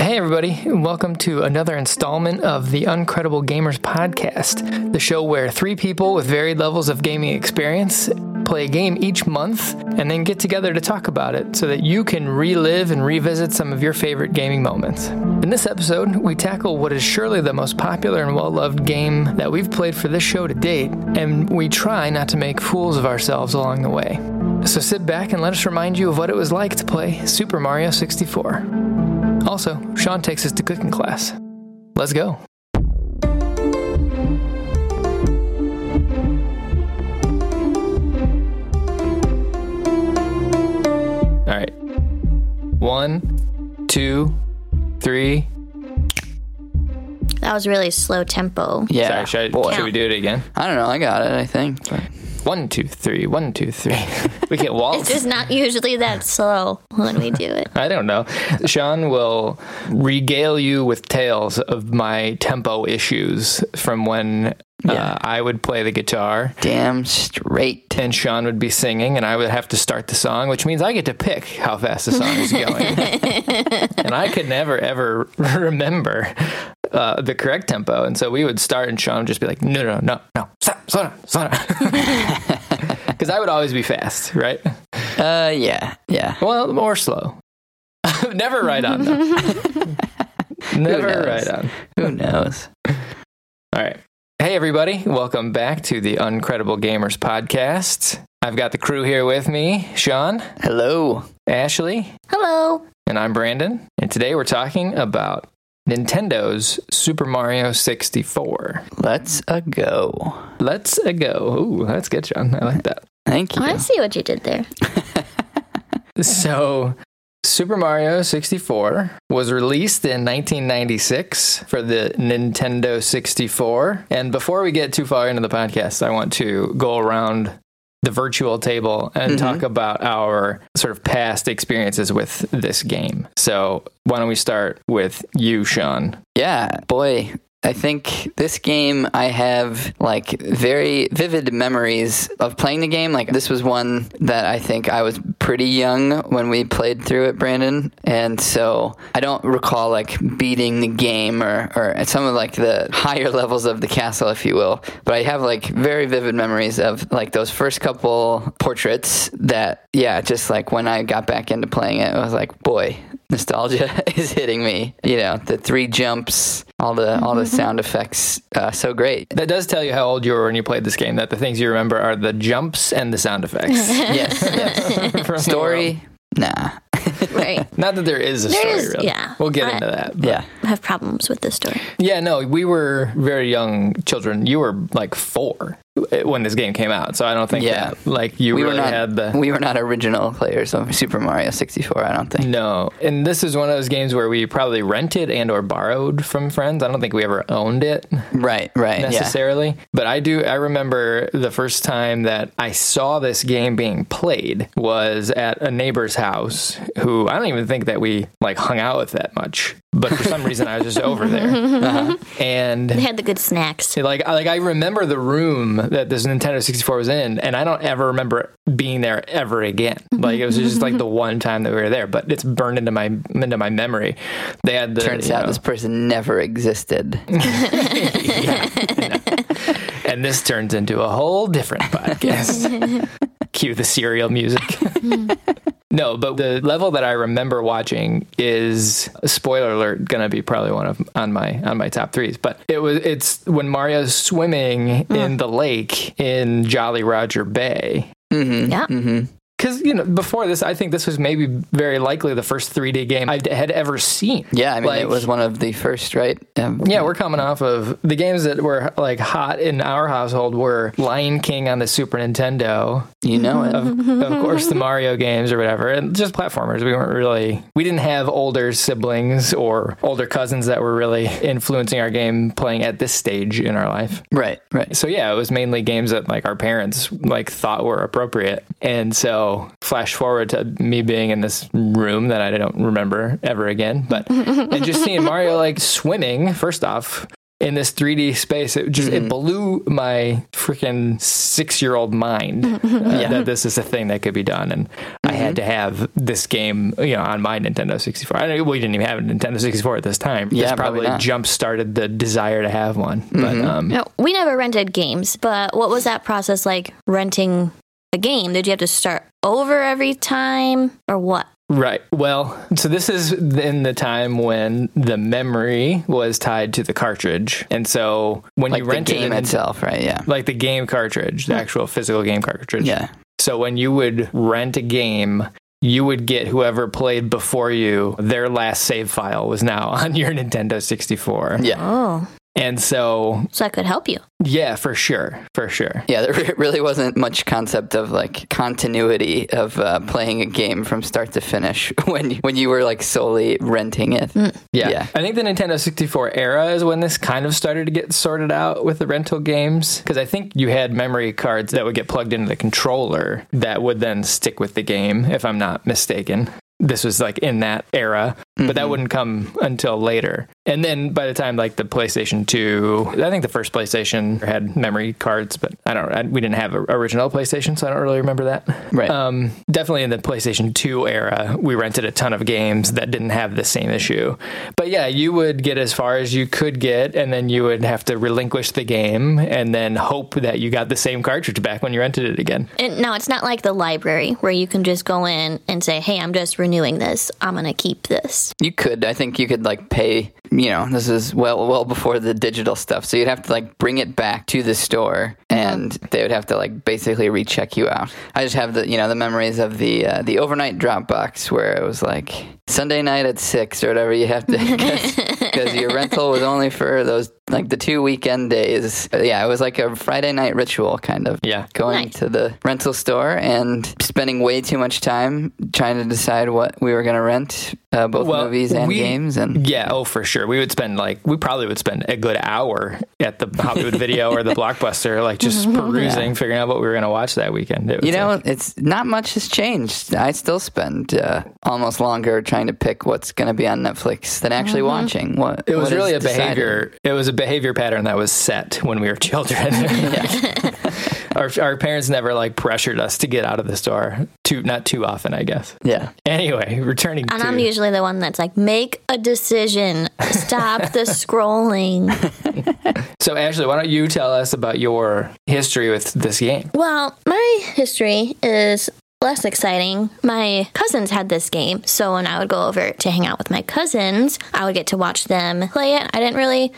Hey, everybody. Welcome to another installment of the Uncredible Gamers podcast, the show where three people with varied levels of gaming experience play a game each month and then get together to talk about it so that you can relive and revisit some of your favorite gaming moments. In this episode, we tackle what is surely the most popular and well loved game that we've played for this show to date, and we try not to make fools of ourselves along the way. So sit back and let us remind you of what it was like to play Super Mario 64. Also, Sean takes us to cooking class. Let's go. All right. One, two, three. That was really slow tempo. Yeah. Sorry, should, I, boy. should we do it again? I don't know. I got it. I think. But One, two, three. One, two, three. We get waltz. It's just not usually that slow when we do it. I don't know. Sean will regale you with tales of my tempo issues from when Yeah. uh, I would play the guitar damn straight. and Sean would be singing, and I would have to start the song, which means I get to pick how fast the song is going. and I could never, ever remember uh, the correct tempo. And so we would start, and Sean would just be like, no, no, no, no, stop, slow down, slow down. Because I would always be fast, right? Uh, yeah, yeah. Well, or slow. Never right on, though. Never knows? right on. Who knows? All right. Hey, everybody. Welcome back to the Uncredible Gamers podcast. I've got the crew here with me Sean, Hello. Ashley, Hello. and I'm Brandon. And today we're talking about Nintendo's Super Mario 64. Let's a go. Let's a go. Ooh, that's good, Sean. I like that. Thank you. Oh, I see what you did there. So, Super Mario 64 was released in 1996 for the Nintendo 64. And before we get too far into the podcast, I want to go around the virtual table and mm-hmm. talk about our sort of past experiences with this game. So, why don't we start with you, Sean? Yeah, boy. I think this game I have like very vivid memories of playing the game. Like this was one that I think I was pretty young when we played through it, Brandon. And so I don't recall like beating the game or, or some of like the higher levels of the castle, if you will. But I have like very vivid memories of like those first couple portraits that, yeah, just like when I got back into playing it, I was like, boy, nostalgia is hitting me. You know, the three jumps, all the all the sound effects, uh, so great. That does tell you how old you were when you played this game, that the things you remember are the jumps and the sound effects. Yes, yes. From the world. Story, nah. Right. Not that there is a There story, is- really. yeah. We'll get I- into that. but- Yeah, I have problems with this story. Yeah, no, we were very young children. You were like four when this game came out, so I don't think Yeah. that like you we really were not had the. we were not original players of Super Mario 64. I don't think. no, and this is one of those games where we probably rented and or borrowed from friends. I don't think we ever owned it Right, right. Yeah. necessarily, but I do. I remember the first time that I saw this game being played was at a neighbor's house. Who I don't even think that we like hung out with that much, but for some reason I was just over there, Uh-huh. and They had the good snacks. like like I remember the room that this Nintendo 64 was in, and I don't ever remember being there ever again. Like it was just like the one time that we were there, but it's burned into my into my memory. They had the Turns out know, this person never existed. and this turns into a whole different podcast. Cue the serial music. No, but the level that I remember watching is spoiler alert going to be probably one of on my on my top threes. But it was it's when Mario's swimming in the lake in Jolly Roger Bay. Mhm. Yeah. Because you know, before this, I think this was maybe very likely the first 3D game I had ever seen. Yeah, I mean Like- it was one of the first, right? Um, Yeah, we're coming off of the games that were like hot in our household were Lion King on the Super Nintendo, you know it. of, of course the Mario games or whatever, and just platformers. We weren't really we didn't have older siblings or older cousins that were really influencing our game playing at this stage in our life. Right, right. So yeah, it was mainly games that like our parents like thought were appropriate. And so flash forward to me being in this room that I don't remember ever again, but and just seeing Mario like swimming first off in this 3D space, it just it blew my freaking six year old mind uh, that this is a thing that could be done. And I had to have this game, you know, on my Nintendo 64. I don't, we didn't even have a Nintendo 64 at this time. Yeah, this probably probably jump started the desire to have one. But um, No, we never rented games, but what was that process like renting a game? Did you have to start over every time or what? Right. Well, so this is in the time when the memory was tied to the cartridge, and so when Like you the rented game an- itself, right? Yeah. like the game cartridge, the hmm. actual physical game cartridge. Yeah. So when you would rent a game, you would get whoever played before you, their last save file was now on your Nintendo 64. Yeah. Oh, And so, so that could help you. yeah, for sure. For sure. Yeah, there really wasn't much concept of like continuity of uh, playing a game from start to finish when when you were like solely renting it. Yeah. Yeah. I think the Nintendo 64 era is when this kind of started to get sorted out with the rental games. Because I think you had memory cards that would get plugged into the controller that would then stick with the game, if I'm not mistaken. This was like in that era, but that wouldn't come until later. And then by the time like the PlayStation 2, I think the first PlayStation had memory cards, but I don't, I, we didn't have a original PlayStation, so I don't really remember that. Right. Um, definitely in the PlayStation 2 era, we rented a ton of games that didn't have the same issue. But yeah, you would get as far as you could get, and then you would have to relinquish the game and then hope that you got the same cartridge back when you rented it again. And no, it's not like the library where you can just go in and say, "Hey, I'm just renewing this. I'm gonna keep this." You could, I think, you could like pay. You know, this is well, well before the digital stuff. So you'd have to like bring it back to the store, and they would have to like basically recheck you out. I just have the you know the memories of the uh, the overnight Dropbox where it was like Sunday night at six or whatever. You have to because your rental was only for those like the two weekend days. Yeah, it was like a Friday night ritual kind of. Yeah. going Nice. to the rental store and spending way too much time trying to decide what we were going to rent, uh, both movies and we- games. And yeah, oh for sure. We would spend like we probably would spend a good hour at the Hollywood Video or the Blockbuster, like just perusing, figuring out what we were going to watch that weekend. It was you know, like- it's not much has changed. I still spend uh, almost longer trying to pick what's going to be on Netflix than actually watching. What it was what is really a decided. behavior. It was a behavior pattern that was set when we were children. our, our parents never like pressured us to get out of the store too, not too often, I guess. Yeah. Anyway, returning to And to I'm usually the one that's like, "Make a decision. Stop the scrolling." so Ashley, why don't you tell us about your history with this game? Well, my history is less exciting. My cousins had this game, so when I would go over to hang out with my cousins, I would get to watch them play it. I didn't really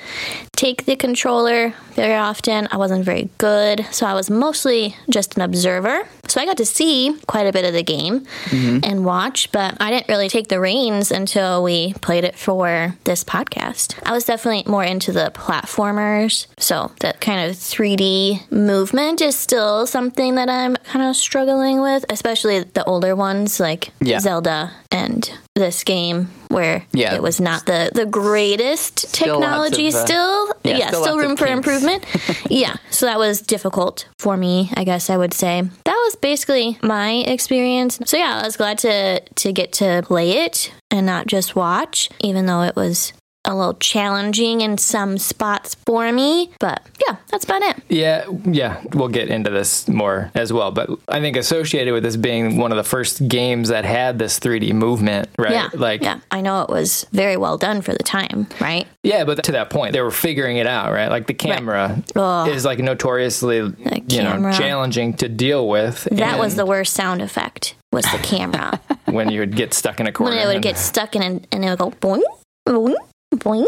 take the controller very often. I wasn't very good, so I was mostly just an observer. So I got to see quite a bit of the game mm-hmm. and watch, but I didn't really take the reins until we played it for this podcast. I was definitely more into the platformers, so that kind of 3D movement is still something that I'm kind of struggling with, especially the older ones like Yeah. Zelda and this game where Yeah. it was not the the greatest Still technology of, uh, still. yeah, yeah, still still, room for improvement. Yeah so that was difficult for me i guess i would say. That was basically my experience. So yeah i was glad to to get to play it and not just watch even though it was a little challenging in some spots for me but yeah that's about it Yeah, yeah, we'll get into this more as well. But I think associated with this being one of the first games that had this 3D movement, right? yeah Like, yeah i know it was very well done for the time right Yeah, but to that point, they were figuring it out, right? Like the camera Ugh. is like notoriously, you know, challenging to deal with. that was the worst sound effect was the camera when you would get stuck in a corner. when it would get stuck in and, and it oh, would go boing, boing, boing.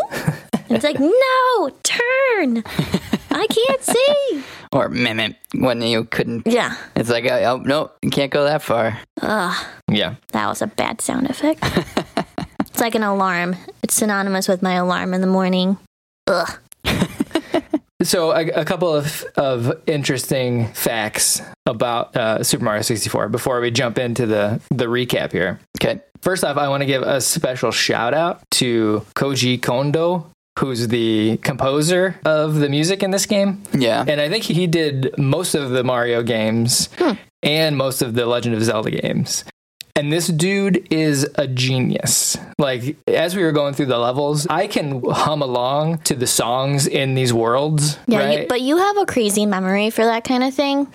And it's like, no, turn. I can't see. Or meh, when you couldn't. Yeah. It's like, oh, oh, no, you can't go that far. Ugh, yeah. that was a bad sound effect. it's like an alarm. It's synonymous with my alarm in the morning. Ugh. So a, a couple of of interesting facts about uh, Super Mario 64 before we jump into the the recap here. Okay. First off, I want to give a special shout out to Koji Kondo, who's the composer of the music in this game. Yeah. And I think he did most of the Mario games hmm. and most of the Legend of Zelda games. And this dude is a genius. Like, as we were going through the levels, I can hum along to the songs in these worlds. Yeah, right? you, but you have a crazy memory for that kind of thing.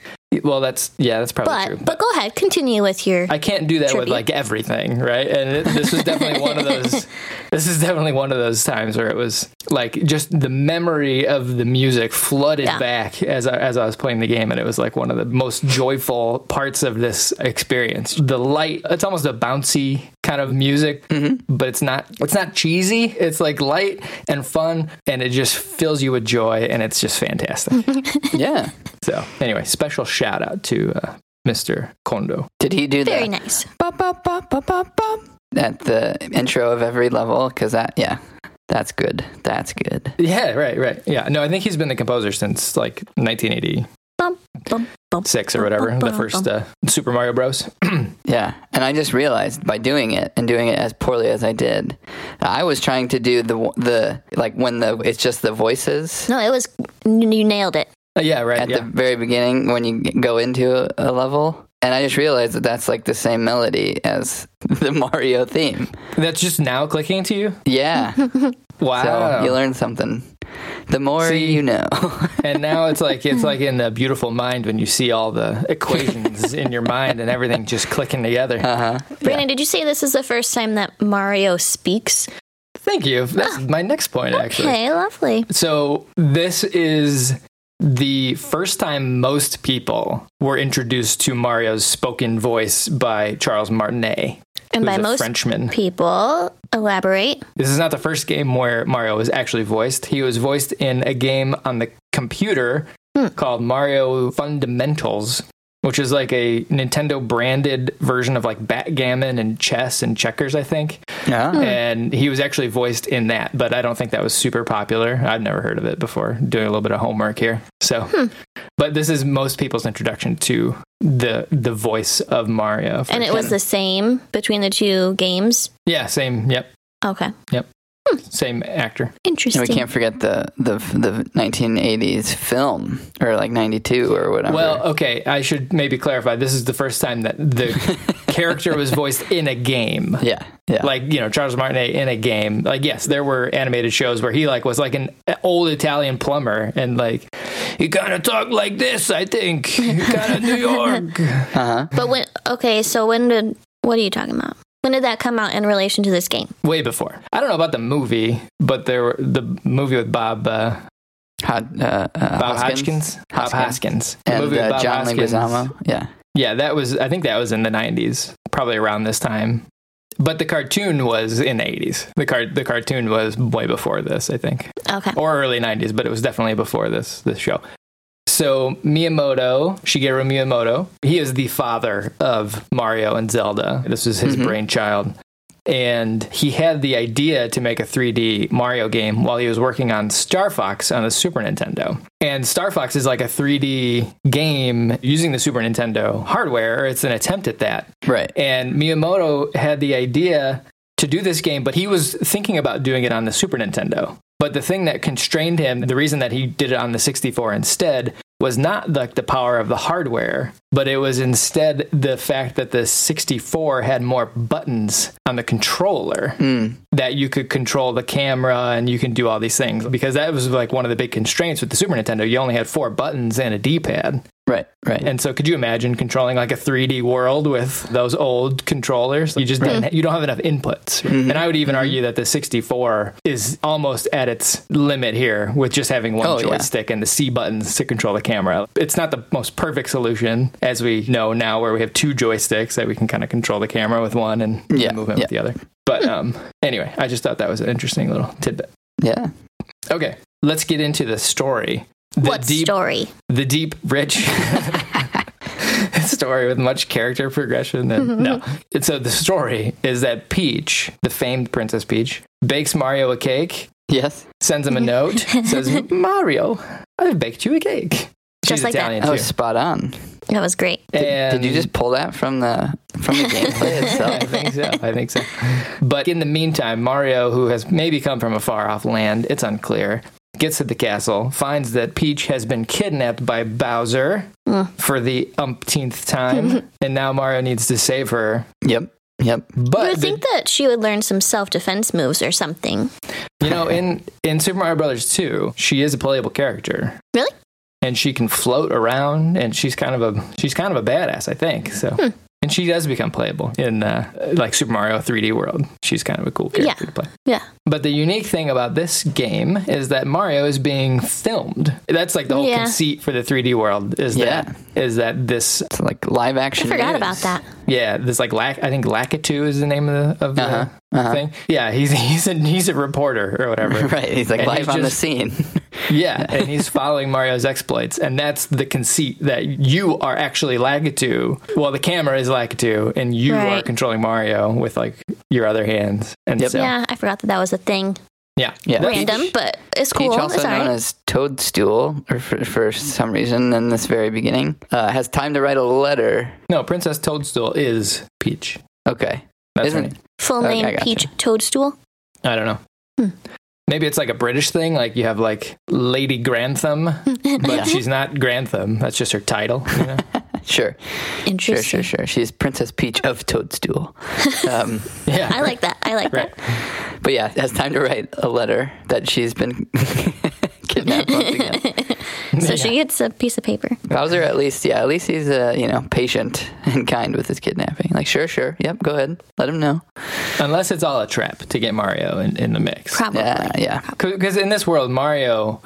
Well, that's yeah, that's probably But true. but go ahead, continue with your. I can't do that with like everything, right? And it, this was definitely one of those. This is definitely one of those times where it was like just the memory of the music flooded Yeah. back as I, as I was playing the game, and it was like one of the most joyful parts of this experience. The light, it's almost a bouncy kind of music, but it's not. It's not cheesy. It's like light and fun, and it just fills you with joy, and it's just fantastic. Yeah. so anyway, special shout out to uh, Mr. Kondo. Did he do that? very the nice. bop, bop, bop, bop, bop, bop at the intro of every level? Because that, yeah, that's good. That's good. Yeah, right, right. Yeah, no, I think he's been the composer since like 1986 Bum, bum, bum, or whatever, bum, the first uh, Super Mario Bros. Yeah, and I just realized by doing it and doing it as poorly as I did, I was trying to do the the like when the it's just the voices No, it was you nailed it. Uh, yeah, right. at yeah. the very beginning when you go into a, a level, and I just realized that that's like the same melody as the Mario theme. That's just now clicking to you. Yeah, Wow. so you learn something. The more See? you know. and now it's like it's like in the beautiful mind when you see all the equations in your mind and everything just clicking together. uh huh. Brandon, did you say this is the first time that Mario speaks? Thank you. That's my next point actually. Okay, lovely. So this is the first time most people were introduced to Mario's spoken voice by Charles Martinet. And by most Frenchman. people, elaborate. This is not the first game where Mario was actually voiced. He was voiced in a game on the computer called Mario Fundamentals, which is like a Nintendo branded version of like backgammon and chess and checkers, I think. Yeah. And he was actually voiced in that, but I don't think that was super popular. I've never heard of it before, doing a little bit of homework here. So, hmm. but this is most people's introduction to the the voice of Mario. And it was the same between the two games. Yeah, same. Yep. Okay. Same actor. Interesting. And we can't forget the, the the 1980s film or like 92 or whatever. Well, okay, I should maybe clarify. This is the first time that the character was voiced in a game. yeah, yeah, Like, you know, Charles Martinet in a game. Like, yes, there were animated shows where he like was like an old Italian plumber and like he kind of talked like this, I think. kind of New York. Uh-huh. But when okay, so when did what are you talking about? When did that come out in relation to this game? Way before. I don't know about the movie, but there were the movie with Bob uh, Hod, uh, uh, Bob Hoskins, Hodgkins, Bob Hoskins, The and movie with Bob John Hoskins. Leguizamo. Yeah, Yeah, that was. I think that was in the '90s, probably around this time. But the cartoon was in the '80s. The cart the cartoon was way before this, I think, Okay. or early '90s. But it was definitely before this this show. So Miyamoto, Shigeru Miyamoto, he is the father of Mario and Zelda. This was his mm-hmm. brainchild. And he had the idea to make a 3D Mario game while he was working on Star Fox on the Super Nintendo. And Star Fox is like a 3D game using the Super Nintendo hardware, it's an attempt at that. right. And Miyamoto had the idea to do this game, but he was thinking about doing it on the Super Nintendo. But the thing that constrained him, the reason that he did it on the 64 instead, was not like the power of the hardware, but it was instead the fact that the 64 had more buttons on the controller hmm. that you could control the camera and you can do all these things. Because that was like one of the big constraints with the Super Nintendo. You only had four buttons and a D pad. Right, right. And so, could you imagine controlling like a 3D world with those old controllers? You just didn't, you don't have enough inputs. Mm-hmm. And I would even mm-hmm. argue that the 64 is almost at its limit here with just having one Oh, yeah. joystick and the C buttons to control the camera. It's not the most perfect solution, as we know now, where we have two joysticks that we can kind of control the camera with one and Yeah, move it yeah. with the other. But hmm. um, anyway, I just thought that was an interesting little tidbit. yeah. Okay, let's get into the story. The what deep story? the deep, rich story with much character progression. And mm-hmm. no, And so the story is that Peach, the famed Princess Peach, bakes Mario a cake, Yes. sends him a mm-hmm. note, says, "Mario, I've baked you a cake." She's Just like that. Italian That too. was spot on. That was great. And Did you just pull that from the from the gameplay itself? I think so. I think so. But in the meantime, Mario, who has maybe come from a far off land, it's unclear, gets to the castle, finds that Peach has been kidnapped by Bowser for the umpteenth time, and now Mario needs to save her. Yep. Yep. But you would the- think that she would learn some self defense moves or something. you know, in in Super Mario Brothers 2, she is a playable character. Really? And she can float around, and she's kind of a she's kind of a badass, I think. So. Hmm. And she does become playable in uh, like Super Mario 3D World. She's kind of a cool character Yeah. to play. Yeah. But the unique thing about this game is that Mario is being filmed. That's like the whole Yeah. conceit for the 3D world is Yeah. that is that this It's like live action. I forgot news. about that. yeah this like Lac, I think Lakitu is the name of the, of the Uh-huh, uh-huh. thing. Yeah, he's he's a he's a reporter or whatever. Right, he's like And live he's on the scene. Yeah, and he's following Mario's exploits, and that's the conceit that you are actually Lakitu. Well, the camera is Lakitu, and you are controlling Mario with like your other hands. And Yep. so, Yeah, I forgot that that was a thing. yeah, Yeah. That's- Random, but it's cool. Peach, cool. also It's known right. as Toadstool, or for, for some reason in this very beginning, uh, has time to write a letter. No, Princess Toadstool is Peach. Okay, That's Isn't- right. Full Okay, name gotcha. Peach Toadstool. I don't know. Hmm. Maybe it's like a British thing, like you have like Lady Grantham, but she's not Grantham. That's just her title. You know? sure, sure, Interesting. sure, sure. She's Princess Peach of Toadstool. Um, yeah, I like that. I like Right. that. but yeah, has time to write a letter that she's been kidnapped once again. So Yeah. she gets a piece of paper. Bowser, at least, yeah, at least he's uh, you know patient and kind with his kidnapping. Like, sure, sure, yep, go ahead, let him know. Unless it's all a trap to get Mario in, in the mix. Probably. Yeah, yeah, Because in this world, Mario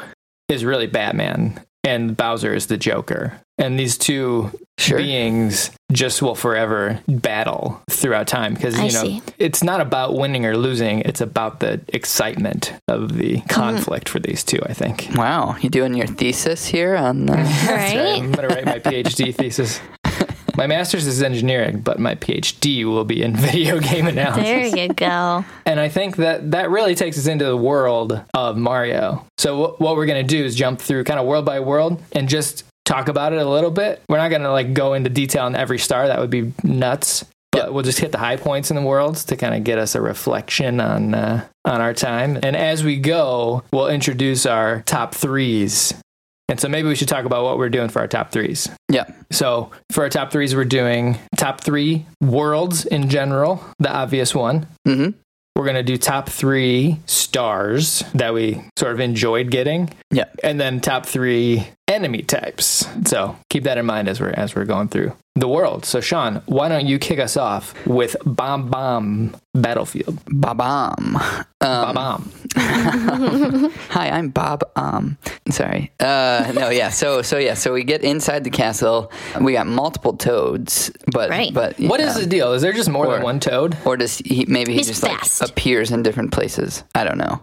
is really Batman and Bowser is the Joker. And these two Sure. beings just will forever battle throughout time because I you know see. it's not about winning or losing it's about the excitement of the Mm-hmm. conflict for these two i think Wow, you doing your thesis here on? That's Right? i'm going to write my phd thesis my master's is engineering but my phd will be in video game analysis There you go. and I think that that really takes us into the world of Mario. So wh- what we're going to do is jump through kind of world by world and just talk about it a little bit. We're not going to like go into detail on every star. That would be nuts. But we'll just hit the high points in the worlds to kind of get us a reflection on uh, on our time. And as we go, we'll introduce our top threes. And so maybe we should talk about what we're doing for our top threes. yeah, So for our top threes, we're doing top three worlds in general, the obvious one. mm-hmm. We're going to do top three stars that we sort of enjoyed getting, yeah. and then top three enemy types. So keep that in mind as we're as we're going through the world. So Sean, why don't you kick us off with Bob-omb Battlefield? Babam. Bomb Um, Bomb. Hi, I'm Bob. Um, sorry. Uh, no, yeah. So, so yeah. So we get inside the castle. We got multiple toads, but Right. but What is yeah. the deal? Is there just more than one toad? Or does he maybe he He's just fast. like appears in different places? I don't know.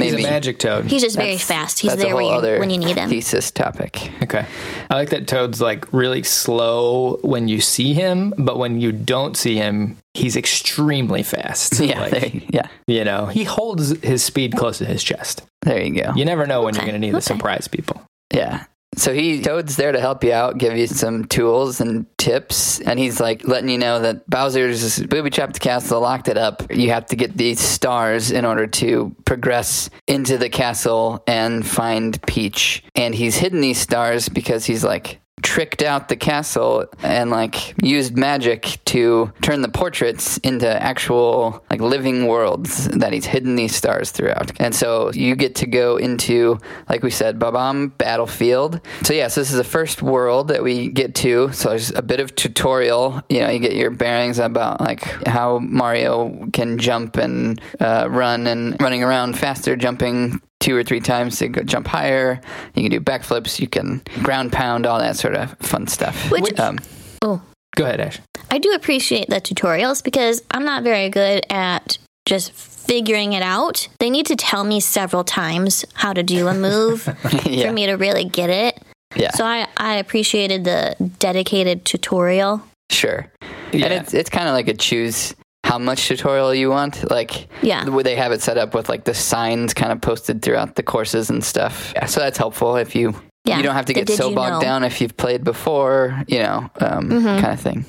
He's a magic toad. He's just very That's- fast. He's that's a there when whole you, other when you need him. Thesis topic. Okay. I like that Toad's like really slow when you see him, but when you don't see him, he's extremely fast. Yeah, Like, there, yeah. you know, he holds his speed close to his chest. There you go. You never know when Okay, you're going to need to okay. surprise people. Yeah. So he Toad's there to help you out, give you some tools and tips, and he's like letting you know that Bowser's booby trapped the castle, locked it up. You have to get these stars in order to progress into the castle and find Peach. And he's hidden these stars because he's like tricked out the castle and like used magic to turn the portraits into actual like living worlds that he's hidden these stars throughout. And so you get to go into like we said Babam battlefield. So yes, this is the first world that we get to. So there's a bit of tutorial, you know, you get your bearings about like how Mario can jump and uh, run and running around faster, jumping two or three times to go jump higher. You can do backflips. You can ground pound, all that sort of fun stuff. Which- um, oh, Go ahead, Ash. I do appreciate the tutorials because I'm not very good at just figuring it out. They need to tell me several times how to do a move yeah, for me to really get it. yeah, So I, I appreciated the dedicated tutorial. sure. Yeah. And it's it's kind of like a choose how much tutorial you want. Like Yeah. the way they have it set up with like the signs kind of posted throughout the courses and stuff. Yeah, so that's helpful if you Yeah. you don't have to get so bogged know. down if you've played before, you know, um, Mhm. kind of thing.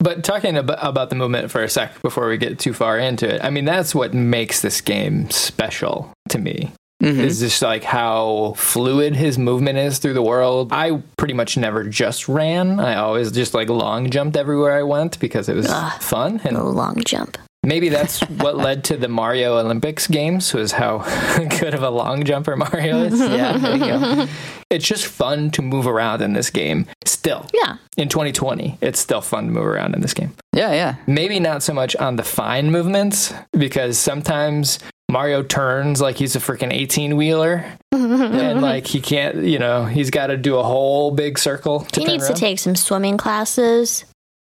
But talking about, about the movement for a sec before we get too far into it, I mean, that's what makes this game special to me. Mhm. Is just like how fluid his movement is through the world. I pretty much never just ran. I always just like long jumped everywhere I went because it was Ugh. fun. And The long jump. Maybe that's what led to the Mario Olympics games was how good of a long jumper Mario is. Yeah, there you go. It's just fun to move around in this game. Still, Yeah. in 2020, it's still fun to move around in this game. Yeah, yeah. Maybe not so much on the fine movements because sometimes Mario turns like he's a freaking 18 wheeler and like he can't, you know, he's got to do a whole big circle. To He needs to take some swimming classes.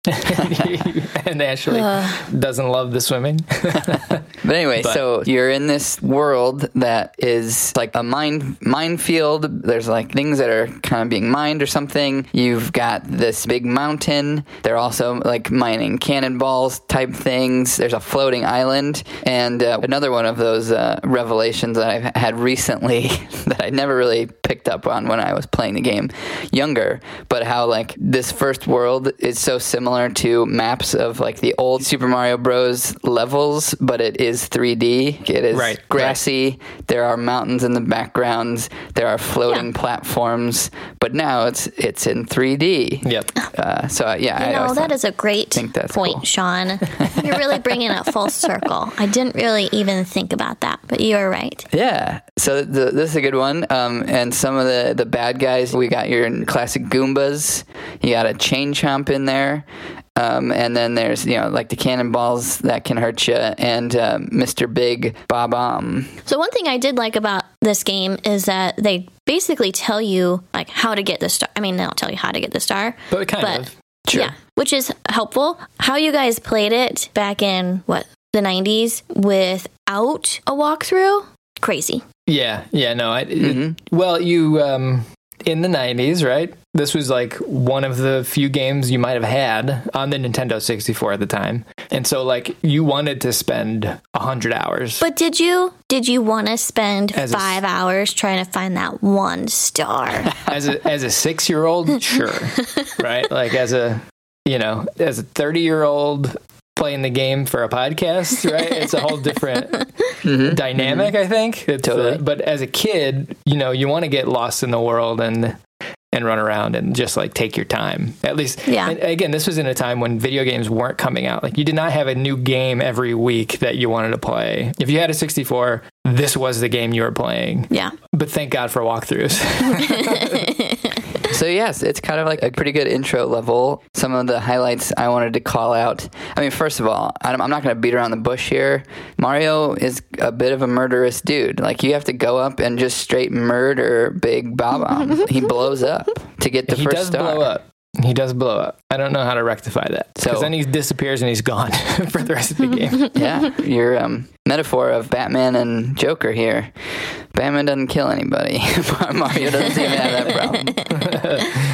and Ashley doesn't love the swimming. But anyway, But- so you're in this world that is like a mine minefield. There's like things that are kind of being mined or something. You've got this big mountain. They're also like mining cannonballs type things. There's a floating island, and uh, another one of those uh, revelations that I've had recently that I never really picked up on when I was playing the game younger. But how like this first world is so similar to maps of like the old Super Mario Bros. levels, but it is 3D. It is Right, grassy. There are mountains in the backgrounds. There are floating Yeah. platforms. But now it's it's in 3D. yep. Uh, so uh, yeah, I You know, always that thought- is a great think that's point, cool. Sean. You're really bringing it full circle. I didn't really even think about that, but you're right. Yeah. So the, this is a good one. Um, and some of the, the bad guys, we got your classic Goombas. You got a chain chomp in there. Um, and then there's, you know, like the cannonballs that can hurt you, and uh, Mr. Big Bob-omb. So one thing I did like about this game is that they basically tell you like how to get the star. I mean, they don't tell you how to get the star, But kind but of. Sure. yeah, which is helpful. How you guys played it back in what the 90s without a walkthrough? Crazy. Yeah, yeah, no. I, it- Mhm. well, you um, in the '90s, right? This was like one of the few games you might have had on the Nintendo 64 at the time, and so like you wanted to spend a hundred hours. But did you did you want to spend As a s- five hours trying to find that one star? as a as a six year old, sure, right? Like as a you know as a 30 year old playing the game for a podcast, right? It's a whole different dynamic, I think. It's, uh, Totally. but as a kid, you know, you want to get lost in the world and and run around and just like take your time. At least, Yeah. And again, this was in a time when video games weren't coming out. Like you did not have a new game every week that you wanted to play. If you had a 64, this was the game you were playing. yeah. But thank God for walkthroughs. So yes, it's kind of like a pretty good intro level. Some of the highlights I wanted to call out. I mean, first of all, I'm I'm not going to beat around the bush here. Mario is a bit of a murderous dude. Like you have to go up and just straight murder Big Bob. he blows up to get the he first does star. blow up. He does blow up. I don't know how to rectify that. So- then he disappears and he's gone for the rest of the game. yeah, your um, metaphor of Batman and Joker here. Batman doesn't kill anybody. Mario doesn't seem to have that problem.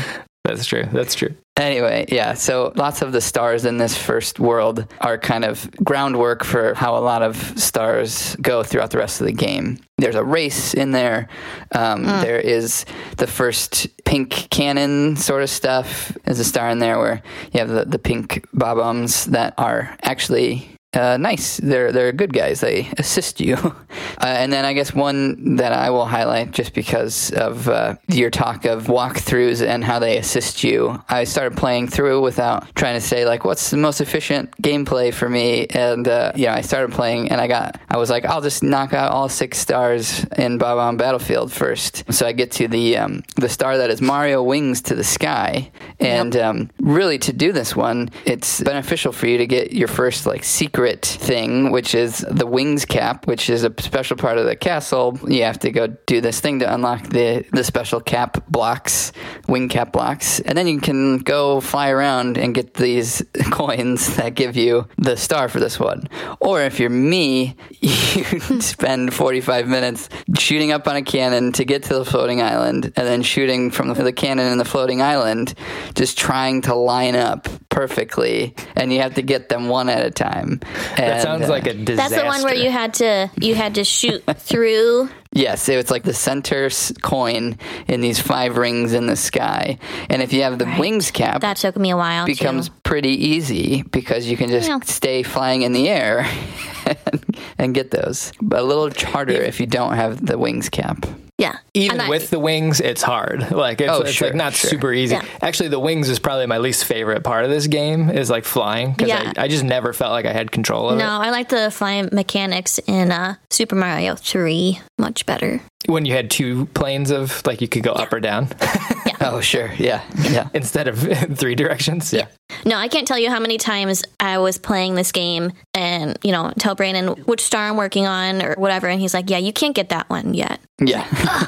That's true. That's true. Anyway, yeah, so lots of the stars in this first world are kind of groundwork for how a lot of stars go throughout the rest of the game. There's a race in there. Um, There is the first pink cannon sort of stuff. There's a star in there where you have the, the pink bob-ombs that are actually uh, nice. They're they're good guys. They assist you. Uh, and then I guess one that I will highlight just because of uh, your talk of walkthroughs and how they assist you. I started playing through without trying to say like what's the most efficient gameplay for me. And uh, yeah, I started playing and I got I was like I'll just knock out all six stars in Bob-omb Battlefield first. So I get to the um, the star that is Mario wings to the sky. And um, really to do this one, it's beneficial for you to get your first like secret thing, which is the wings cap, which is a special part of the castle. You have to go do this thing to unlock the the special cap blocks, wing cap blocks, and then you can go fly around and get these coins that give you the star for this one. Or if you're me, you spend 45 minutes shooting up on a cannon to get to the floating island, and then shooting from the cannon in the floating island, just trying to line up perfectly, and you have to get them one at a time. That sounds uh, like a disaster. That's the one where you had to you had to shoot through. Yes, it was like the center coin in these five rings in the sky, and if you have the wings cap, That took me a while. becomes too. pretty easy because you can just Yeah. stay flying in the air and, and get those. But a little harder if you don't have the wings cap. Yeah. even I- with the wings, it's hard. Like it's, Oh, it's sure, like not sure. super easy. Yeah. Actually, the wings is probably my least favorite part of this game. Is like flying because Yeah. I, I just never felt like I had control of it. No, I like the flying mechanics in uh, Super Mario 3 much better. When you had two planes of like you could go up or down Oh, sure. Yeah. Yeah. instead of three directions. Yeah. No, I can't tell you how many times I was playing this game and, you know, tell Brandon which star I'm working on or whatever. And he's like, yeah, you can't get that one yet. Yeah.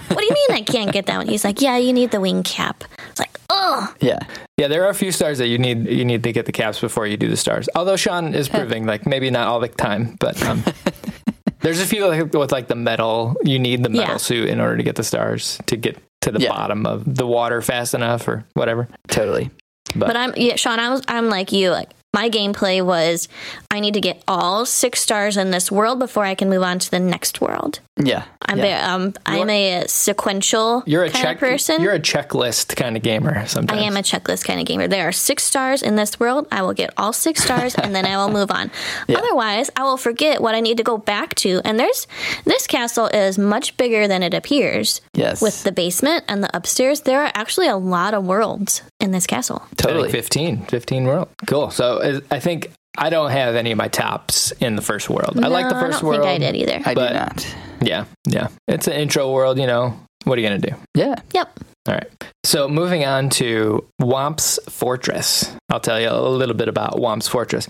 what do you mean I can't get that one? He's like, yeah, you need the wing cap. It's like, oh, yeah. Yeah, there are a few stars that you need you need to get the caps before you do the stars. Although Sean is proving like maybe not all the time, but um, there's a few like, with like the metal. You need the metal Yeah. suit in order to get the stars to get to the Yeah. bottom of the water fast enough or whatever. Totally. But I'm yeah, Sean. I was I'm like you. Like my gameplay was, I need to get all six stars in this world before I can move on to the next world. Yeah. I'm yeah. a, um I'm a sequential You're a kind check of person. You're a checklist kind of gamer. Sometimes. I am a checklist kind of gamer. There are six stars in this world. I will get all six stars and then I will move on. Otherwise, I will forget what I need to go back to. And there's this castle is much bigger than it appears. Yes. With the basement and the upstairs, there are actually a lot of worlds in this castle. Totally. 15, 15 world. Cool. So I think I don't have any of my tops in the first world. I like the No, first I don't world. think I did either. I but- do not. Yeah, yeah. It's an intro world. You know, what are you gonna do? Yeah. Yep. All right. So moving on to Whomp's Fortress. I'll tell you a little bit about Whomp's Fortress.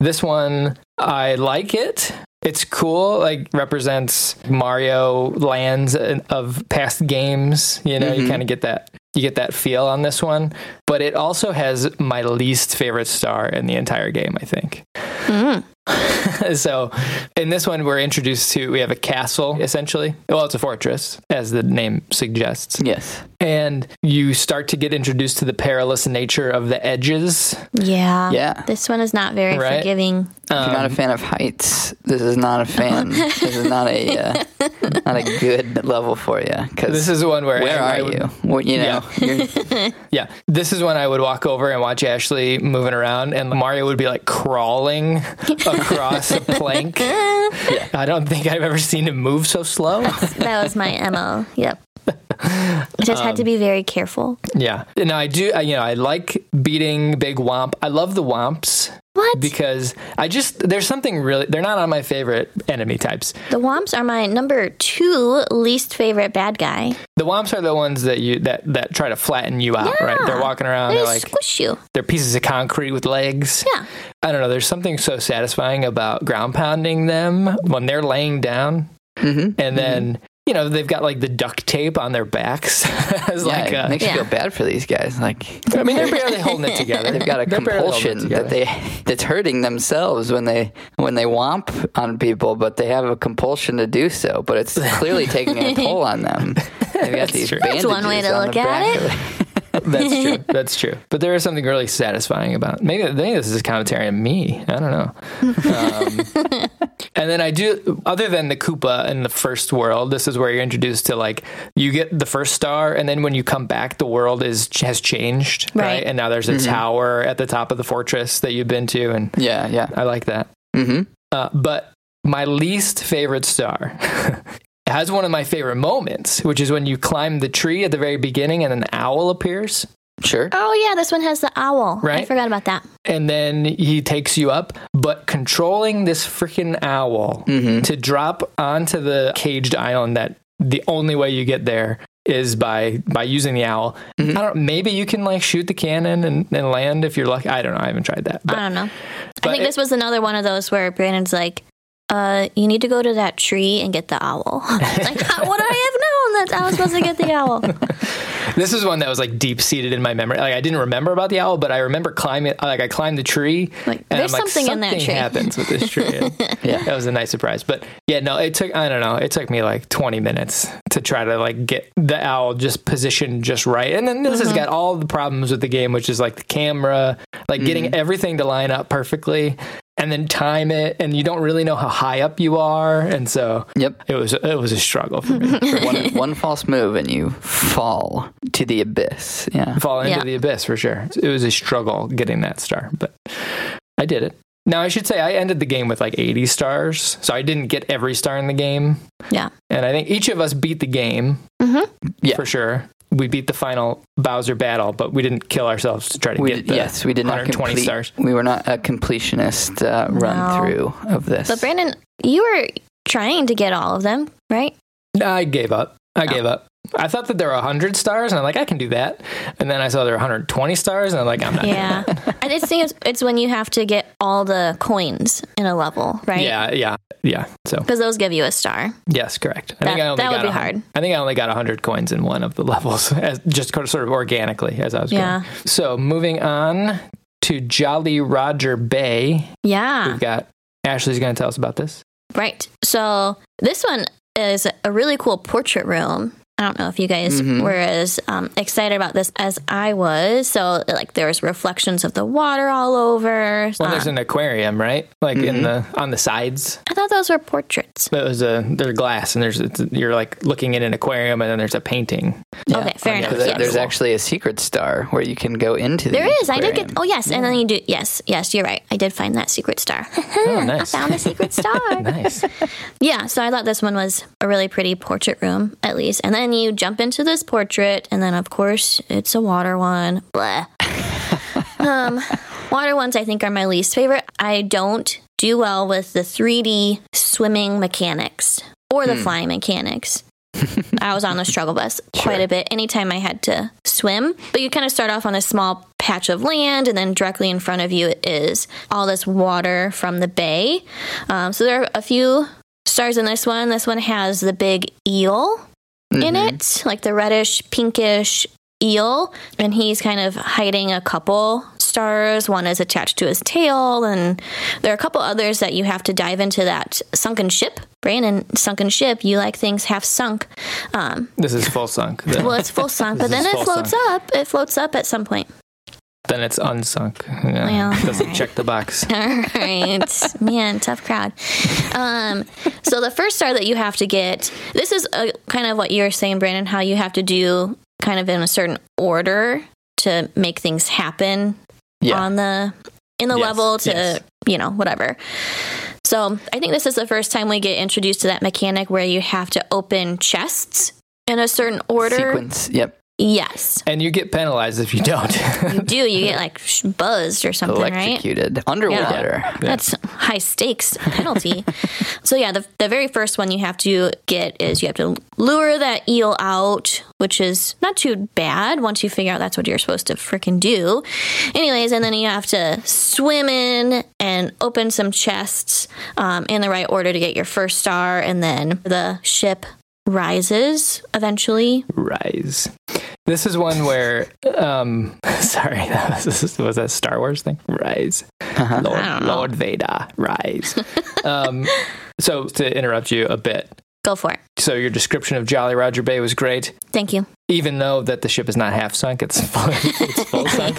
This one, I like it. It's cool. Like represents Mario lands of past games. You know, you Mhm. kind of get that. You get that feel on this one, but it also has my least favorite star in the entire game. I think. Mm. so in this one we're introduced to we have a castle essentially well it's a fortress as the name suggests Yes. and you start to get introduced to the perilous nature of the edges Yeah. Yeah. This one is not very Right. forgiving. If you're not a fan of heights, this is not a fan. this is not a uh, not a good level for you. Because this is the one where where I are would- you? Well, you know, you're, yeah this is when i would walk over and watch ashley moving around and mario would be like crawling across a plank i don't think i've ever seen him move so slow That was my MO. Yep. I just had to be very careful. yeah no i do I, you know i like beating big whomp i love the whomps What? because I just there's something really they're not on my favorite enemy types. the Whomps are my number two least favorite bad guy. The whomps are the ones that you that that try to flatten you out, right? They're walking around, They they're like squish you. they're pieces of concrete with legs. Yeah. I don't know. There's something so satisfying about ground pounding them when they're laying down, Mhm. and then you know they've got like the duct tape on their backs as yeah, like uh, it a, makes Yeah. you feel bad for these guys. Like I mean, they're barely holding it together. they've got a They're barely holding it compulsion that they that's hurting themselves when they when they womp on people, but they have a compulsion to do so. But it's clearly taking a toll on them. They've got these true. bandages That's one way to on look at it. That's true. That's true. But there is something really satisfying about maybe maybe this is a commentary on me. I don't know. Um, and then I do other than the Koopa in the first world, this is where you're introduced to like you get the first star, and then when you come back, the world is has changed, right? Right. And now there's a tower at the top of the fortress that you've been to, and Yeah, yeah. I like that. hmm Uh, but my least favorite star has one of my favorite moments, which is when you climb the tree at the very beginning and an owl appears. Sure. Oh yeah, this one has the owl. Right. I forgot about that. and then he takes you up. But controlling this freaking owl mm-hmm. to drop onto the caged island that the only way you get there is by by using the owl. Mm-hmm. I don't maybe you can like shoot the cannon and, and land if you're lucky. I don't know. I haven't tried that. But I don't know. I think it- this was another one of those where Brandon's like, uh, you need to go to that tree and get the owl. like, how would I have known that I was supposed to get the owl? this is one that was like deep seated in my memory. Like I didn't remember about the owl, but I remember climbing. Like I climbed the tree. Like, and there's like, something in that tree. happens with this tree. yeah, that was a nice surprise. But yeah, no, it took. I don't know. It took me like 20 minutes to try to like get the owl just positioned just right. And then this has Mm-hmm. got all the problems with the game, which is like the camera, like getting Mm-hmm. everything to line up perfectly. And then time it, and you don't really know how high up you are, and so Yep. it was it was a struggle for me. one, one false move and you fall to the abyss. Yeah. fall into Yeah. the abyss for sure. It was a struggle getting that star, but I did it. Now I should say I ended the game with like 80 stars, so I didn't get every star in the game, Yeah. and I think each of us beat the game mm-hmm. Yeah. for sure. We beat the final Bowser battle, but we didn't kill ourselves to try to We get did, the yes, we did not 120 complete. stars. We were not a completionist uh, run through of this. But Brandon, you were trying to get all of them, right? I gave up. I Oh. gave up. I thought that there were 100 stars, and I'm like, I can do that. And then I saw there were 120 stars, and I'm like, I'm not. Yeah. and it's think it's, it's when you have to get all the coins in a level, right? Yeah, yeah, yeah. So Because those give you a star. yes, correct. I That- think I only that would got be hard. I think I only got 100 coins in one of the levels, as, just sort of organically as I was Yeah. going. So moving on to Jolly Roger Bay, Yeah. we've got Ashley's going to tell us about this. Right. So this one is a really cool portrait room. I don't know if you guys were as um, excited about this as I was. So, like, there's reflections of the water all over. Well, there's Um, an aquarium, right? Like in the on the sides. I thought those were portraits. There's a there's glass, and there's it's, you're like looking in an aquarium, and then there's a painting. Okay, fair yeah, enough. Yes. There's actually a secret star where you can go into. There the is. I did get. Oh, yes. And then you do. Yes. Yes, you're right. I did find that secret star. Oh, I found a secret star. Nice. Yeah, so I thought this one was a really pretty portrait room, at least. And then you jump into this portrait, and then of course it's a water one. Blah. um, water ones I think are my least favorite. I don't do well with the 3D swimming mechanics or the flying mechanics. I was on the struggle bus quite a bit anytime I had to swim. But you kind of start off on a small patch of land, and then directly in front of you is all this water from the bay. Um, so there are a few stars in this one. This one has the big eel in it, like the reddish, pinkish eel. And he's kind of hiding a couple stars. One is attached to his tail, and there are a couple others that you have to dive into that sunken ship. Brandon, sunken ship, you like things half sunk. Um, This is full sunk. Then, well, it's full sunk, but then it floats sunk. up. It floats up at some point. then it's unsunk. Yeah, Well, doesn't check the box. All right, man, tough crowd. Um, so the first star that you have to get, this is a, kind of what you're saying, Brandon, how you have to do kind of in a certain order to make things happen Yeah. on the in the Yes, level to yes. you know whatever. So I think this is the first time we get introduced to that mechanic where you have to open chests in a certain order. Sequence. Yep. Yes, And you get penalized if you don't. you do. You get like sh- buzzed or something, right? Electrocuted underwater. That's high stakes penalty. so yeah, the the very first one you have to get is you have to lure that eel out, which is not too bad once you figure out that's what you're supposed to freaking do. Anyways, and then you have to swim in and open some chests um, in the right order to get your first star, and then the ship rises eventually. Rise. This is one where, um, sorry, this is- was that a Star Wars thing? Rise. Uh-huh. Lord, I don't know. Lord Vader, rise. um, so to interrupt you a bit, Go for it. so your description of Jolly Roger Bay was great. Thank you. Even though that the ship is not half sunk, it's full, it's full sunk.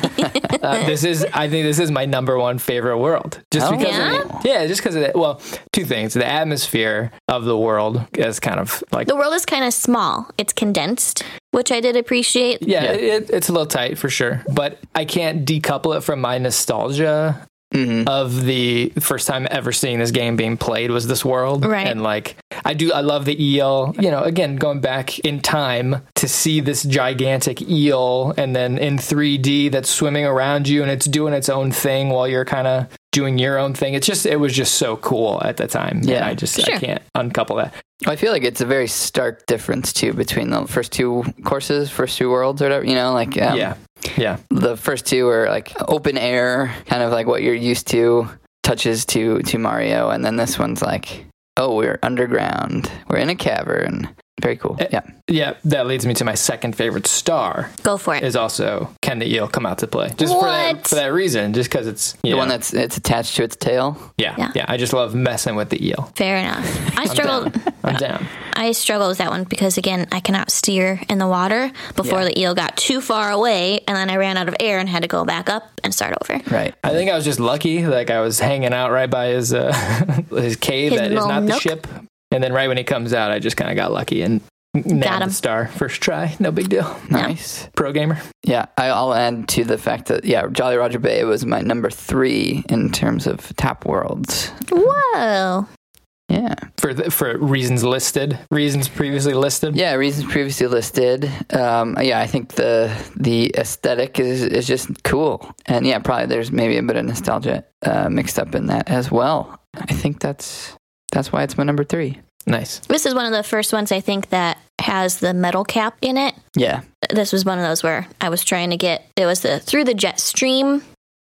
Uh, this is, I think, this is my number one favorite world, just Oh. because. Yeah? Of, yeah, just because of that. Well, two things: the atmosphere of the world is kind of like The world is kind of small. It's condensed, which I did appreciate. Yeah, Yeah. It, it's a little tight for sure, but I can't decouple it from my nostalgia Mhm. of the first time ever seeing this game being played was this world. Right. And like, I do, I love the eel. You know, again, going back in time to see this gigantic eel and then in 3D that's swimming around you and it's doing its own thing while you're kind of doing your own thing. It's just, it was just so cool at the time. Yeah. I just, Sure. I can't uncouple that. I feel like it's a very stark difference too between the first two courses, first two worlds, or whatever. You know, like um, yeah. Yeah. the first two are like open air, kind of like what you're used to, touches to to Mario, and then this one's like, oh, we're underground, we're in a cavern. Very cool. Eh, Yeah. Yeah. That leads me to my second favorite star. Go for it. is also can the eel come out to play just for that, What? for that reason just because it's you The know, one that's it's attached to its tail. yeah, Yeah. yeah i just love messing with the eel Fair enough. I I'm struggled. down. i'm down I struggled with that one because again, I cannot steer in the water before Yeah. the eel got too far away, and then I ran out of air and had to go back up and start over. Right. i think i was just lucky like i was hanging out right by his uh his cave His that is little not the ship and then right when he comes out i just kind of got lucky and Nabbed Got the him. star first try. No big deal. Nice. Pro gamer. Yeah, I- I'll add to the fact that yeah, Jolly Roger Bay was my number three in terms of top worlds. Whoa. Yeah, For the, for reasons listed, reasons previously listed. yeah. Reasons previously listed. Um, yeah, I think the the aesthetic is is just cool, and yeah, probably there's maybe a bit of nostalgia uh, mixed up in that as well. I think that's that's why it's my number three. Nice. This is one of the first ones I think that has the metal cap in it. Yeah, This was one of those where I was trying to get it was the through the jet stream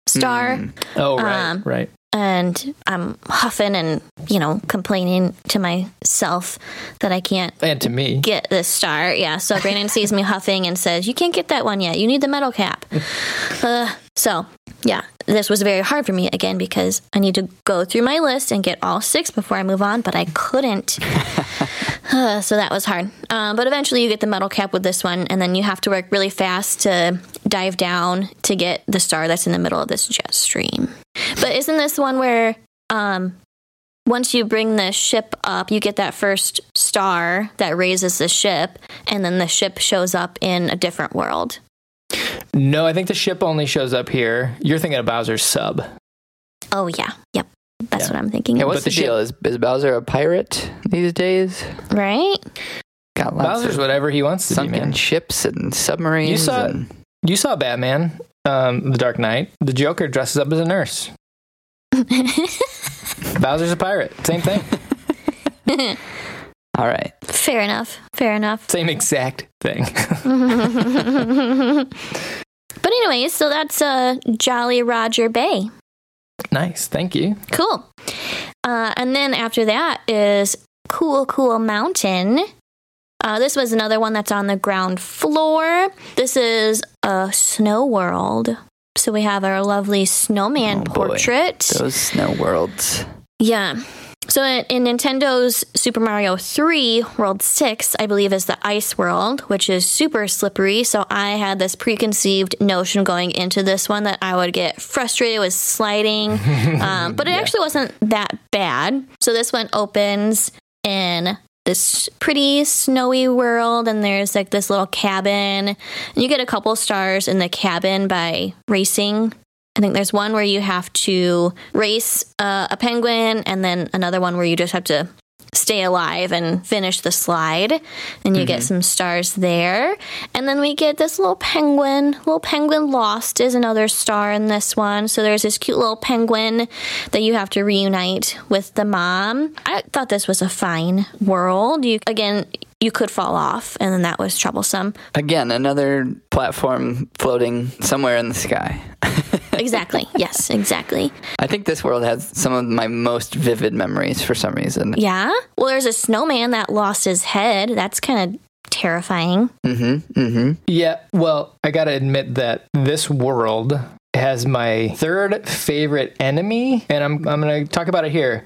star Mm. Oh right, Um, right. and I'm huffing and you know complaining to myself that I can't And to me, get this star. Yeah, so Brandon sees me huffing and says, "You can't get that one yet. You need the metal cap." uh, so yeah, this was very hard for me again because I need to go through my list and get all six before I move on, but I couldn't. Uh, so that was hard. Um, but eventually, you get the metal cap with this one, and then you have to work really fast to dive down to get the star that's in the middle of this jet stream. But isn't this one where um, once you bring the ship up, you get that first star that raises the ship, and then the ship shows up in a different world. No, I think the ship only shows up here. You're thinking of Bowser's sub. Oh yeah, yep, that's Yeah. what I'm thinking. Yeah, what's But the, the deal? Is, is Bowser a pirate these days? right? Got lots Bowser's of whatever he wants to be, man. ships and submarines. You saw- and, You saw Batman, um, The Dark Knight. The Joker dresses up as a nurse. Bowser's a pirate. Same thing. all right. Fair enough. Fair enough. Same exact thing. But anyways, so that's uh, Jolly Roger Bay. nice. Thank you. Cool. Uh, and then after that is Cool Cool Mountain. Uh, this was another one that's on the ground floor. This is a snow world. So we have our lovely snowman Oh, boy. portrait. Those snow worlds. Yeah. So in, in Nintendo's Super Mario 3, World 6, I believe, is the ice world, which is super slippery. So I had this preconceived notion going into this one that I would get frustrated with sliding. Um, but it actually wasn't that bad. So this one opens in this pretty snowy world, and there's like this little cabin. And you get a couple stars in the cabin by racing I think there's one where you have to race uh, a penguin, and then another one where you just have to stay alive and finish the slide, and you get some stars there. And then we get this little penguin. Little penguin lost is another star in this one. So there's this cute little penguin that you have to reunite with the mom. I thought this was a fine world. You again. You could fall off, and then that was troublesome. Again, another platform floating somewhere in the sky. Exactly. yes, exactly. I think this world has some of my most vivid memories for some reason. Yeah. Well, there's a snowman that lost his head. That's kind of terrifying. Mm-hmm. Mm-hmm. Yeah, well, I gotta admit that this world has my third favorite enemy, and I'm I'm gonna talk about it here.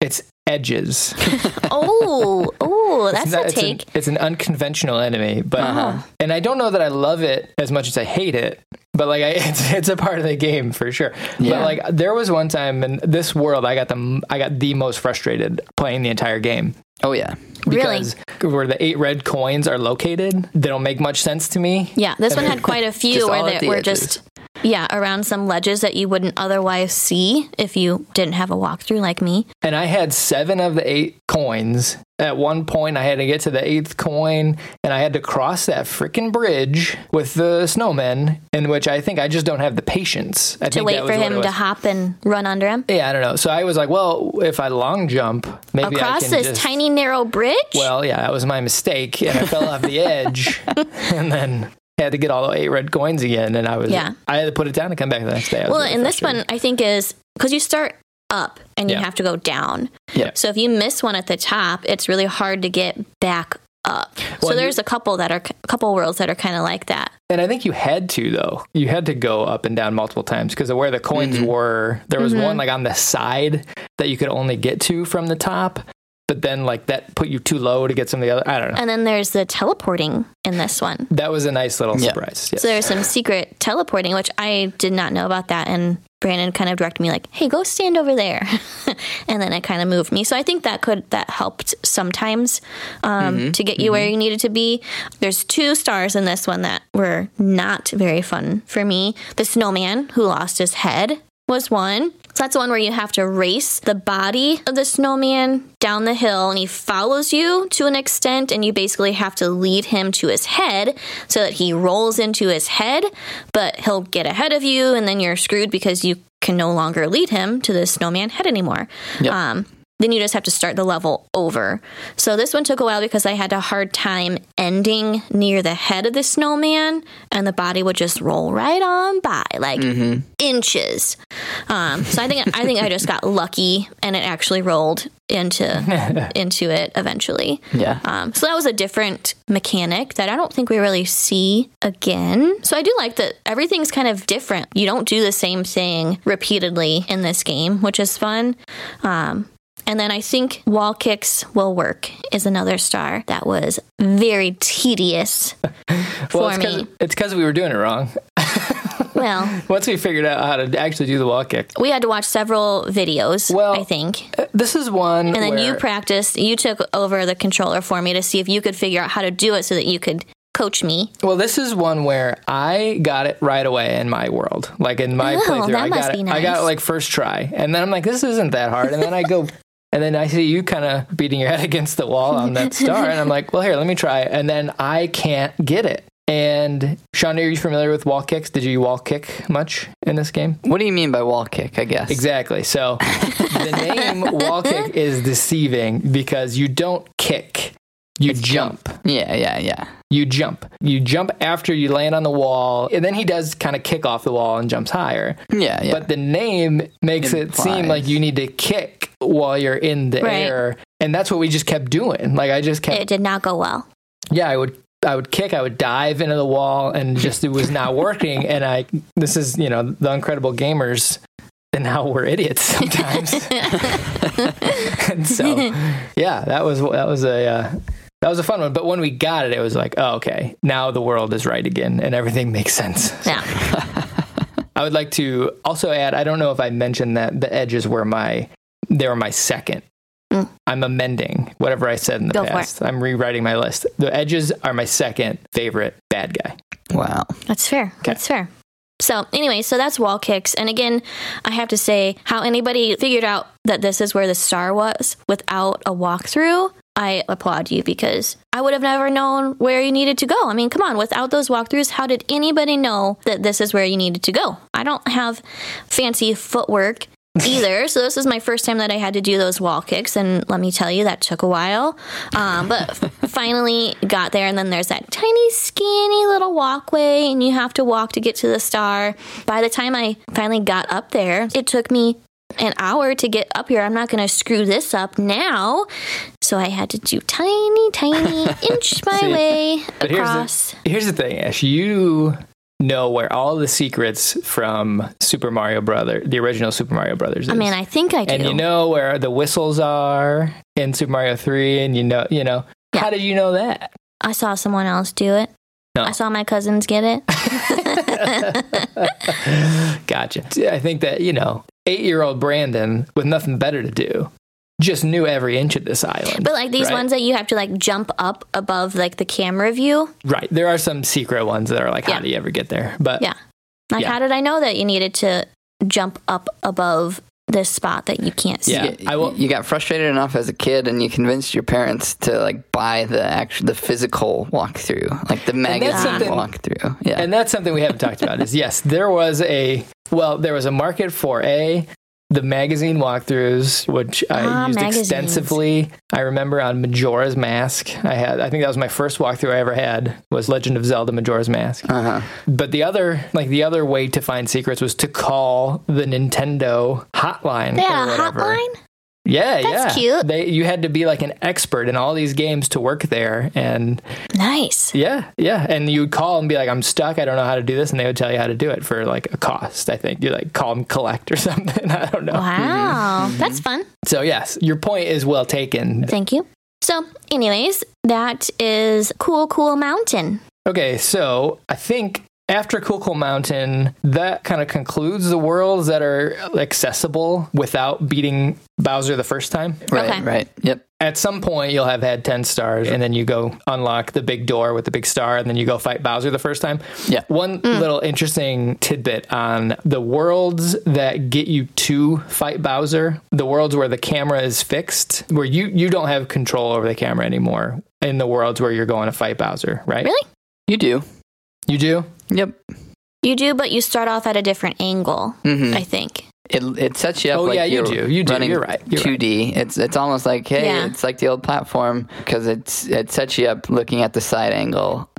It's edges. Oh, oh, that's It's a not- it's an- take. It's an, unconventional enemy, but Uh-huh. and I don't know that I love it as much as I hate it. But like, I, it's it's a part of the game for sure. Yeah. But like, there was one time in this world, I got the I got the most frustrated playing the entire game Oh yeah. Really? because where the eight red coins are located, they don't make much sense to me. Yeah, this one had quite a few where they the were edges. just yeah around some ledges that you wouldn't otherwise see if you didn't have a walkthrough like me. And I had seven of the eight coins. At one point, I had to get to the eighth coin, and I had to cross that freaking bridge with the snowmen, in which I think I just don't have the patience. I To wait for him to hop and run under him Yeah, I don't know. So I was like, well, if I long jump, maybe I across can this just. tiny narrow bridge. well, yeah, that was my mistake, and I fell off the edge, and then had to get all the eight red coins again, and I was Yeah. I had to put it down and come back the next day. Well, really and this one I think is because you start up and you Yeah. have to go down. Yeah. So if you miss one at the top, it's really hard to get back up. Well, so you- there's a couple that are a couple worlds that are kind of like that. And I think you had to though. You had to go up and down multiple times because of where the coins Mm-hmm. were. There was one like on the side that you could only get to from the top. But then like that put you too low to get some of the other. I don't know. And then there's the teleporting in this one. That was a nice little Yeah. surprise. Yes. So there's some secret teleporting, which I did not know about that. And Brandon kind of directed me like, "Hey, go stand over there," and then it kind of moved me. So I think that could that helped sometimes um, to get you where you needed to be. There's two stars in this one that were not very fun for me. The snowman who lost his head was one. So that's the one where you have to race the body of the snowman down the hill and he follows you to an extent and you basically have to lead him to his head so that he rolls into his head, but he'll get ahead of you and then you're screwed because you can no longer lead him to the snowman head anymore. Yep. Um, then you just have to start the level over. So this one took a while because I had a hard time ending near the head of the snowman, and the body would just roll right on by, like inches. Um, so I think I think I just got lucky, and it actually rolled into into it eventually. Yeah. Um, so that was a different mechanic that I don't think we really see again. So I do like that everything's kind of different. You don't do the same thing repeatedly in this game, which is fun. Um, and then I think wall kicks will work is another star that was very tedious for well, it's me. it's because we were doing it wrong. Well, Once we figured out how to actually do the wall kick, we had to watch several videos, Well, I think. Uh, this is one. And then where, you practiced, you took over the controller for me to see if you could figure out how to do it so that you could coach me. Well, this is one where I got it right away in my world. Like in my Oh, playthrough, I got it. I got it like first try, and then I'm like, this isn't that hard. And then I go, and then I see you kind of beating your head against the wall on that star, and I'm like, well, here, let me try. And then I can't get it. And Sean, are you familiar with wall kicks? Did you wall kick much in this game? What do you mean by wall kick? I guess. Exactly. So the name wall kick is deceiving because you don't kick, you jump. Yeah, yeah, yeah. You jump. You jump after you land on the wall, and then he does kind of kick off the wall and jumps higher. Yeah, yeah. But the name makes it seem like you need to kick while you're in the Right. air, and that's what we just kept doing. Like I just kept, It did not go well. yeah, I would. I would kick, I would dive into the wall, and just it was not working. and I, this is, you know, the Uncredible Gamers, and how we're idiots sometimes. and so, yeah, that was that was a uh, that was a fun one. But when we got it, it was like, oh, okay, now the world is right again, and everything makes sense. Yeah. I would like to also add. I don't know if I mentioned that the edges were my they were my second. Mm. I'm amending whatever I said in the Go past. I'm rewriting my list. The edges are my second favorite bad guy. wow. That's fair. That's fair. So, anyway, so that's wall kicks. And again, I have to say, how anybody figured out that this is where the star was without a walkthrough, I applaud you because I would have never known where you needed to go. I mean, come on, without those walkthroughs, how did anybody know that this is where you needed to go? I don't have fancy footwork either. so this is my first time that I had to do those wall kicks, and let me tell you, that took a while. Um, but finally got there, and then there's that tiny, skinny little walkway, and you have to walk to get to the star. By the time I finally got up there, it took me an hour to get up here. I'm not going to screw this up now. So I had to do tiny, tiny inch my See, way But here's across. the, here's the thing, Ash. You know where all the secrets from Super Mario Brother, the original Super Mario Brothers. Is. I mean, I think I do. and you know where the whistles are in Super Mario Three, and you know, you know. Yeah. How did you know that? I saw someone else do it. No. I saw my cousins get it. Gotcha. I think that, you know, eight year old Brandon with nothing better to do just knew every inch of this island. But like these right? ones that you have to like jump up above like the camera view. Right. There are some secret ones that are like, how Yeah. do you ever get there? But Yeah. Like Yeah. how did I know that you needed to jump up above this spot that you can't see? Yeah. I will- You got frustrated enough as a kid, and you convinced your parents to like buy the actual the physical walkthrough, like the magazine something- walkthrough. Yeah. and that's something we haven't talked about is yes, there was a, well, there was a market for A, the magazine walkthroughs, which I Ah, used magazines. extensively. I remember on Majora's Mask. I had, I think that was my first walkthrough I ever had was Legend of Zelda Majora's Mask. uh-huh. But the other, like the other way to find secrets was to call the Nintendo hotline. They or whatever. hotline? Yeah, That's yeah. cute. They you had to be like an expert in all these games to work there, and Nice. yeah, yeah. And you would call and be like, "I'm stuck. I don't know how to do this," and they would tell you how to do it for like a cost. I think you like call them collect or something. I don't know. Wow. Mm-hmm. That's fun. So yes, your point is well taken. Thank you. So, anyways, that is Cool Cool Mountain. Okay, so I think after Cool Cool Mountain, that kind of concludes the worlds that are accessible without beating Bowser the first time. Right, Okay. right. Yep. At some point, you'll have had 10 stars, and then you go unlock the big door with the big star, and then you go fight Bowser the first time. Yeah. One mm. little interesting tidbit on the worlds that get you to fight Bowser, the worlds where the camera is fixed, where you, you don't have control over the camera anymore, in the worlds where you're going to fight Bowser, right? Really? You do. You do? Yep. You do, but you start off at a different angle, hmm I think. It, it sets you up Oh, like yeah, you you're do. You do. running You're right. You're 2D. It's it's almost like hey, Yeah. it's like the old platform because it's it sets you up looking at the side angle.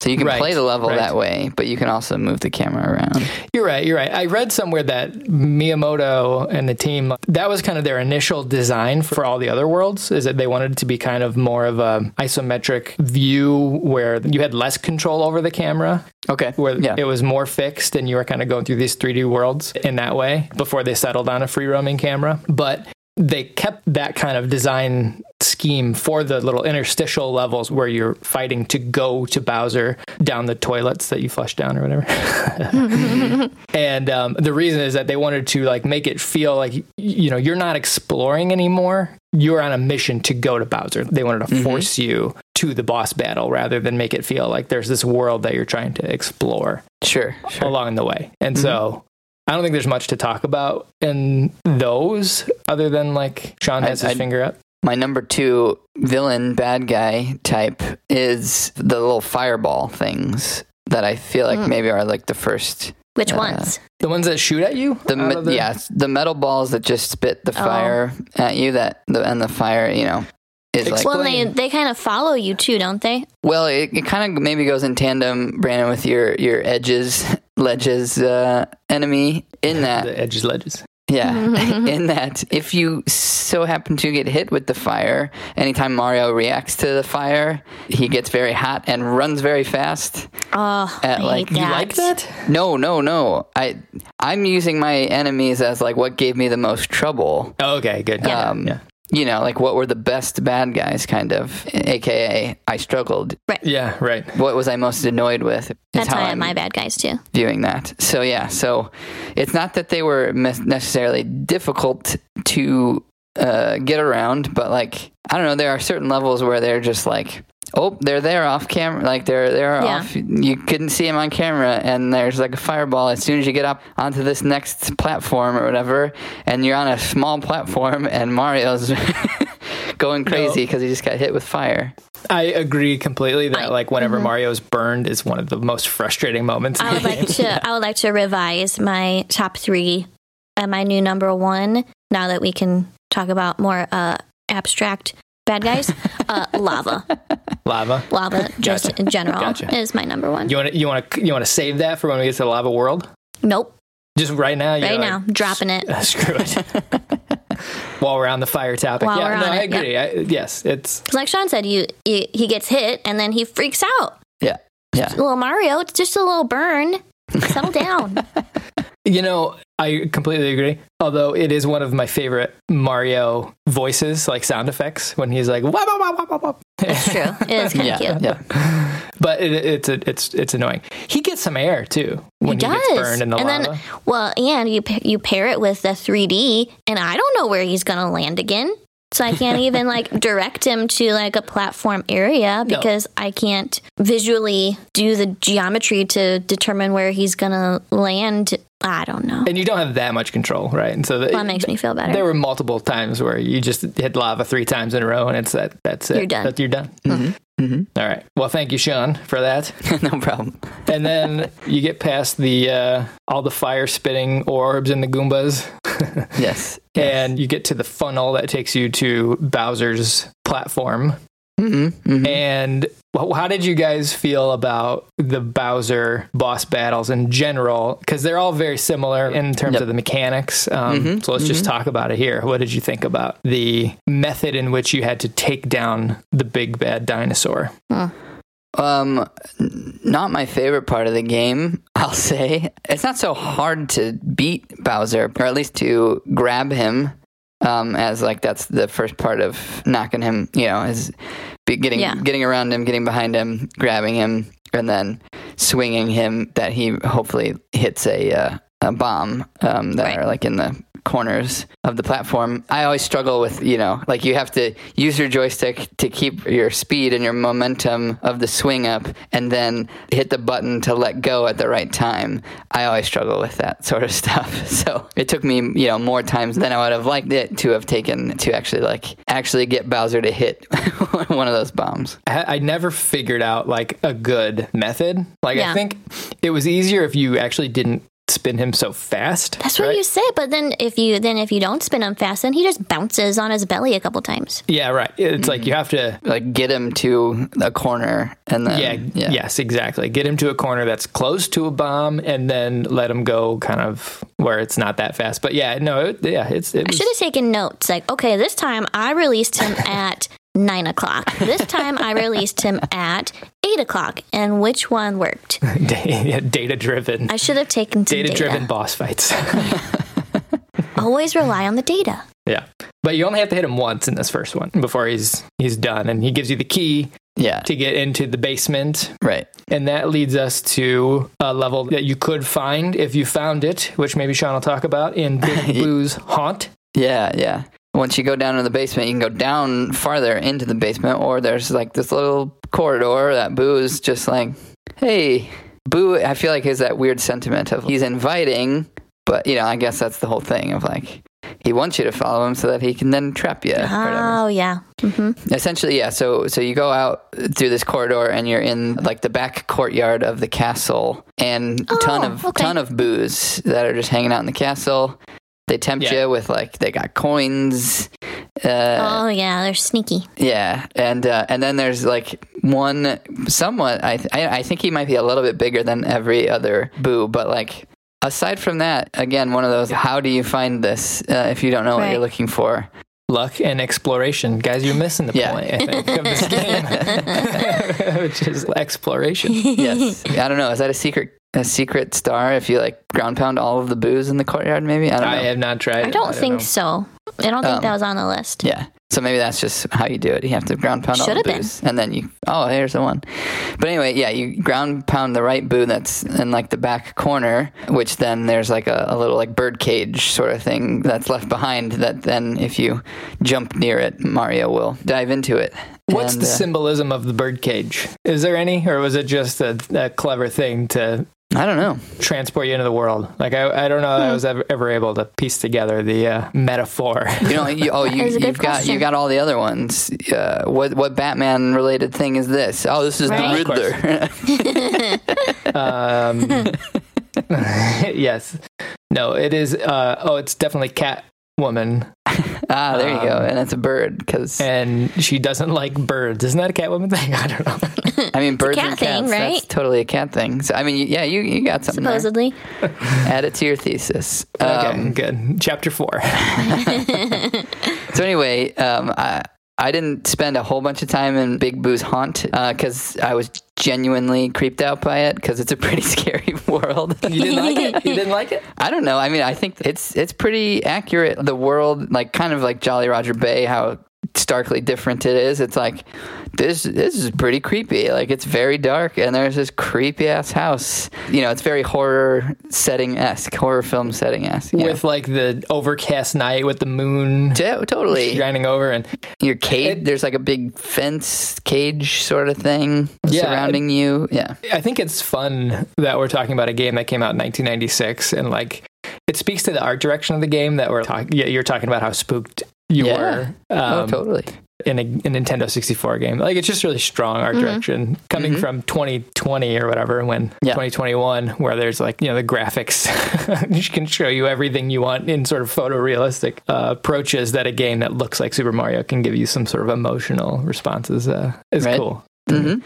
So you can Right, play the level right. that way, but you can also move the camera around. You're right. You're right. I read somewhere that Miyamoto and the team that was kind of their initial design for all the other worlds is that they wanted it to be kind of more of a isometric view where you had less control over the camera, Okay. where Yeah. it was more fixed and you were kind of going through these 3D worlds in that way before they settled on a free roaming camera. But they kept that kind of design scheme for the little interstitial levels where you're fighting to go to Bowser down the toilets that you flush down or whatever. and um, the reason is that they wanted to like make it feel like you know you're not exploring anymore. You're on a mission to go to Bowser. They wanted to force you to the boss battle rather than make it feel like there's this world that you're trying to explore Sure. Sure. along the way. And so I don't think there's much to talk about in those other than like Sean has I- his I- finger up. My number two villain, bad guy type is the little fireball things that I feel like maybe are like the first. Which Uh, ones? The ones that shoot at you? The, me- the- yeah, the metal balls that just spit the Oh. fire at you. That the, and the fire, you know, is like Well, they they kind of follow you too, don't they? Well, it, it kind of maybe goes in tandem, Brandon, with your your edges, ledges uh, enemy. In that, The edges, ledges. yeah, in that, if you so happen to get hit with the fire, anytime Mario reacts to the fire, he gets very hot and runs very fast. Oh, At, I like, hate you that. Like that? No, no, no. I I'm using my enemies as like what gave me the most trouble. Oh, okay, good. Yeah. Um, yeah. You know, like what were the best bad guys, kind of, aka I struggled. Right. Yeah, right. What was I most annoyed with? Is That's how I I'm my bad guys too. viewing that. So yeah, so it's not that they were necessarily difficult to uh, get around, but like I don't know, there are certain levels where they're just like. Oh, they're there off camera. Like they're they're Yeah. off. You couldn't see them on camera, and there's like a fireball as soon as you get up onto this next platform or whatever, and you're on a small platform, and Mario's going crazy because he just got hit with fire. I agree completely that I- like whenever Mm-hmm. Mario's burned is one of the most frustrating moments. in I would the like game. to. I would like to revise my top three and my new number one. Now that we can talk about more uh, abstract bad guys, uh, lava, lava. lava, just Gotcha. in general, Gotcha. is my number one. You want to you want to you want to save that for when we get to the lava world? Nope, Just right now. right like, now, dropping it. Screw it. While we're on the fire topic, While yeah, no, I it, yep. agree. I, yes, it's like Sean said, you, you he gets hit and then he freaks out. Yeah, yeah. Little Mario, it's just a little burn. Settle down. You know I completely agree. Although it is one of my favorite Mario voices, like sound effects, when he's like, wah, wah, wah, wah, wah. It's true. It is kind Yeah, of cute. yeah. but it, it's it's it's annoying. He gets some air too when he he, gets burned in the and lava. then, well, and you you pair it with the 3D, and I don't know where he's gonna land again. So I can't even like direct him to like a platform area because I can't visually do the geometry to determine where he's gonna land. I don't know. and you don't have that much control, right? And so the, Well, that makes me feel better. There were multiple times where you just hit lava three times in a row, and it's that. That's it. You're done. That you're done. hmm All right. Well, thank you, Sean, for that. no problem. And then you get past the uh, all the fire spitting orbs and the Goombas, Yes. and you get to the funnel that takes you to Bowser's platform. Mm-hmm, And how did you guys feel about the Bowser boss battles in general? Because they're all very similar in terms Yep. of the mechanics. Um, Mhm, So let's just talk about it here. What did you think about the method in which you had to take down the big bad dinosaur? Um, not my favorite part of the game. I'll say it's not so hard to beat Bowser, or at least to grab him. Um, as like that's the first part of knocking him. You know, is be getting Yeah. getting around him, getting behind him, grabbing him, and then swinging him that he hopefully hits a uh, a bomb um, that Right. are like in the corners of the platform. I always struggle with, you know, like you have to use your joystick to keep your speed and your momentum of the swing up and then hit the button to let go at the right time. I always struggle with that sort of stuff. So it took me, you know, more times than I would have liked it to have taken to actually like actually get Bowser to hit one of those bombs. I, I never figured out like a good method. Like I think it was easier if you actually didn't spin him so fast. That's what right? you say, but then if you then if you don't spin him fast, then he just bounces on his belly a couple times. Yeah, right. It's like you have to Like get him to a corner and then yeah, yes, exactly. Get him to a corner that's close to a bomb, and then let him go kind of where it's not that fast. But yeah, no, it, yeah, it's it I should have taken notes. Like, okay, this time I released him at nine o'clock. This time I released him at eight o'clock, and which one worked? data driven, I should have taken data data. driven boss fights. Always rely on the data. yeah, but you only have to hit him once in this first one before he's he's done, and he gives you the key Yeah. to get into the basement. Right. And that leads us to a level that you could find if you found it, which maybe Sean will talk about in Big Boo's Haunt. Yeah, yeah. Once you go down to the basement, you can go down farther into the basement, or there's like this little corridor that Boo is just like, hey, Boo, I feel like has that weird sentiment of he's inviting, but you know, I guess that's the whole thing of like, he wants you to follow him so that he can then trap you. Oh yeah. hmm Essentially, yeah. So, so you go out through this corridor, and you're in like the back courtyard of the castle, and ton Oh, of okay. ton of boos that are just hanging out in the castle. They tempt Yeah. you with like they got coins. Uh, Oh yeah, they're sneaky. yeah, and uh, and then there's like one somewhat. I, th- I I think he might be a little bit bigger than every other boo, but like. Aside from that, again, one of those. How do you find this uh, if you don't know what you're looking for? luck and exploration. Guys, you're missing the Yeah. point, I think, of this game, which is exploration. yes. I don't know. Is that a secret a secret star if you like ground pound all of the boos in the courtyard maybe? I don't know. I have not tried I it. don't think know. so. I don't think Um, that was on the list. yeah. So maybe that's just how you do it. You have to ground pound all the Should've been. boos. And then you oh, here's the one. But anyway, yeah, you ground pound the right boo that's in like the back corner, which then there's like a, a little like bird cage sort of thing that's left behind that then if you jump near it, Mario will dive into it. What's And, the uh, symbolism of the birdcage? Is there any, or was it just a, a clever thing to I don't know. transport you into the world? Like I, I don't know. that I was ever, ever able to piece together the uh, metaphor. You know, you, oh, you, That is a good you've got question. you got all the other ones. Uh, what what Batman related thing is this? Oh, this is Right. the Riddler. um, yes. No, it is. Uh, oh, it's definitely Catwoman, ah, there you go, Um, and it's a bird because and she doesn't like birds. Isn't that a Catwoman thing? I don't know. I mean birds cat and thing, cats. right? That's totally a cat thing. So I mean, you- yeah, you you got something there. Supposedly. Add it to your thesis. Okay, Um, good. Chapter four. So anyway, um, I I didn't spend a whole bunch of time in Big Boo's haunt uh, because I was genuinely creeped out by it because it's a pretty scary world. You didn't like it? You didn't like it? I don't know. I mean, I think it's it's pretty accurate. The world, like kind of like Jolly Roger Bay, how starkly different it is. It's like this this is pretty creepy. Like it's very dark, and there's this creepy ass house. You know, it's very horror setting esque, horror film setting esque. With like the overcast night with the moon totally shining over, and your cage. It- there's like a big fence cage sort of thing Yeah. surrounding you. Yeah, I think it's fun that we're talking about a game that came out in 1996, and like it speaks to the art direction of the game that we're talking. Yeah, you're talking about how spooked you Yeah. were. oh Um, totally. in a, a Nintendo 64 game. Like it's just really strong art direction coming from 2020 or whatever when Yeah. 2021 where there's like, you know, the graphics which can show you everything you want in sort of photorealistic uh, approaches that a game that looks like Super Mario can give you some sort of emotional responses uh, is Right. cool.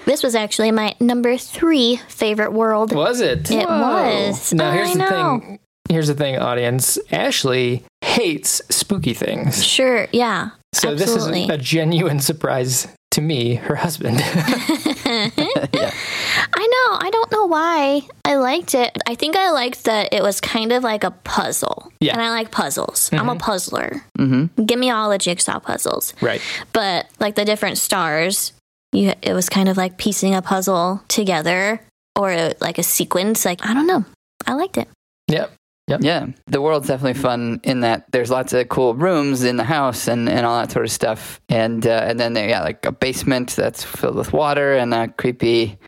This was actually my number three favorite world. Was it? It was. Now here's I the know. thing. Here's the thing, audience. Ashley hates spooky things. Sure, yeah. So absolutely. this is a genuine surprise to me, her husband. yeah. I know. I don't know why I liked it. I think I liked that it was kind of like a puzzle. Yeah. And I like puzzles. I'm a puzzler. Mm-hmm. Give me all the jigsaw puzzles. right. But like the different stars, you it was kind of like piecing a puzzle together or like a sequence. Like I don't know. I liked it. Yep. Yeah, the world's definitely fun in that there's lots of cool rooms in the house and, and all that sort of stuff. And uh, and then they got like a basement that's filled with water and a creepy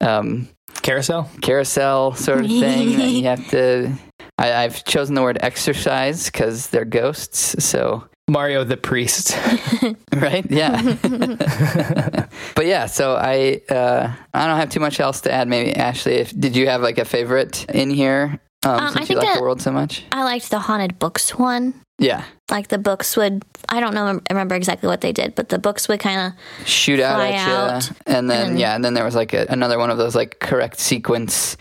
um, Carousel? carousel sort of thing that you have to. I, I've chosen the word exercise because they're ghosts. So Mario the priest. right, yeah. but yeah, so I uh, I don't have too much else to add. Maybe Ashley, if did you have like a favorite in here? Um, Um, I since you think like the world so much. I liked the haunted books one. Yeah, Like the books would, I don't know, remember exactly what they did, but the books would kind of shoot out Fly at you, out, and then and- yeah, and then there was like a, another one of those like correct sequence.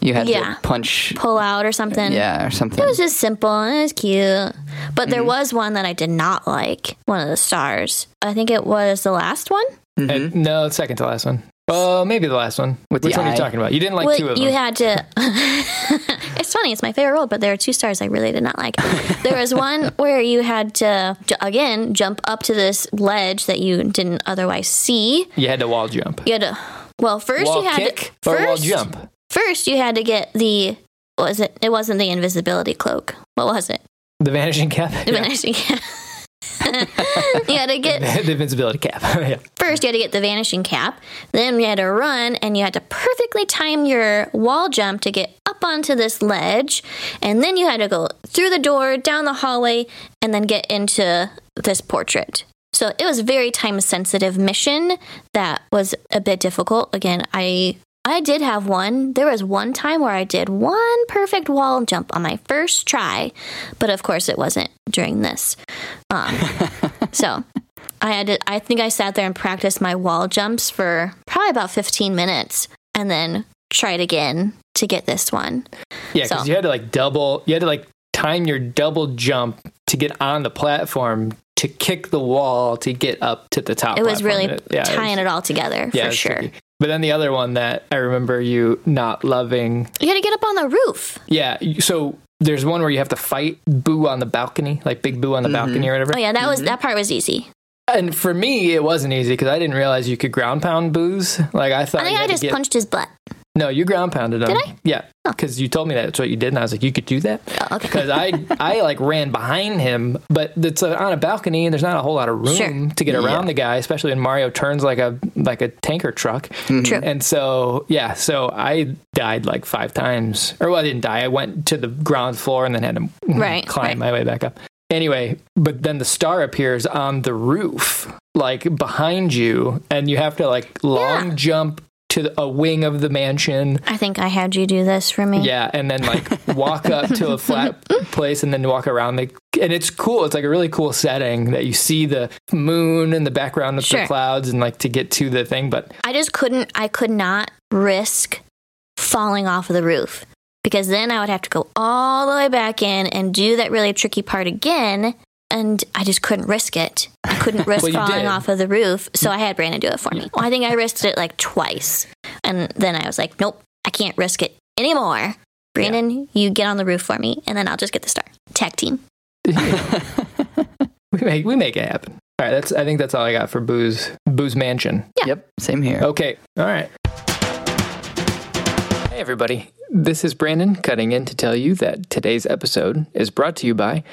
You had Yeah. to punch, pull out or something. yeah, or something. It was just simple and it was cute. But Mm-hmm. there was one that I did not like, one of the stars. I think it was the last one. And- no, second to last one. Oh, maybe the last one. With Which the one are you eye. talking about? You didn't like well, two of them. you had to. it's funny. It's my favorite world, but there are two stars I really did not like. there was one where you had to again jump up to this ledge that you didn't otherwise see. you had to wall jump. You had to. Well, first wall you had kick to, first, wall jump? First, you had to get the. What was it? It wasn't the invisibility cloak. What was it? The vanishing cap? The Yeah. vanishing cap. you had to get the invincibility cap. yeah. first you had to get the vanishing cap then you had to run and you had to perfectly time your wall jump to get up onto this ledge and then you had to go through the door down the hallway and then get into this portrait so it was a very time sensitive mission that was a bit difficult again i I did have one. There was one time where I did one perfect wall jump on my first try, but of course it wasn't during this. Um, so I had to, I think I sat there and practiced my wall jumps for probably about 15 minutes and then tried again to get this one. Yeah, because So- you had to like double, you had to like time your double jump to get on the platform to kick the wall to get up to the top. It was really yeah, tying it all together yeah, for sure. tricky. But then the other one that I remember you not loving, You had to get up on the roof. yeah. So there's one where you have to fight Boo on the balcony, like Big Boo on the mm-hmm. balcony or whatever. Oh yeah, that was mm-hmm. that part was easy. And for me, it wasn't easy because I didn't realize you could ground pound Boo's. Like I thought. I think you I had to just get- punched his butt. No, you ground pounded him. Did I? Yeah, Oh. because you told me that's what you did, and I was like, you could do that. Oh, okay. Because I, I like ran behind him, but it's uh on a balcony, and there's not a whole lot of room Sure. to get around the guy, especially when Mario turns like a like a tanker truck. True. And so, yeah, so I died like five times, or well, I didn't die. I went to the ground floor and then had to Right, climb right. my way back up. Anyway, but then the star appears on the roof, like behind you, and you have to like long Yeah. jump to a wing of the mansion. I think I had you do this for me. Yeah, and then like walk up to a flat place and then walk around the and it's cool. It's like a really cool setting that you see the moon in the background of Sure. the clouds and like to get to the thing, but I just couldn't I could not risk falling off of the roof because then I would have to go all the way back in and do that really tricky part again and I just couldn't risk it. I couldn't risk Well, falling did. off of the roof, so I had Brandon do it for me. Well, I think I risked it like twice. And then I was like, "Nope, I can't risk it anymore." Brandon, you get on the roof for me and then I'll just get the star. Tag team. we make we make it happen. All right, that's I think that's all I got for Boo's Boo's Mansion. Yeah. Yep, same here. Okay. All right. Hey, everybody. This is Brandon cutting in to tell you that today's episode is brought to you by,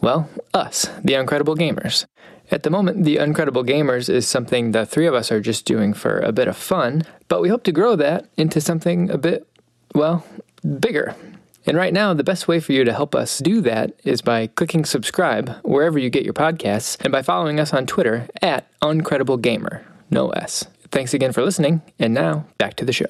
well, us, the Uncredible Gamers. At the moment, the Uncredible Gamers is something the three of us are just doing for a bit of fun, but we hope to grow that into something a bit, well, bigger. And right now, the best way for you to help us do that is by clicking subscribe wherever you get your podcasts and by following us on Twitter at Uncredible Gamer, no S. Thanks again for listening, and now back to the show.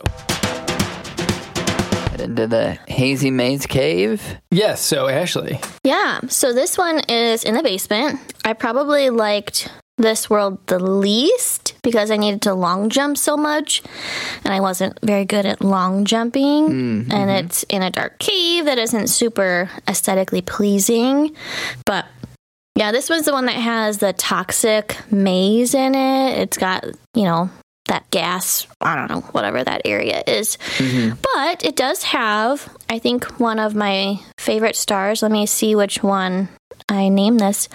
Head into the hazy maze cave. Yes, so Ashley. Yeah, so this one is in the basement. I probably liked this world the least because I needed to long jump so much and I wasn't very good at long jumping. Mm-hmm. And it's in a dark cave that isn't super aesthetically pleasing. But yeah, this one's the one that has the toxic maze in it. It's got, you know, that gas, I don't know, whatever that area is. Mm-hmm. But it does have, I think, one of my favorite stars. Let me see which one I name this.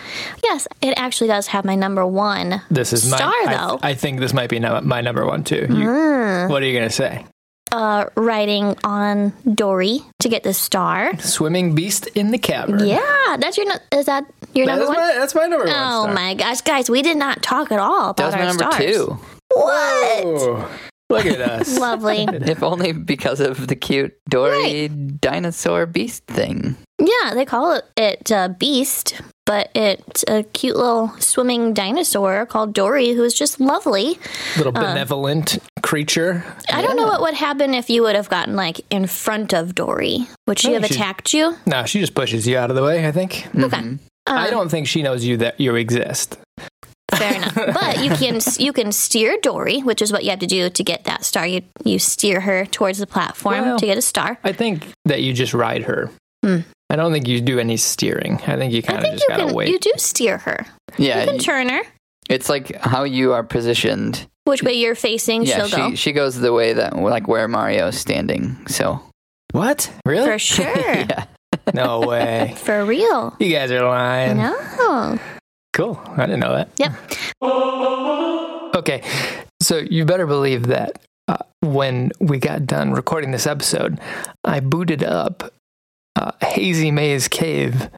Yes, it actually does have my number one This is star, my, I- though. I, think this might be no, my number one too. You- Mm. What are you going to say? uh, riding on Dorrie to get the star. Swimming beast in the cavern. Yeah, that's your. Is that your That number one? my, that's my number one. Oh my gosh, guys, we did not talk at all That about was my our number stars. two. What? Look at us. Lovely. If only because of the cute Dorrie dinosaur beast thing. Yeah, they call it, it uh, Beast, but it's a cute little swimming dinosaur called Dorrie who is just lovely. Little benevolent creature. I don't know what would happen if you would have gotten like in front of Dorrie. Would she No, have attacked you? No, she just pushes you out of the way, I think. Okay. I Uh, don't think she knows you that you exist. Fair enough. But you can you can steer Dorrie, which is what you have to do to get that star. You you steer her towards the platform Well- to get a star. I think that you just ride her. Hmm. I don't think you do any steering. I think you kind of just you gotta can wait. you do steer her. Yeah, You can turn her. it's like how you are positioned. Which way you're facing, Yeah, she'll she go. she goes the way that like where Mario's standing. So what? Really? For sure. yeah, No way. For real. you guys are lying. No. Cool. I didn't know that. Yep. Okay. So you better believe that uh, when we got done recording this episode, I booted up uh, Hazy Maze Cave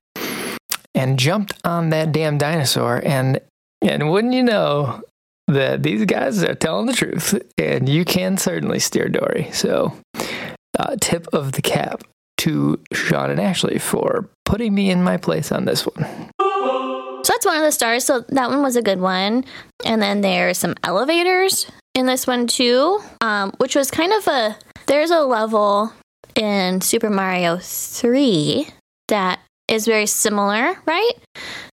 and jumped on that damn dinosaur. And, and wouldn't you know that these guys are telling the truth? And you can certainly steer Dorrie. So, uh, tip of the cap to Sean and Ashley for putting me in my place on this one. So that's one of the stars. So that one was a good one. And then there's some elevators in this one too, um, which was kind of a. There's a level in Super Mario 3 that is very similar, right?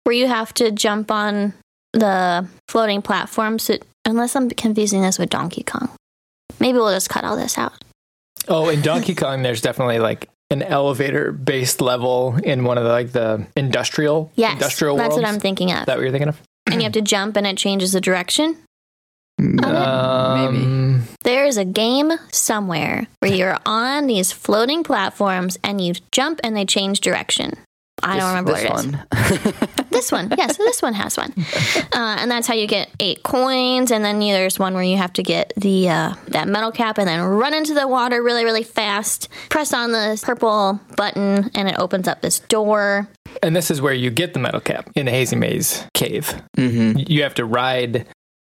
Where you have to jump on the floating platforms. To, unless I'm confusing this with Donkey Kong. Maybe we'll just cut all this out. Oh, in Donkey Kong, there's definitely like an elevator based level in one of the like the industrial Yes, industrial that's worlds. what I'm thinking of. Is that what you're thinking of? and you have to jump, and it changes the direction. maybe. Um, There is a game somewhere where you're on these floating platforms and you jump and they change direction. I don't remember this what it is. one. This one, yes, this one has one, uh, and that's how you get eight coins. And then there's one where you have to get the uh, that metal cap and then run into the water really, really fast. Press on the purple button and it opens up this door. and this is where you get the metal cap in the Hazy Maze cave. hmm You have to ride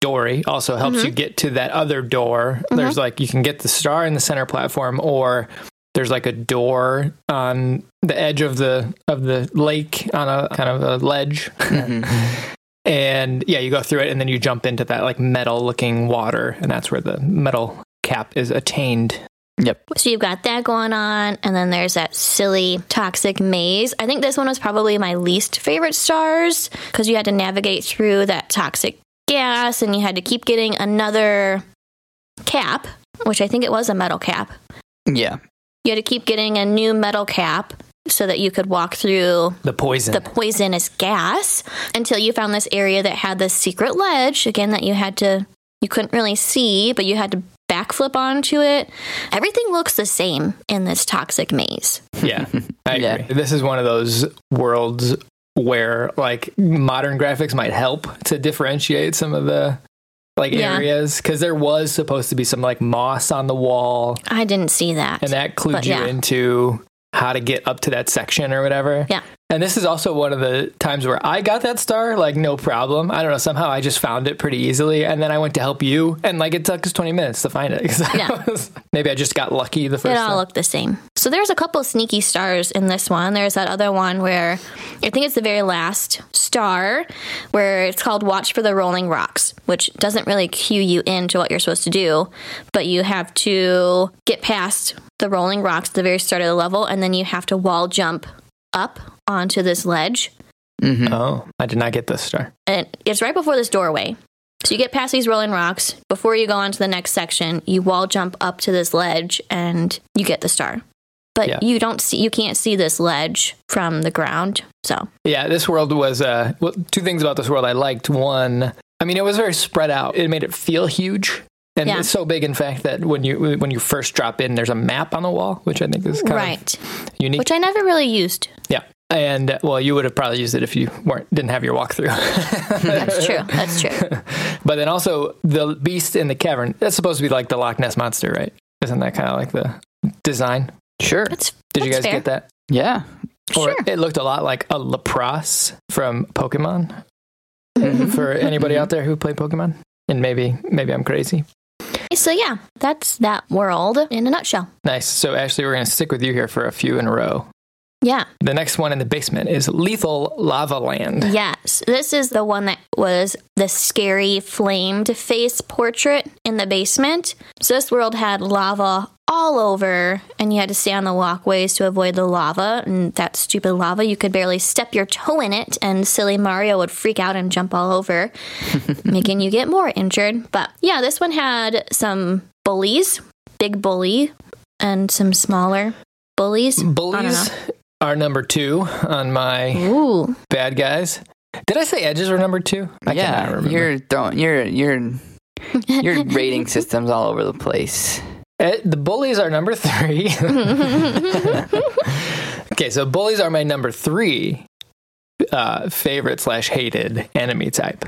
Dorrie. Also helps Mm-hmm. you get to that other door. There's like you can get the star in the center platform, or there's like a door on the edge of the of the lake on a kind of a ledge. Mm-hmm. and yeah, you go through it, and then you jump into that like metal looking water, and that's where the metal cap is attained. Yep. So you've got that going on, and then there's that silly toxic maze. I think this one was probably my least favorite stars because you had to navigate through that toxic gas, and you had to keep getting another cap, which I think it was a metal cap. Yeah. You had to keep getting a new metal cap so that you could walk through The poison. the poisonous gas until you found this area that had this secret ledge again that you had to you couldn't really see but you had to backflip onto it everything looks the same in this toxic maze Yeah, I agree. Yeah. This is one of those worlds where like modern graphics might help to differentiate some of the like Yeah. areas because there was supposed to be some like moss on the wall i didn't see that and that clued you yeah. into how to get up to that section or whatever. Yeah. And this is also one of the times where I got that star, like no problem. I don't know, somehow I just found it pretty easily. And then I went to help you, and like it took us 20 minutes to find it. 'cause I Yeah. was- maybe I just got lucky the first it all time. looked the same So there's a couple sneaky stars in this one. There's that other one where I think it's the very last star where it's called Watch for the Rolling Rocks, which doesn't really cue you into what you're supposed to do, but you have to get past the rolling rocks at the very start of the level and then you have to wall jump up onto this ledge. Mm-hmm. Oh, I did not get this star. And it's right before this doorway. So you get past these rolling rocks. Before you go on to the next section, you wall jump up to this ledge and you get the star. But Yeah. you don't see, you can't see this ledge from the ground. So Yeah, this world was uh, well, two things about this world I liked. One, I mean, it was very spread out. It made it feel huge, and Yeah. it's so big, in fact, that when you when you first drop in, there's a map on the wall, which I think is kind right, of unique. which I never really used. yeah, and uh, well, you would have probably used it if you weren't didn't have your walkthrough. That's true. That's true. but then also the beast in the cavern. That's supposed to be like the Loch Ness monster, right? Isn't that kind of like the design? Sure. That's Did you guys fair. get that? Yeah. Or Sure. it looked a lot like a Lapras from Pokemon. Mm-hmm. For anybody out there who played Pokemon, and maybe maybe I'm crazy. So yeah, that's that world in a nutshell. Nice. So Ashley, we're going to stick with you here for a few in a row. Yeah. The next one in the basement is Lethal Lava Land. Yes, this is the one that was the scary flamed face portrait in the basement. So this world had lava all over, and you had to stay on the walkways to avoid the lava. And that stupid lava, you could barely step your toe in it, and silly Mario would freak out and jump all over, making you get more injured. But yeah, this one had some bullies, big bully, and some smaller bullies. Bullies are number two on my Ooh, bad guys. Did I say edges were number two? I cannot yeah. remember. You're throwing your your your rating systems all over the place. Eh, the bullies are number three. okay, so bullies are my number three uh, favorite slash hated enemy type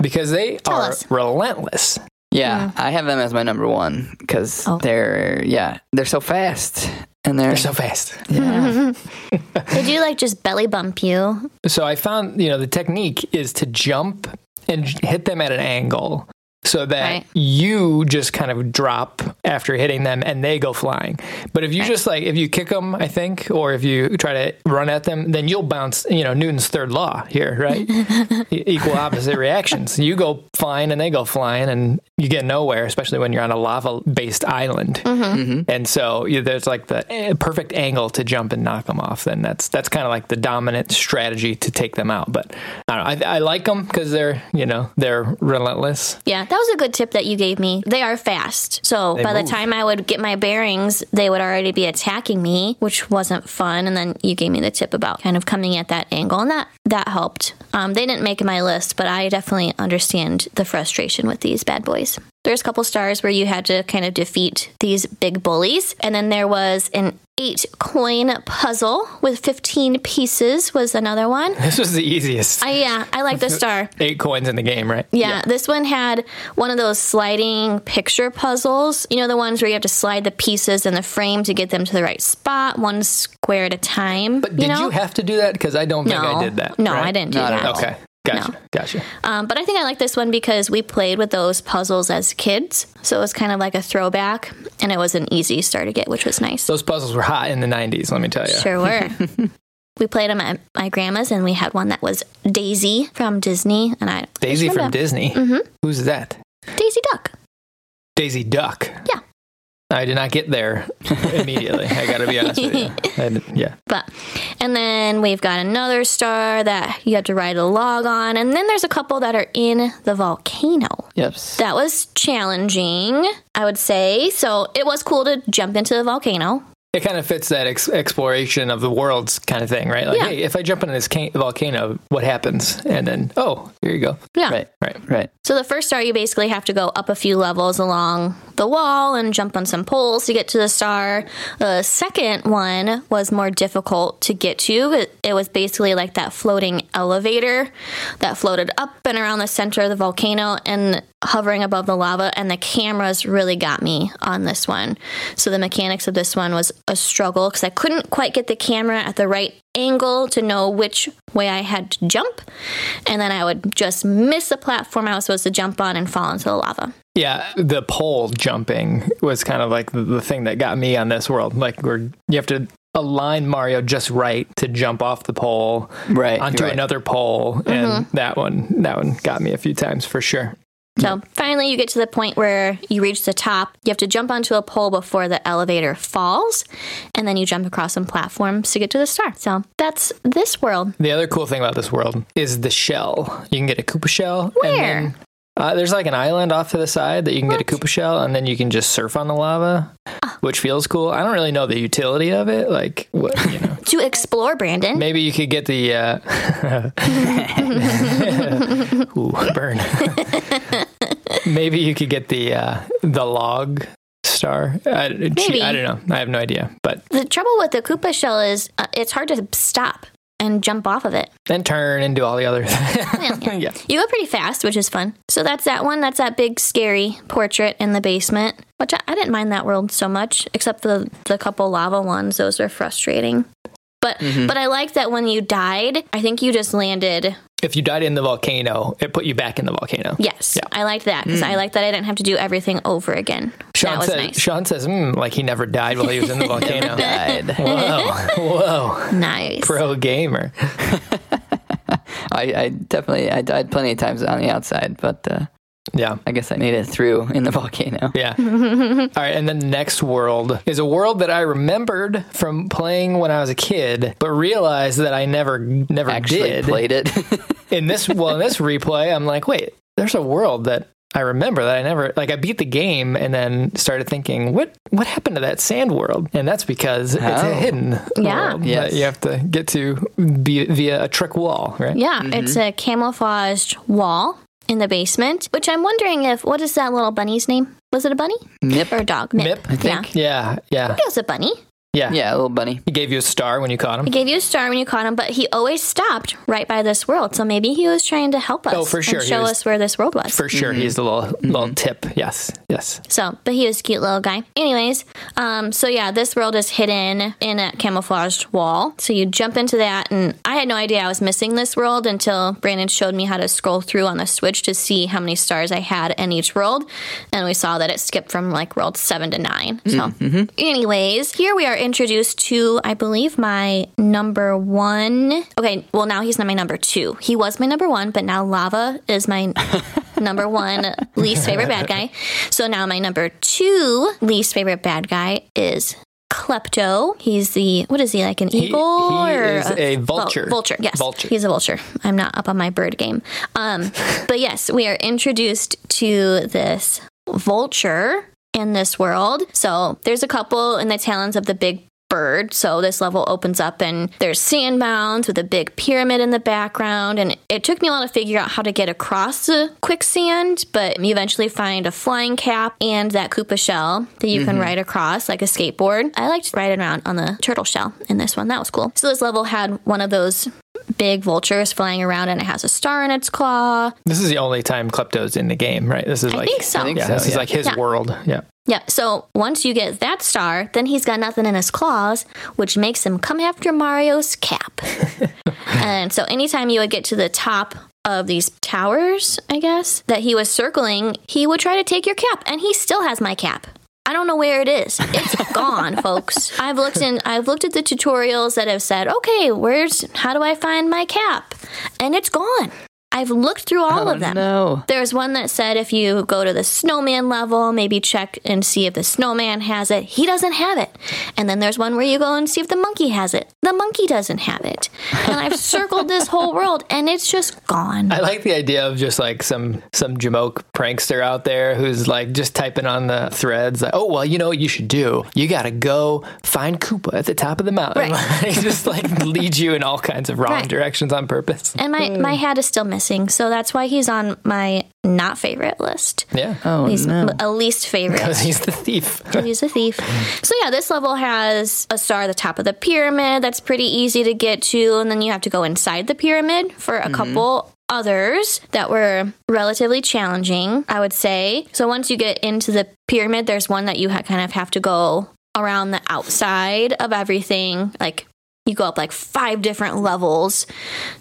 because they Tell are us. relentless. Yeah, I have them as my number one because Oh. they're yeah they're so fast and they're, They're so fast. yeah. they do like just belly bump you. So I found, you know, the technique is to jump and hit them at an angle so that Right. you just kind of drop after hitting them and they go flying. But if you just like, if you kick them, I think, or if you try to run at them, then you'll bounce, you know, Newton's third law here, right? Equal opposite reactions. You go flying and they go flying and you get nowhere, especially when you're on a lava based island. And so you, there's like the eh, perfect angle to jump and knock them off. Then that's that's kind of like the dominant strategy to take them out. But I don't know. I, I like them because they're you know they're relentless. Yeah, that was a good tip that you gave me. They are fast. So They by the time I would get my bearings, they would already be attacking me, which wasn't fun. And then you gave me the tip about kind of coming at that angle, and that that helped. Um, they didn't make my list, but I definitely understand the frustration with these bad boys. There's a couple stars where you had to kind of defeat these big bullies, and then there was an eight coin puzzle with 15 pieces was another one. This was the easiest. I, yeah, I like the star. Eight coins in the game, right? Yeah, this one had one of those sliding picture puzzles. You know, the ones where you have to slide the pieces in the frame to get them to the right spot, one square at a time. But did you, know? have to do that? Because I don't think no, I did that. No, right? I didn't do No, I that. Okay, gotcha, gotcha. Um, but I think I like this one because we played with those puzzles as kids, so it was kind of like a throwback, and it was an easy star to get, which was nice. Those puzzles were hot in the '90s. Let me tell you. Sure were. we played them at my grandma's, and we had one that was Daisy from Disney, and I Daisy from Disney. Mhm. Who's that? Daisy Duck. Daisy Duck. Yeah. I did not get there immediately. I got to be honest with you. Yeah. But and then we've got another star that you have to ride a log on, and then there's a couple that are in the volcano. Yep. That was challenging, I would say. So it was cool to jump into the volcano. It kind of fits that ex- exploration of the worlds kind of thing, right? Like, Yeah. hey, if I jump into this ca- volcano, what happens? And then, oh, here you go. Yeah. Right. Right. Right. So the first star, you basically have to go up a few levels along the wall and jump on some poles to get to the star. The second one was more difficult to get to. It, it was basically like that floating elevator that floated up and around the center of the volcano and hovering above the lava. And the cameras really got me on this one. So the mechanics of this one was a struggle because I couldn't quite get the camera at the right angle to know which way I had to jump. And then I would just miss the platform I was supposed to jump on and fall into the lava. Yeah, the pole jumping was kind of like the, the thing that got me on this world. Like where you have to align Mario just right to jump off the pole Right, onto right. another pole, and mm-hmm. that one that one got me a few times for sure. So finally, you get to the point where you reach the top. You have to jump onto a pole before the elevator falls, and then you jump across some platforms to get to the star. So that's this world. The other cool thing about this world is the shell. You can get a Koopa shell. Where? Uh, there's like an island off to the side that you can get a Koopa shell, and then you can just surf on the lava, Ah. which feels cool. I don't really know the utility of it. Like, what, you know, To explore, Brandon. maybe you could get the. Uh, ooh, burn. maybe you could get the uh, the log star. I, Maybe. I don't know. I have no idea. But The trouble with the Koopa shell is uh, it's hard to stop and jump off of it. then turn and do all the other. Yeah, yeah. yeah. You go pretty fast, which is fun. So that's that one. That's that big scary portrait in the basement, which I, I didn't mind that world so much, except the the couple lava ones. Those were frustrating. But but I like that when you died, I think you just landed. If you died in the volcano, it put you back in the volcano. Yes, Yeah. I liked that because I liked that I didn't have to do everything over again. Sean that was says, nice. Sean says, mm, like he never died while he was in the volcano. Died. Whoa, whoa, nice. pro gamer. I, I definitely I died plenty of times on the outside, but uh, Yeah. I guess I made it through in the volcano. Yeah. All right. And the next world is a world that I remembered from playing when I was a kid, but realized that I never, never Actually did. played it. In this, well, in this replay, I'm like, wait, there's a world that I remember that I never, like, I beat the game and then started thinking, what, what happened to that sand world? And that's because it's a Oh. hidden Yeah. world Yes. that you have to get to via, via a trick wall, right? Yeah, mm-hmm. it's a camouflaged wall in the basement, which I'm wondering if what is that little bunny's name? Was it a bunny Nip. or a dog? Mip, I think. Yeah. Yeah. It was a bunny. Yeah. Yeah, a little bunny. He gave you a star when you caught him. He gave you a star when you caught him, but he always stopped right by this world. So maybe he was trying to help us. Oh, for sure, And show was- us where this world was. For sure, he's the little little tip. Yes, yes. So, but he was a cute little guy. Anyways, um, so yeah, this world is hidden in a camouflaged wall. So you jump into that, and I had no idea I was missing this world until Brandon showed me how to scroll through on the Switch to see how many stars I had in each world, and we saw that it skipped from like world seven to nine. So, anyways, here we are introduced to, I believe, my number one. Okay, well now he's not my number two. He was my number one, but now Lava is my number one least favorite bad guy. So now my number two least favorite bad guy is Klepto. He's the what is he like an He- eagle he or is a vul- vulture. vulture, yes, Vulture. He's a vulture. I'm not up on my bird game. Um, but yes, we are introduced to this vulture in this world. So there's a couple in the talons of the big bird. So this level opens up and there's sand mounds with a big pyramid in the background. And it took me a while to figure out how to get across the quicksand, but you eventually find a flying cap and that Koopa shell that you can mm-hmm. ride across like a skateboard. I liked riding around on the turtle shell in this one. That was cool. So this level had one of those big vultures flying around and it has a star in its claw. This is the only time Klepto's in the game, right? This is I like think so. I think yeah, so, this is like his Yeah. world. Yeah. Yeah, so once you get that star, then he's got nothing in his claws, which makes him come after Mario's cap. and so anytime you would get to the top of these towers, I guess, that he was circling, he would try to take your cap, and he still has my cap. I don't know where it is. It's gone, folks. I've looked in I've looked at the tutorials that have said, "Okay, where's how do I find my cap?" And it's gone. I've looked through all oh, of them. No. There's one that said if you go to the snowman level, maybe check and see if the snowman has it. He doesn't have it. And then there's one where you go and see if the monkey has it. The monkey doesn't have it. And I've circled this whole world and it's just gone. I like the idea of just like some some jamoke prankster out there who's like just typing on the threads like, oh well, you know what you should do? You got to go find Koopa at the top of the mountain. Right. He just like leads you in all kinds of wrong Right. directions on purpose. And my, my mm. hat is still missing. Missing. So that's why he's on my not favorite list. Yeah. Oh He's no. a least favorite. Because he's the thief. He's a thief. So yeah, this level has a star at the top of the pyramid that's pretty easy to get to, and then you have to go inside the pyramid for a mm-hmm. couple others that were relatively challenging, I would say. So once you get into the pyramid, there's one that you ha- kind of have to go around the outside of everything, like you go up like five different levels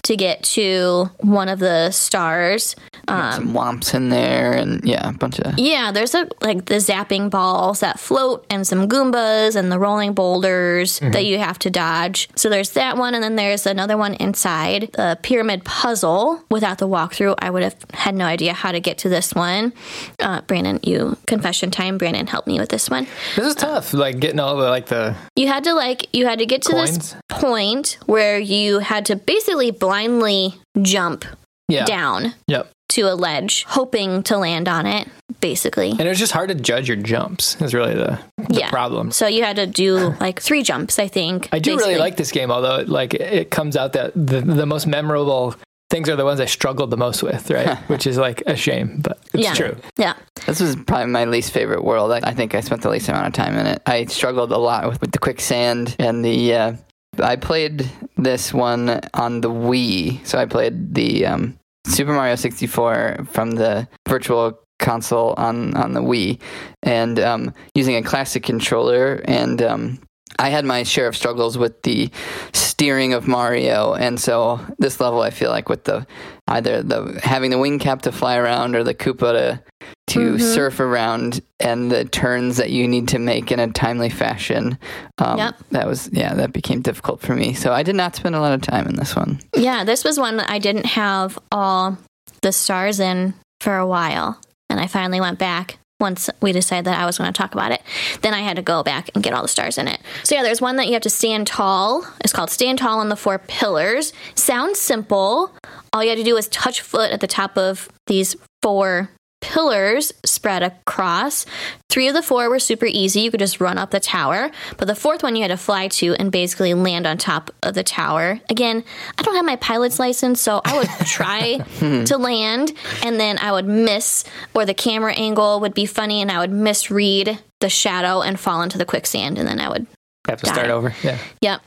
to get to one of the stars. Um, Some whomps in there, and yeah, a bunch of. yeah, there's a like the zapping balls that float and some goombas and the rolling boulders that you have to dodge. So there's that one and then there's another one inside the pyramid puzzle. Without the walkthrough, I would have had no idea how to get to this one. Uh, Brandon, you confession time. Brandon helped me with this one. This is tough. Like getting all the like the You had to like you had to get to Coins? this point where you had to basically blindly jump yeah. down Yep. to a ledge, hoping to land on it. Basically, And it was just hard to judge your jumps. Is really the, the Yeah. problem. So you had to do like three jumps, I think. I do really like this game, although like it comes out that the the most memorable things are the ones I struggled the most with, right? Which is like a shame, but it's Yeah. true. Yeah. This was probably my least favorite world. I, I think I spent the least amount of time in it. I struggled a lot with, with the quicksand and the. Uh, I played this one on the Wii, so I played the um, Super Mario 64 from the Virtual Console on on the Wii, and um, using a classic controller and. Um, I had my share of struggles with the steering of Mario, and so this level, I feel like with the either the having the wing cap to fly around or the Koopa to to Mhm. surf around and the turns that you need to make in a timely fashion. Um, Yep. That was yeah, that became difficult for me. So I did not spend a lot of time in this one. Yeah. This was one that I didn't have all the stars in for a while. And I finally went back once we decided that I was going to talk about it. Then I had to go back and get all the stars in it. So yeah, there's one that you have to stand tall. It's called Stand Tall on the Four Pillars. Sounds simple. All you had to do was touch foot at the top of these four pillars spread across. Three of the four were super easy. You could just run up the tower. But the fourth one you had to fly to and basically land on top of the tower. Again, I don't have my pilot's license, so I would try to land and then I would miss, or the camera angle would be funny and I would misread the shadow and fall into the quicksand and then I would Have to Got start over. Yeah. Yep.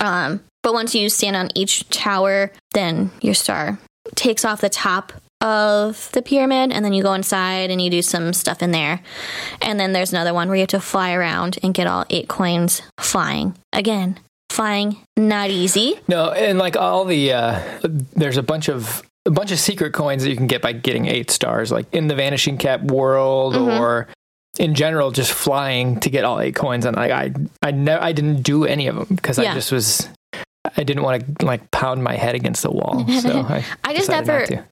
Um, but once you stand on each tower, then your star takes off the top of the pyramid, and then you go inside and you do some stuff in there. And then there's another one where you have to fly around and get all eight coins flying. Again, flying not easy. No, and like all the uh there's a bunch of a bunch of secret coins that you can get by getting eight stars, like in the Vanishing Cap world Mhm. or in general, just flying to get all eight coins. And like I, I never, I didn't do any of them because Yeah. I just was, I didn't want to like pound my head against the wall. So I, I just never-.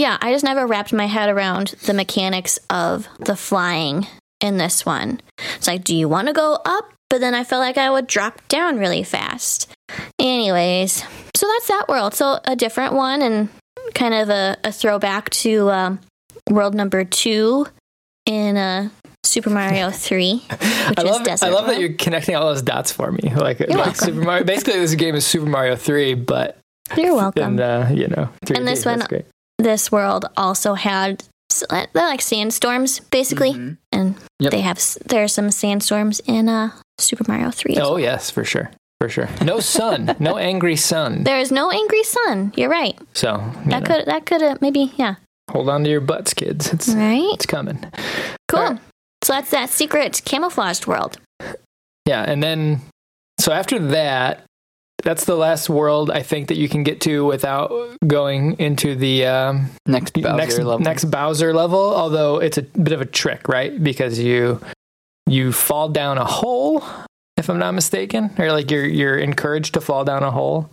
Yeah, I just never wrapped my head around the mechanics of the flying in this one. It's like, do you want to go up? But then I felt like I would drop down really fast. Anyways, so that's that world. So a different one and kind of a, a throwback to um, world number two in uh, Super Mario 3, I love, I love that you're connecting all those dots for me. Like, like. Super Mario. Basically, this game is Super Mario Three, but You're welcome. in uh, you know, 3D. And this one- great. This world also had they're like sandstorms, basically. Mhm. and Yep. they have there are some sandstorms in uh Super Mario 3. Oh well. yes, for sure, for sure. No sun, no angry sun. There is no angry sun. You're right. So you That know, could that could have maybe yeah. hold on to your butts, kids. It's Right? it's coming. Cool. Alright. So that's that secret camouflaged world. Yeah, and then so after that, that's the last world I think that you can get to without going into the um, Next Bowser next level. next Bowser level. Although it's a bit of a trick, right? Because you you fall down a hole, if I'm not mistaken, or like you're you're encouraged to fall down a hole,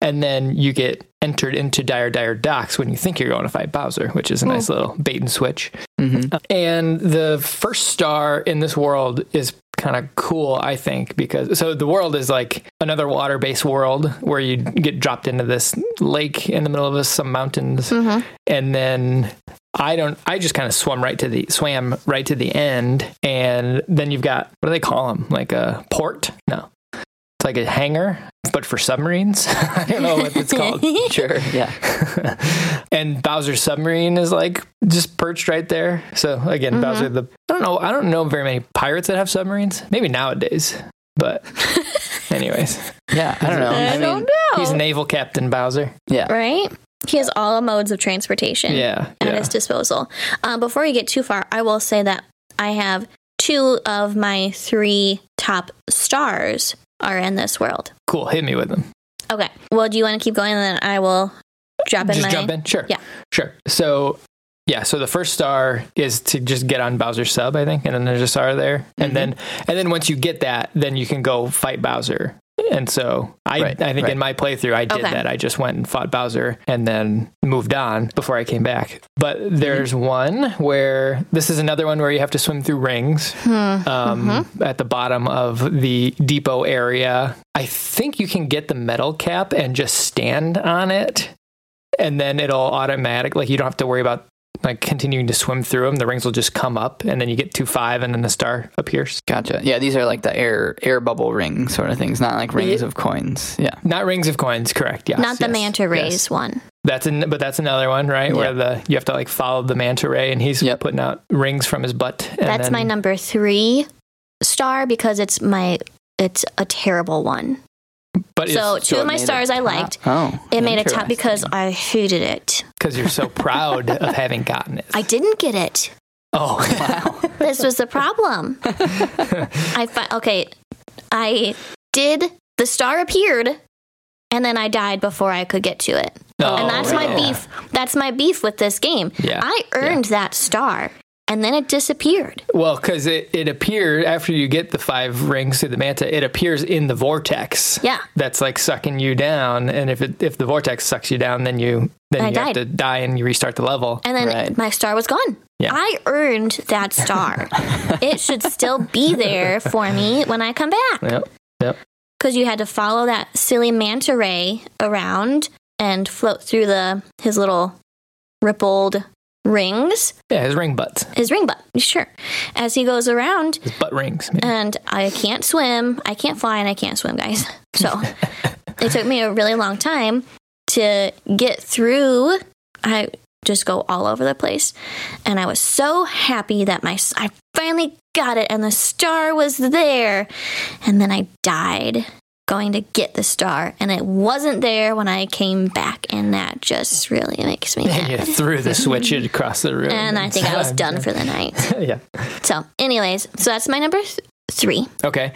and then you get entered into Dire Dire Docks when you think you're going to fight Bowser, which is a nice little bait and switch. Mhm. And the first star in this world is kind of cool, I think, because so the world is like another water based world where you get dropped into this lake in the middle of some mountains. Mhm. And then I don't, I just kind of swam right to the, swam right to the end. And then you've got, what do they call them? Like a port? No. Like a hangar, but for submarines. I don't know what it's called. Sure. Yeah. and Bowser's submarine is like just perched right there. So again, Mm-hmm. Bowser the I don't know I don't know very many pirates that have submarines. Maybe nowadays, but anyways, Yeah. I don't know. I, I mean, don't know. he's naval captain Bowser. yeah. right? He has all modes of transportation Yeah, at yeah. his disposal. Um, before we get too far, I will say that I have two of my three top stars are in this world. Cool. Hit me with them. Okay. Well, do you want to keep going, and then I will drop in Just my. jump in. Sure. Yeah. Sure. So yeah, so the first star is to just get on Bowser's sub, I think, and then there's a star there, Mm-hmm. and then and then once you get that, then you can go fight Bowser. And so I, Right, I think right. in my playthrough I did Okay. that. I just went and fought Bowser and then moved on before I came back. But there's Mm-hmm. one where this is another one where you have to swim through rings Hmm. um, Mm-hmm. at the bottom of the depot area. I think you can get the metal cap and just stand on it, and then it'll automatic. Like you don't have to worry about like continuing to swim through them. The rings will just come up, and then you get to five, and then the star appears. Gotcha. Yeah. These are like the air air bubble ring sort of things, not like rings Yeah. of coins. Yeah. Not rings of coins, correct? Yes, Not the yes, manta yes. rays one. That's an, but that's another one, right? Where the you have to like follow the manta ray, and he's Yep. putting out rings from his butt. and That's then- my number three star because it's my it's a terrible one. But So it's two So of my stars I top- liked. Oh. It made a top because I hated it. because you're so proud of having gotten it. I didn't get it. oh, Wow. This was the problem. I fi- okay. I did. The star appeared, and then I died before I could get to it. Oh, and that's my beef. That's my beef with this game. Yeah, I earned that star, and then it disappeared. Well, because it, it appeared after you get the five rings to the manta, it appears in the vortex. Yeah. That's like sucking you down, and if it if the vortex sucks you down, then you then I you died. have to die and you restart the level. And then Right. my star was gone. Yeah. I earned that star. it should still be there for me when I come back. Yep. Yep. Because you had to follow that silly manta ray around and float through the his little rippled rings, Yeah, his ring butts, his ring butt, sure. As he goes around, his butt rings. maybe. and I can't swim, I can't fly, and I can't swim, guys. So it took me a really long time to get through. I just go all over the place, and I was so happy that my I finally got it, and the star was there, and then I died going to get the star, and it wasn't there when I came back, and that just really makes me and you threw the switch across the room. And I think I was done for the night. yeah. So, anyways, so that's my number th- three. Okay.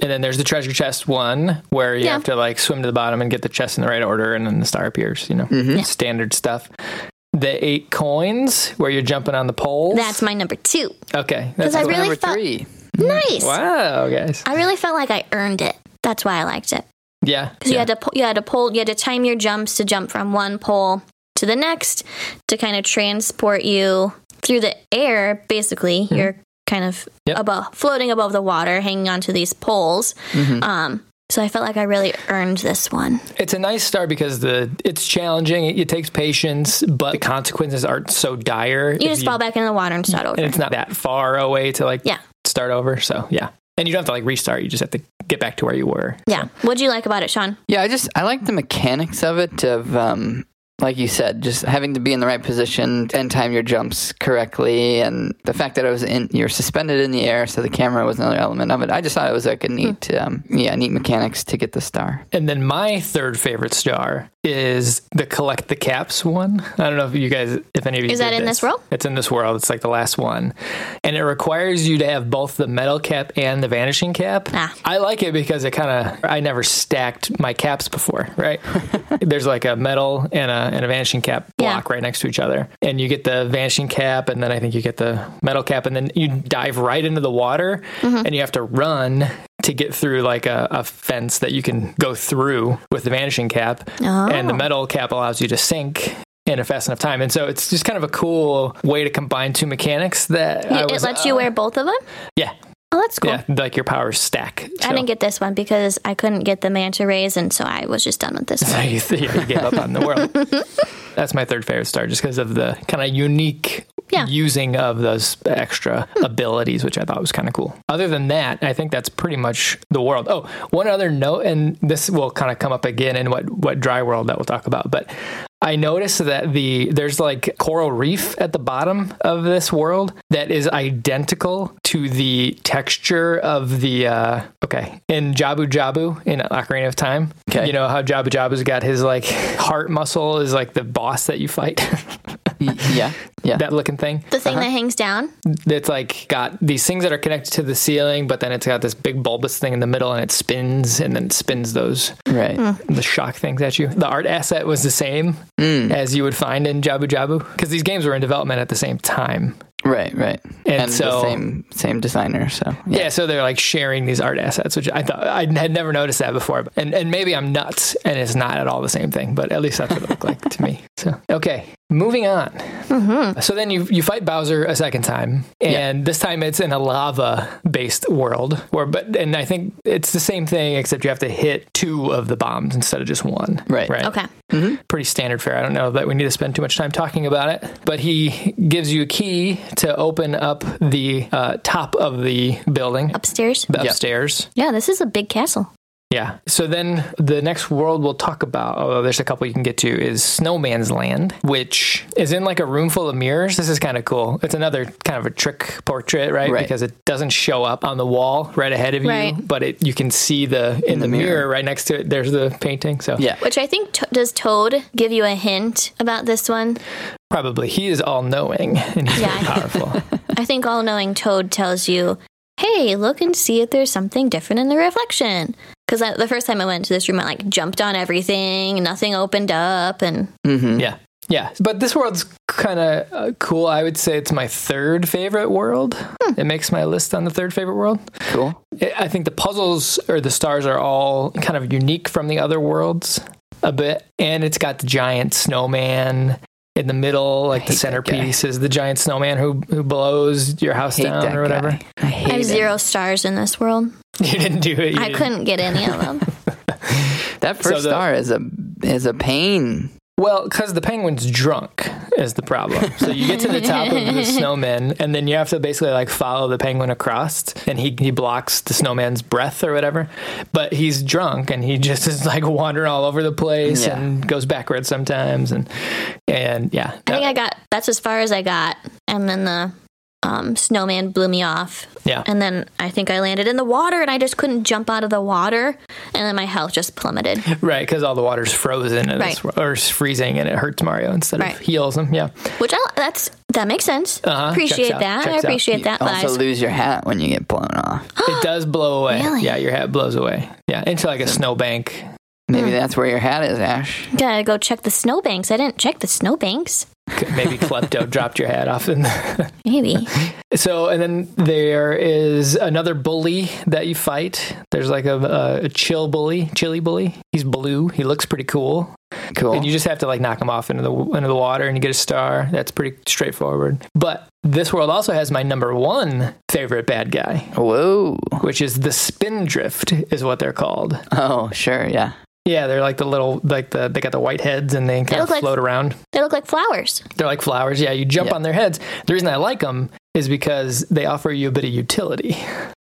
And then there's the treasure chest one where you Yeah. have to like swim to the bottom and get the chest in the right order and then the star appears, you know, Mm-hmm. standard stuff. The eight coins where you're jumping on the poles. That's my number two. okay. 'Cause That's I really number felt- three. Nice. wow, guys. I really felt like I earned it. That's why I liked it. Yeah. Because you had to you had to pull you had to time your jumps to jump from one pole to the next to kind of transport you through the air. Basically, you're kind of Mm-hmm. Yep. above floating above the water, hanging onto these poles. Mm-hmm. Um, so I felt like I really earned this one. It's a nice start because the it's challenging. It, it takes patience, but the consequences aren't so dire. You just fall back into the water and start over. and it's not that far away to like Yeah. start over. So yeah, and you don't have to like restart. You just have to get back to where you were. Yeah. What'd you like about it, Sean? Yeah, I just I like the mechanics of it of um like you said, just having to be in the right position and time your jumps correctly and the fact that I was in you're suspended in the air so the camera was another element of it. I just thought it was like a neat um yeah, neat mechanics to get the star. And then my third favorite star is the collect the caps one. I don't know if you guys, if any of you Is that did in this world? It's in this world. It's like the last one, and it requires you to have both the metal cap and the vanishing cap. Ah. I like it because it kind of I never stacked my caps before. Right? There's like a metal and a and a vanishing cap Yeah. block right next to each other, and you get the vanishing cap, and then I think you get the metal cap, and then you dive right into the water, Mm-hmm. and you have to run to get through like a, a fence that you can go through with the vanishing cap Oh. and the metal cap allows you to sink in a fast enough time and so it's just kind of a cool way to combine two mechanics that I it was, lets you uh, wear both of them. yeah Oh, that's cool. yeah like your powers stack I didn't get this one because I couldn't get the manta rays, and so I was just done with this one. you, you gave up on the world that's my third favorite star just because of the kind of unique Yeah. using of those extra hmm. abilities, which I thought was kind of cool. Other than that, I think that's pretty much the world. Oh, one other note, and this will kind of come up again in what what dry world that we'll talk about, but I noticed that the there's like coral reef at the bottom of this world that is identical to the texture of the uh, okay in Jabu Jabu in Ocarina of Time. Okay. you know how Jabu Jabu's got his like heart muscle is like the boss that you fight. Y- yeah, yeah. that looking thing. The thing uh-huh. that hangs down. It's like got these things that are connected to the ceiling, but then it's got this big bulbous thing in the middle, and it spins, and then it spins those right. Hmm. the shock things at you. The art asset was the same mm. as you would find in Jabu Jabu because these games were in development at the same time. Right, right. And so- the same same designer, so Yeah. so they're like sharing these art assets, which I thought I had never noticed that before. And and maybe I'm nuts, and it's not at all the same thing, but at least that's what it looked like to me. So okay, moving on. So then you you fight Bowser a second time, and this time it's in a lava based world. Where but and I think it's the same thing except you have to hit two of the bombs instead of just one. Right. Right. Okay. Pretty standard fare. I don't know that we need to spend too much time talking about it, but he gives you a key to open up the uh, top of the building, Upstairs. the Yep. upstairs. Yeah, this is a big castle. Yeah. So then the next world we'll talk about, although there's a couple you can get to, is Snowman's Land, which is in like a room full of mirrors. This is kind of cool. It's another kind of a trick portrait, right? Right. Because it doesn't show up on the wall right ahead of you, Right. but it you can see the in, the, the mirror. mirror. right next to it. There's the painting. So yeah. Which I think to- does Toad give you a hint about this one? probably he is all knowing and he's Yeah. powerful. I think all knowing Toad tells you, hey, look and see if there's something different in the reflection. Because the first time I went to this room, I like jumped on everything, nothing opened up, and Mm-hmm. Yeah. Yeah. But this world's kind of uh, cool. I would say it's my third favorite world. It makes my list on the third favorite world. Cool. I I think the puzzles or the stars are all kind of unique from the other worlds a bit. And it's got the giant snowman in the middle, like the hate that guy. centerpiece is the giant snowman who who blows your house down or whatever. guy. I hate I have him. zero stars in this world. You didn't do it. You I didn't- couldn't get any of them. That first the- star is a is a pain. Well, because the penguin's drunk is the problem. So you get to the top of the snowman, and then you have to basically like follow the penguin across, and he he blocks the snowman's breath or whatever. But he's drunk, and he just is like wandering all over the place Yeah. and goes backwards sometimes, and and yeah, I think uh, I got that's as far as I got, and then the um, snowman blew me off, yeah. and then I think I landed in the water, and I just couldn't jump out of the water, and then my health just plummeted. Right, because all the water's frozen and Right. it's, or it's freezing, and it hurts Mario instead Right. of heals him. Yeah, Which I that's that makes sense. Uh-huh. Appreciate Checks that. I Checks out. appreciate that. But I Also just- lose your hat when you get blown off. it does blow away. Really? Yeah, your hat blows away. Yeah, into like a snowbank. Maybe that's where your hat is, Ash. gotta go check the snowbanks. I didn't check the snowbanks. Maybe Klepto dropped your hat off in the. Maybe. So, and then there is another bully that you fight. There's like a, a chill bully, chilly bully. He's blue. He looks pretty cool. Cool. And you just have to like knock him off into the into the water, and you get a star. That's pretty straightforward. But this world also has my number one favorite bad guy, Whoa. which is the Spindrift, is what they're called. Oh, sure. Yeah. Yeah, they're like the little like the they got the white heads and they kind of look like- float around. They look like flowers. They're like flowers. Yeah, you jump Yeah. on their heads. The reason I like them is because they offer you a bit of utility.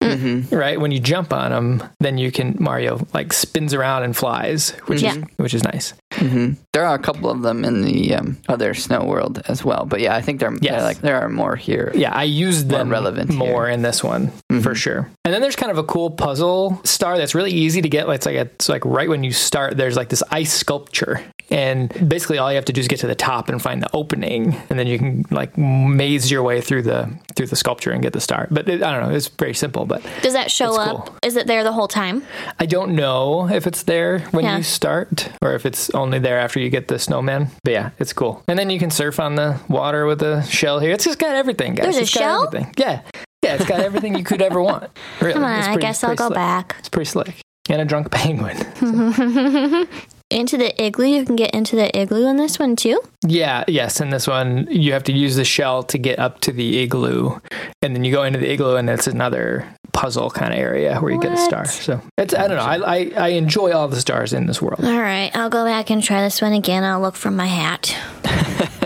Mm-hmm. right? When you jump on them, then you can Mario like spins around and flies, which Yeah. is which is nice. Hmm There are a couple of them in the um, other snow world as well, but yeah, I think there, Yes. like there are more here. Yeah, I used More them relevant more here. in this one Mm-hmm. for sure. And then there's kind of a cool puzzle star that's really easy to get. It's like it's like right when you start, there's like this ice sculpture, and basically all you have to do is get to the top and find the opening, and then you can like maze your way through the through the sculpture and get the star. But it, I don't know, it's very simple. But Does that show up? cool. Is it there the whole time? I don't know if it's there when Yeah. you start or if it's only there after you get the snowman. But yeah, it's cool. And then you can surf on the water with a shell here. It's just got everything, guys. There's a It's shell? everything. Yeah. Yeah, it's got everything you could ever want. Really. Come on, It's I guess I'll go slick. back. It's pretty slick. And a drunk penguin. Into the igloo, you can get into the igloo in this one too. Yeah, yes. In this one, you have to use the shell to get up to the igloo. And then you go into the igloo, and it's another puzzle kind of area where you get a star. So it's, I don't know. I, I, I enjoy all the stars in this world. All right, I'll go back and try this one again. I'll look for my hat.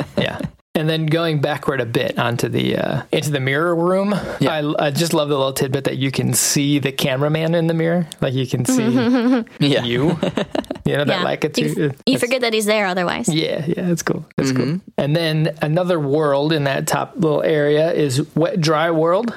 Yeah. And then going backward a bit onto the uh, into the mirror room, Yeah. I, I just love the little tidbit that you can see the cameraman in the mirror, like you can see Yeah. you. You know that Yeah. like it's you, you forget that he's there otherwise. Yeah, yeah, that's cool. That's Mm-hmm. cool. And then another world in that top little area is wet dry world.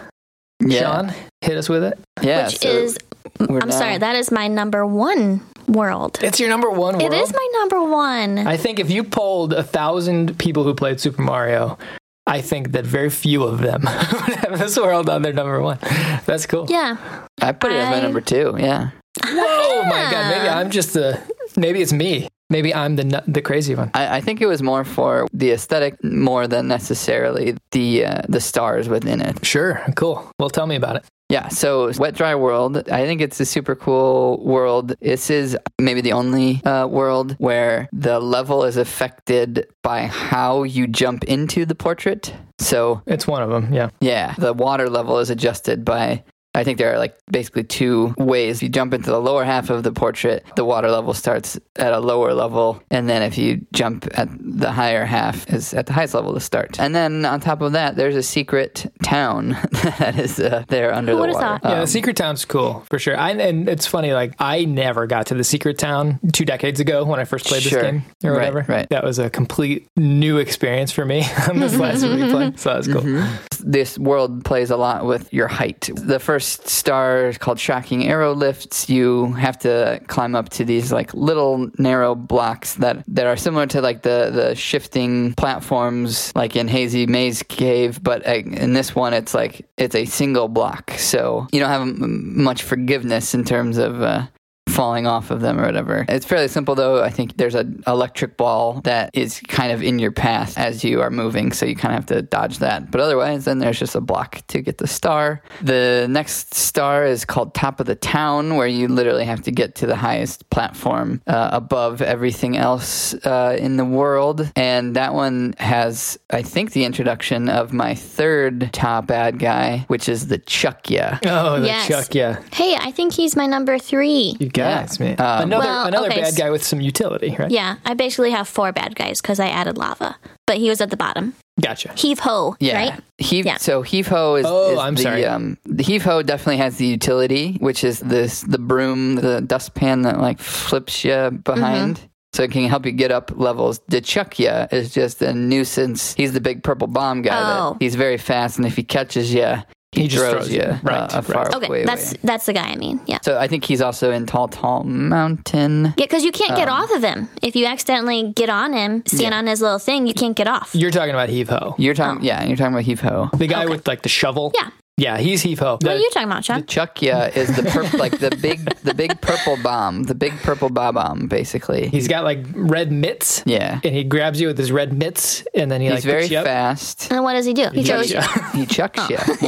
Yeah. Sean, hit us with it. Yeah. Which so is, I'm now- sorry, that is my number one world. It's your number one world. It is my number one. I think if you polled a thousand people who played Super Mario, I think that very few of them would have this world on their number one. That's cool. yeah. I put it as my number two. Yeah. Whoa, my God! Maybe I'm just the. Maybe it's me. Maybe I'm the the crazy one. I, I think it was more for the aesthetic more than necessarily the uh, the stars within it. Sure, cool. Well, tell me about it. Yeah, so Wet Dry World, I think it's a super cool world. This is maybe the only uh, world where the level is affected by how you jump into the portrait. So, It's one of them. Yeah. yeah, the water level is adjusted by. I think there are like basically two ways. If you jump into the lower half of the portrait, the water level starts at a lower level. And then if you jump at the higher half, is at the highest level to start. And then on top of that, there's a secret town that is uh, there under Who the would've water. thought? Yeah, Um, the secret town's cool for sure. I, and it's funny, like I never got to the secret town two decades ago when I first played Sure. this game or Right, whatever. right. That was a complete new experience for me on this last replay. So that was cool. Mm-hmm. this world plays a lot with your height. The first star called Shocking Arrow Lifts. You have to climb up to these like little narrow blocks that, that are similar to like the, the shifting platforms like in Hazy Maze Cave, but uh, in this one it's like it's a single block. So you don't have much forgiveness in terms of uh, falling off of them or whatever. It's fairly simple though. I think there's an electric ball that is kind of in your path as you are moving, so you kind of have to dodge that. But otherwise, then there's just a block to get the star. The next star is called Top of the Town, where you literally have to get to the highest platform uh, above everything else uh, in the world. And that one has, I think, the introduction of my third top bad guy, which is the Chuckya. Oh, the Yes. Chuck, yeah. Hey, I think he's my number three. You guys, man. Um, another Well, another okay, bad guy with some utility, right? Yeah, I basically have four bad guys because I added lava, but he was at the bottom. Gotcha. Heave ho, Yeah. right? Heave, Yeah. So heave ho is, Oh, is I'm the sorry. um the heave ho definitely has the utility, which is this the broom, the dustpan that like flips you behind. Mm-hmm. So it can help you get up levels. The Chuckya is just a nuisance. He's the big purple bomb guy. Oh. That he's very fast, and if he catches you, he, He just throws, throws you you. Right, uh, a right. Okay, way that's away. that's the guy I mean. Yeah. So I think he's also in Tall Tall Mountain. Yeah, because you can't get Um, off of him. If you accidentally get on him, stand Yeah. on his little thing, you can't get off. You're talking about Heave Ho. You're talking, Oh. yeah, you're talking about heave ho. The guy Okay. with like the shovel. Yeah. Yeah, he's Heave Ho. what are you talking about, The Sean? Chuckya is the purp- like the big the big purple bomb, the big purple Bob-omb, basically. He's got like red mitts. yeah. And he grabs you with his red mitts, and then he He's like very you up. fast. And what does he do? He, He throws chucks you. He chucks oh. you.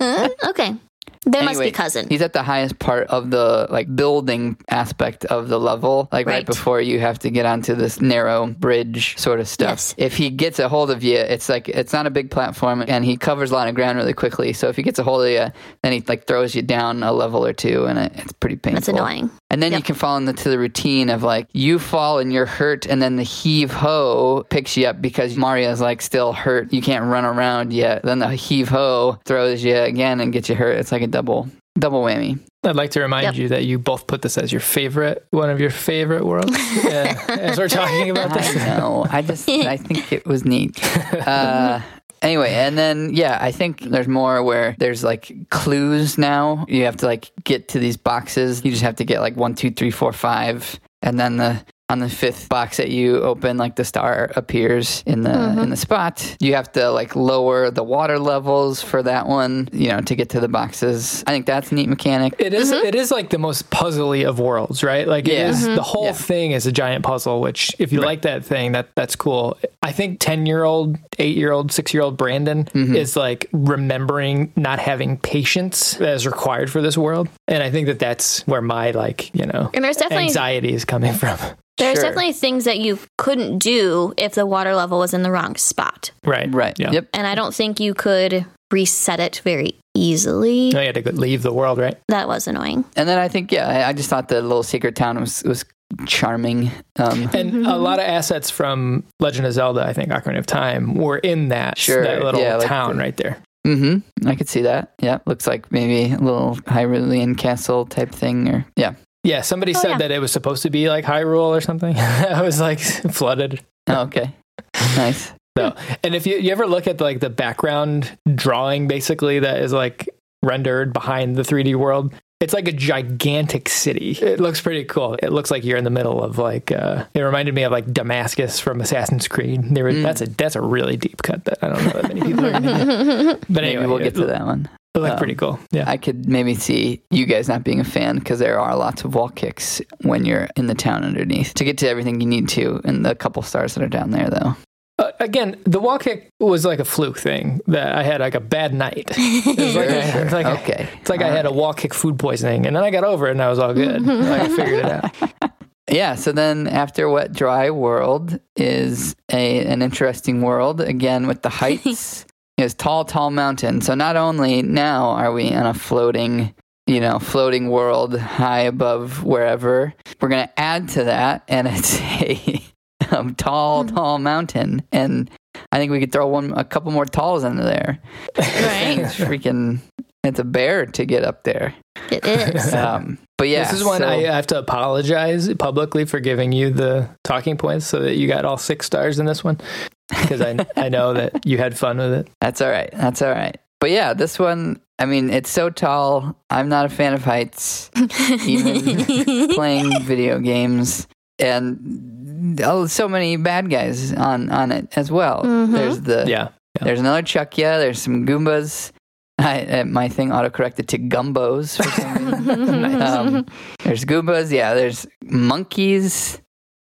Yeah. Okay. They must Anyway, be cousin. He's at the highest part of the like building aspect of the level, like right, Right. before you have to get onto this narrow bridge sort of stuff. Yes. If he gets a hold of you, it's like it's not a big platform, and he covers a lot of ground really quickly. So if he gets a hold of you, then he like throws you down a level or two, and it, it's pretty painful. That's annoying. And then you can fall into the routine of like you fall and you're hurt, and then the heave ho picks you up because Mario's like still hurt. You can't run around yet. Then the heave ho throws you again and gets you hurt. It's like a double double whammy. I'd like to remind Yep. you that you both put this as your favorite, one of your favorite worlds. yeah, as we're talking about I this. know. I just I think it was neat. Uh, anyway, and then yeah, I think there's more where there's like clues now. You have to like get to these boxes. You just have to get like one, two, three, four, five, and then the on the fifth box that you open, like the star appears in the in the spot. You have to like lower the water levels for that one, you know, to get to the boxes. I think that's a neat mechanic. It is- Mm-hmm. It is like the most puzzly of worlds, right? Like it Yeah. is Mhm. the whole Yeah. thing is a giant puzzle. Which, if you like that thing, that that's cool. I think ten year old, eight year old, six year old Brandon Mm-hmm. is like remembering not having patience as required for this world, and I think that that's where my like you know And there's definitely anxiety is coming from. There's Sure. definitely things that you couldn't do if the water level was in the wrong spot. Right. Right. Yeah. Yep. And I don't think you could reset it very easily. No, you had to leave the world, right? That was annoying. And then I think, yeah, I- I just thought the little secret town was was charming. Um, And a lot of assets from Legend of Zelda, I think, Ocarina of Time, were in that, Sure, that little yeah, like town the- right there. Mm-hmm. I could see that. Yeah, looks like maybe a little Hyrulean castle type thing, or yeah. Yeah, somebody Oh, said yeah. that it was supposed to be like Hyrule or something. I was like flooded. Oh, okay, nice. So, and if you, you ever look at like the background drawing, basically that is like rendered behind the 3D world, it's like a gigantic city. It looks pretty cool. It looks like you're in the middle of like. Uh, it reminded me of like Damascus from Assassin's Creed. There, were, Mm. that's a that's a really deep cut that I don't know that many people are going to. But Maybe anyway, we'll get it, to that one. It looked Um, pretty cool. Yeah. I could maybe see you guys not being a fan because there are lots of wall kicks when you're in the town underneath to get to everything you need to, and the couple stars that are down there though. Uh, again, the wall kick was like a fluke thing that I had like a bad night. It was like, I- it's like I- okay. It's like I had a wall kick food poisoning, and then I got over it, and I was all good. like I figured it out. Yeah, so then after Wet Dry World is a an interesting world again with the heights. Is tall, tall mountain. So not only now are we in a floating, you know, floating world high above wherever, we're gonna add to that, and it's a um, tall, tall mountain, and I think we could throw one, a couple more talls into there. Right. It's freaking, it's a bear to get up there. It is. Um, but yeah, this is when so- I have to apologize publicly for giving you the talking points so that you got all six stars in this one because I I know that you had fun with it. That's all right. That's all right. But yeah, this one, I mean, it's so tall. I'm not a fan of heights, even playing video games. And oh, so many bad guys on, on it as well. Mhm. There's the Yeah, there's another Chuckya. There's some Goombas. I, uh, my thing autocorrected to Gumbos for some reason. Nice. Um, there's Goombas. Yeah, there's monkeys.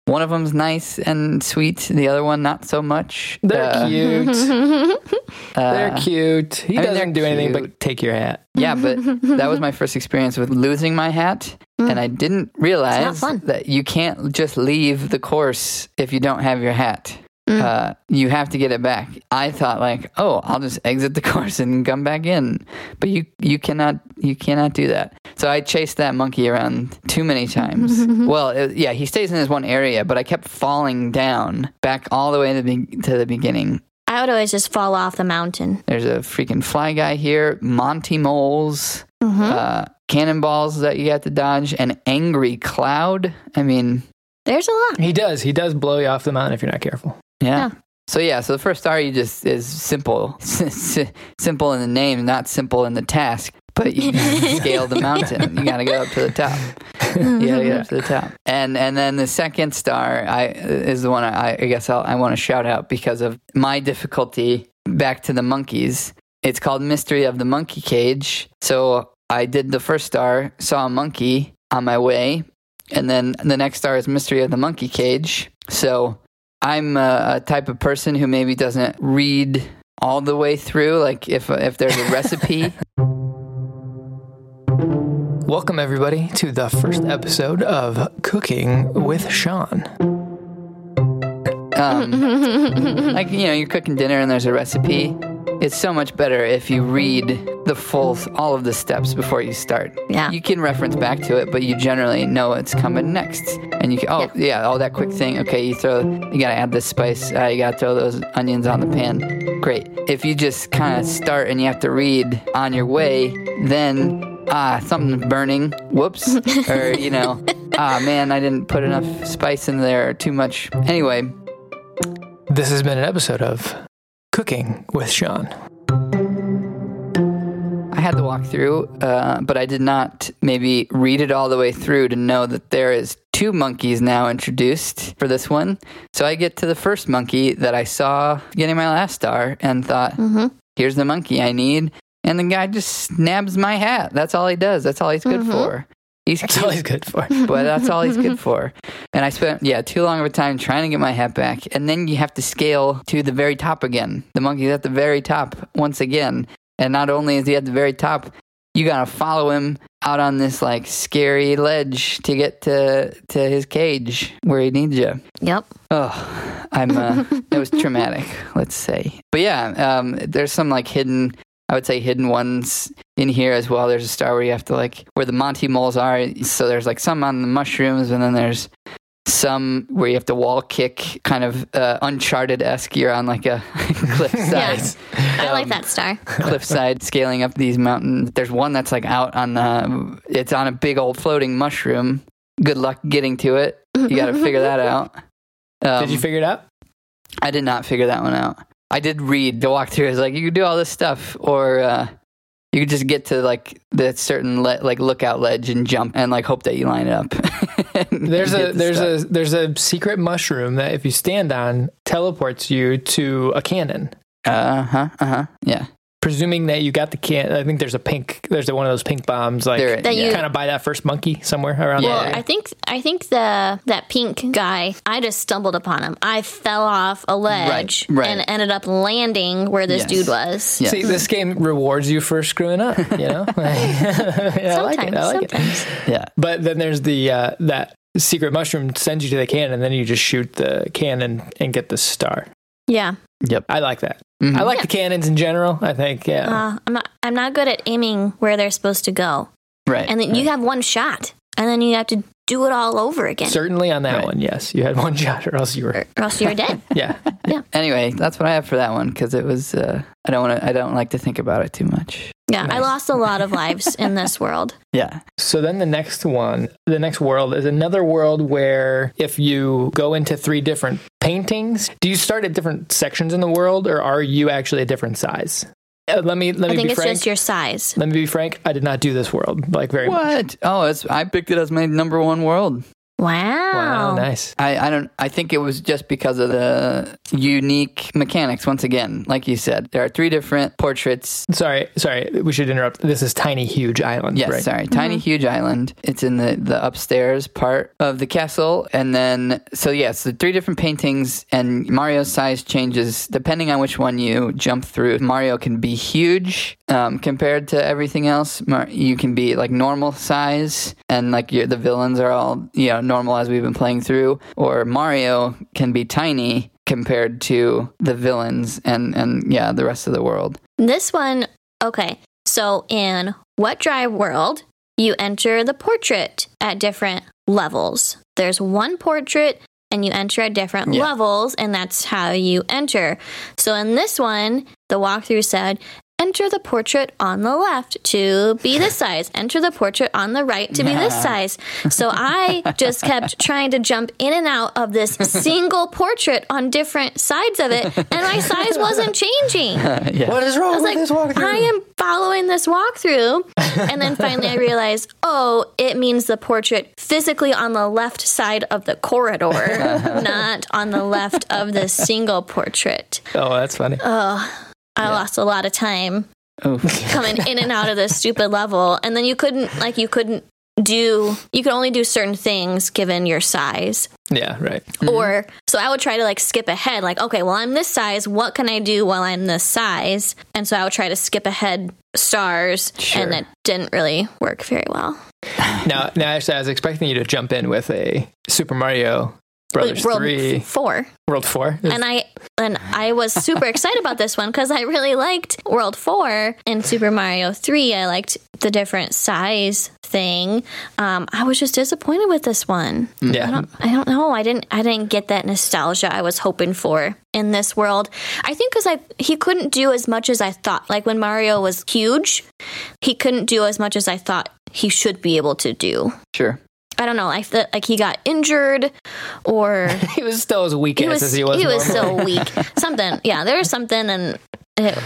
One of them's nice and sweet. The other one, not so much. they're Uh, cute. uh, they're cute. He I mean, doesn't they're do anything but take your hat. Yeah, but that was my first experience with losing my hat, and I didn't realize that you can't just leave the course if you don't have your hat. Mm. Uh, you have to get it back. I thought like, oh, I'll just exit the course and come back in, but you you cannot you cannot do that. So I chased that monkey around too many times. well, it, yeah, he stays in this one area, but I kept falling down back all the way to the, to the beginning. I would always just fall off the mountain. There's a freaking fly guy here, Monty moles Mhm. uh, cannonballs that you have to dodge, an angry cloud. I mean, There's a lot. He does. He does blow you off the mountain if you're not careful. Yeah. Yeah. So yeah, so the first star you just is simple, simple in the name, not simple in the task. But you scale the mountain. You gotta go up to the top. You gotta get up to the top. And and then the second star I is the one I, I guess I'll, I want to shout out because of my difficulty. Back to the monkeys. It's called Mystery of the Monkey Cage. So I did the first star, saw a monkey on my way, and then the next star is Mystery of the Monkey Cage. So I'm a, a type of person who maybe doesn't read all the way through. Like if if there's a recipe, Welcome everybody to the first episode of Cooking with Sean. um, like you know, you're cooking dinner and there's a recipe. It's so much better if you read the full all of the steps before you start. Yeah. You can reference back to it, but you generally know what's coming next. And you can, oh yeah, all that quick thing. Okay, you throw, you gotta add this spice. Uh, you gotta throw those onions on the pan. Great. If you just kind of start and you have to read on your way, then ah something's burning. Whoops. or you know, ah man, I didn't put enough spice in there too much. Anyway, This has been an episode of Cooking with Sean. I had to walk through, uh, but I did not maybe read it all the way through to know that there is two monkeys now introduced for this one. So I get to the first monkey that I saw getting my last star and thought, Mhm. here's the monkey I need. And the guy just snabs my hat. That's all he does. That's all he's good Mhm. for. He's That's all he's good for. but that's all he's good for. And I spent, yeah, too long of a time trying to get my hat back. And then you have to scale to the very top again. The monkey's at the very top once again. And not only is he at the very top, you gotta follow him out on this like scary ledge to get to to his cage where he needs you. Yep. Oh, I'm. Uh, it was traumatic, let's say. But yeah, um, there's some like hidden I would say hidden ones in here as well. There's a star where you have to like where the Monty moles are. So there's like some on the mushrooms, and then there's some where you have to wall kick, kind of uh, Uncharted esque. You're on like a cliffside, Yes. I like Um, that star. cliffside, scaling up these mountains. There's one that's like out on the. It's on a big old floating mushroom. Good luck getting to it. You got to figure that out. Um, Did you figure it out? I did not figure that one out. I did read the walkthrough. It's like you could do all this stuff, or uh, you could just get to like the certain le- like lookout ledge and jump and like hope that you line it up. There's a the there's stuff. a there's a secret mushroom that if you stand on teleports you to a cannon. uh huh uh huh yeah. Presuming that you got the can, I think there's a pink. There's a, one of those pink bombs, like There- That you- kind of buy that first monkey somewhere around Yeah. Well, there. I think I think the that pink guy. I just stumbled upon him. I fell off a ledge right. and ended up landing where this Yes. dude was. Yeah. See, this game rewards you for screwing up. You know, Yeah, I like it. Sometimes, I like it. sometimes. Yeah. But then there's the uh, that secret mushroom sends you to the can, and then you just shoot the cannon and get the star. Yeah. Yep. I like that. Mhm. I like Yeah. the cannons in general. I think, yeah. Uh, I'm not. I'm not good at aiming where they're supposed to go, Right. and then you have one shot, and then you have to do it all over again, Certainly on that Right. one, yes. You had one shot, or else you were, or else you're dead. Yeah. Yeah. Anyway, that's what I have for that one because it was. Uh, I don't want to. I don't like to think about it too much. Yeah, I lost a lot of lives in this world. Yeah. So then the next one, the next world is another world where if you go into three different paintings, do you start at different sections in the world, or are you actually a different size? Uh, let me let me I think be it's frank. just your size. let me be frank. I did not do this world like very much. What? Oh, it's. I picked it as my number one world. Wow. Wow, nice. I, I don't I think it was just because of the unique mechanics once again like you said there are three different portraits Sorry, sorry. We should interrupt. This is Tiny Huge Island. yes right? sorry tiny huge island it's in the the upstairs part of the castle and then so yes the three different paintings and Mario's size changes depending on which one you jump through Mario can be huge um, compared to everything else Mar- you can be like normal size and like you the villains are all you know normal as we've been playing through or Mario can be tiny compared to the villains and and yeah the rest of the world This one, okay. So in Wet Dry World, you enter the portrait at different levels. There's one portrait and you enter at different Yeah. levels, and that's how you enter. So in this one, the walkthrough said, Enter the portrait on the left to be this size. Enter the portrait on the right to be this size. So I just kept trying to jump in and out of this single portrait on different sides of it, and my size wasn't changing. yeah What is wrong I was with like, this walkthrough? I am following this walkthrough. And then finally I realized, oh, it means the portrait physically on the left side of the corridor, not on the left of the single portrait. oh, that's funny. I lost a lot of time Oof. Oh. coming in and out of this stupid level. And then you couldn't, like, you couldn't do, you could only do certain things given your size. yeah, right. Mm-hmm. Or so I would try to like skip ahead, like, okay, well, I'm this size. What can I do while I'm this size? And so I would try to skip ahead stars, Sure. and it didn't really work very well. Now, now, actually, I was expecting you to jump in with a Super Mario Brothers World Three, four, World Four. and I and I was super excited about this one because I really liked World Four and Super Mario Three. I liked the different size thing. Um, I was just disappointed with this one. I yeah, don't, I don't know. I didn't. I didn't get that nostalgia I was hoping for in this world. I think because I he couldn't do as much as I thought. Like when Mario was huge, he couldn't do as much as I thought he should be able to do. sure I don't know. I felt like he got injured, or he was still as weak he was as he was. he was so weak. Something. Yeah, there was something, and it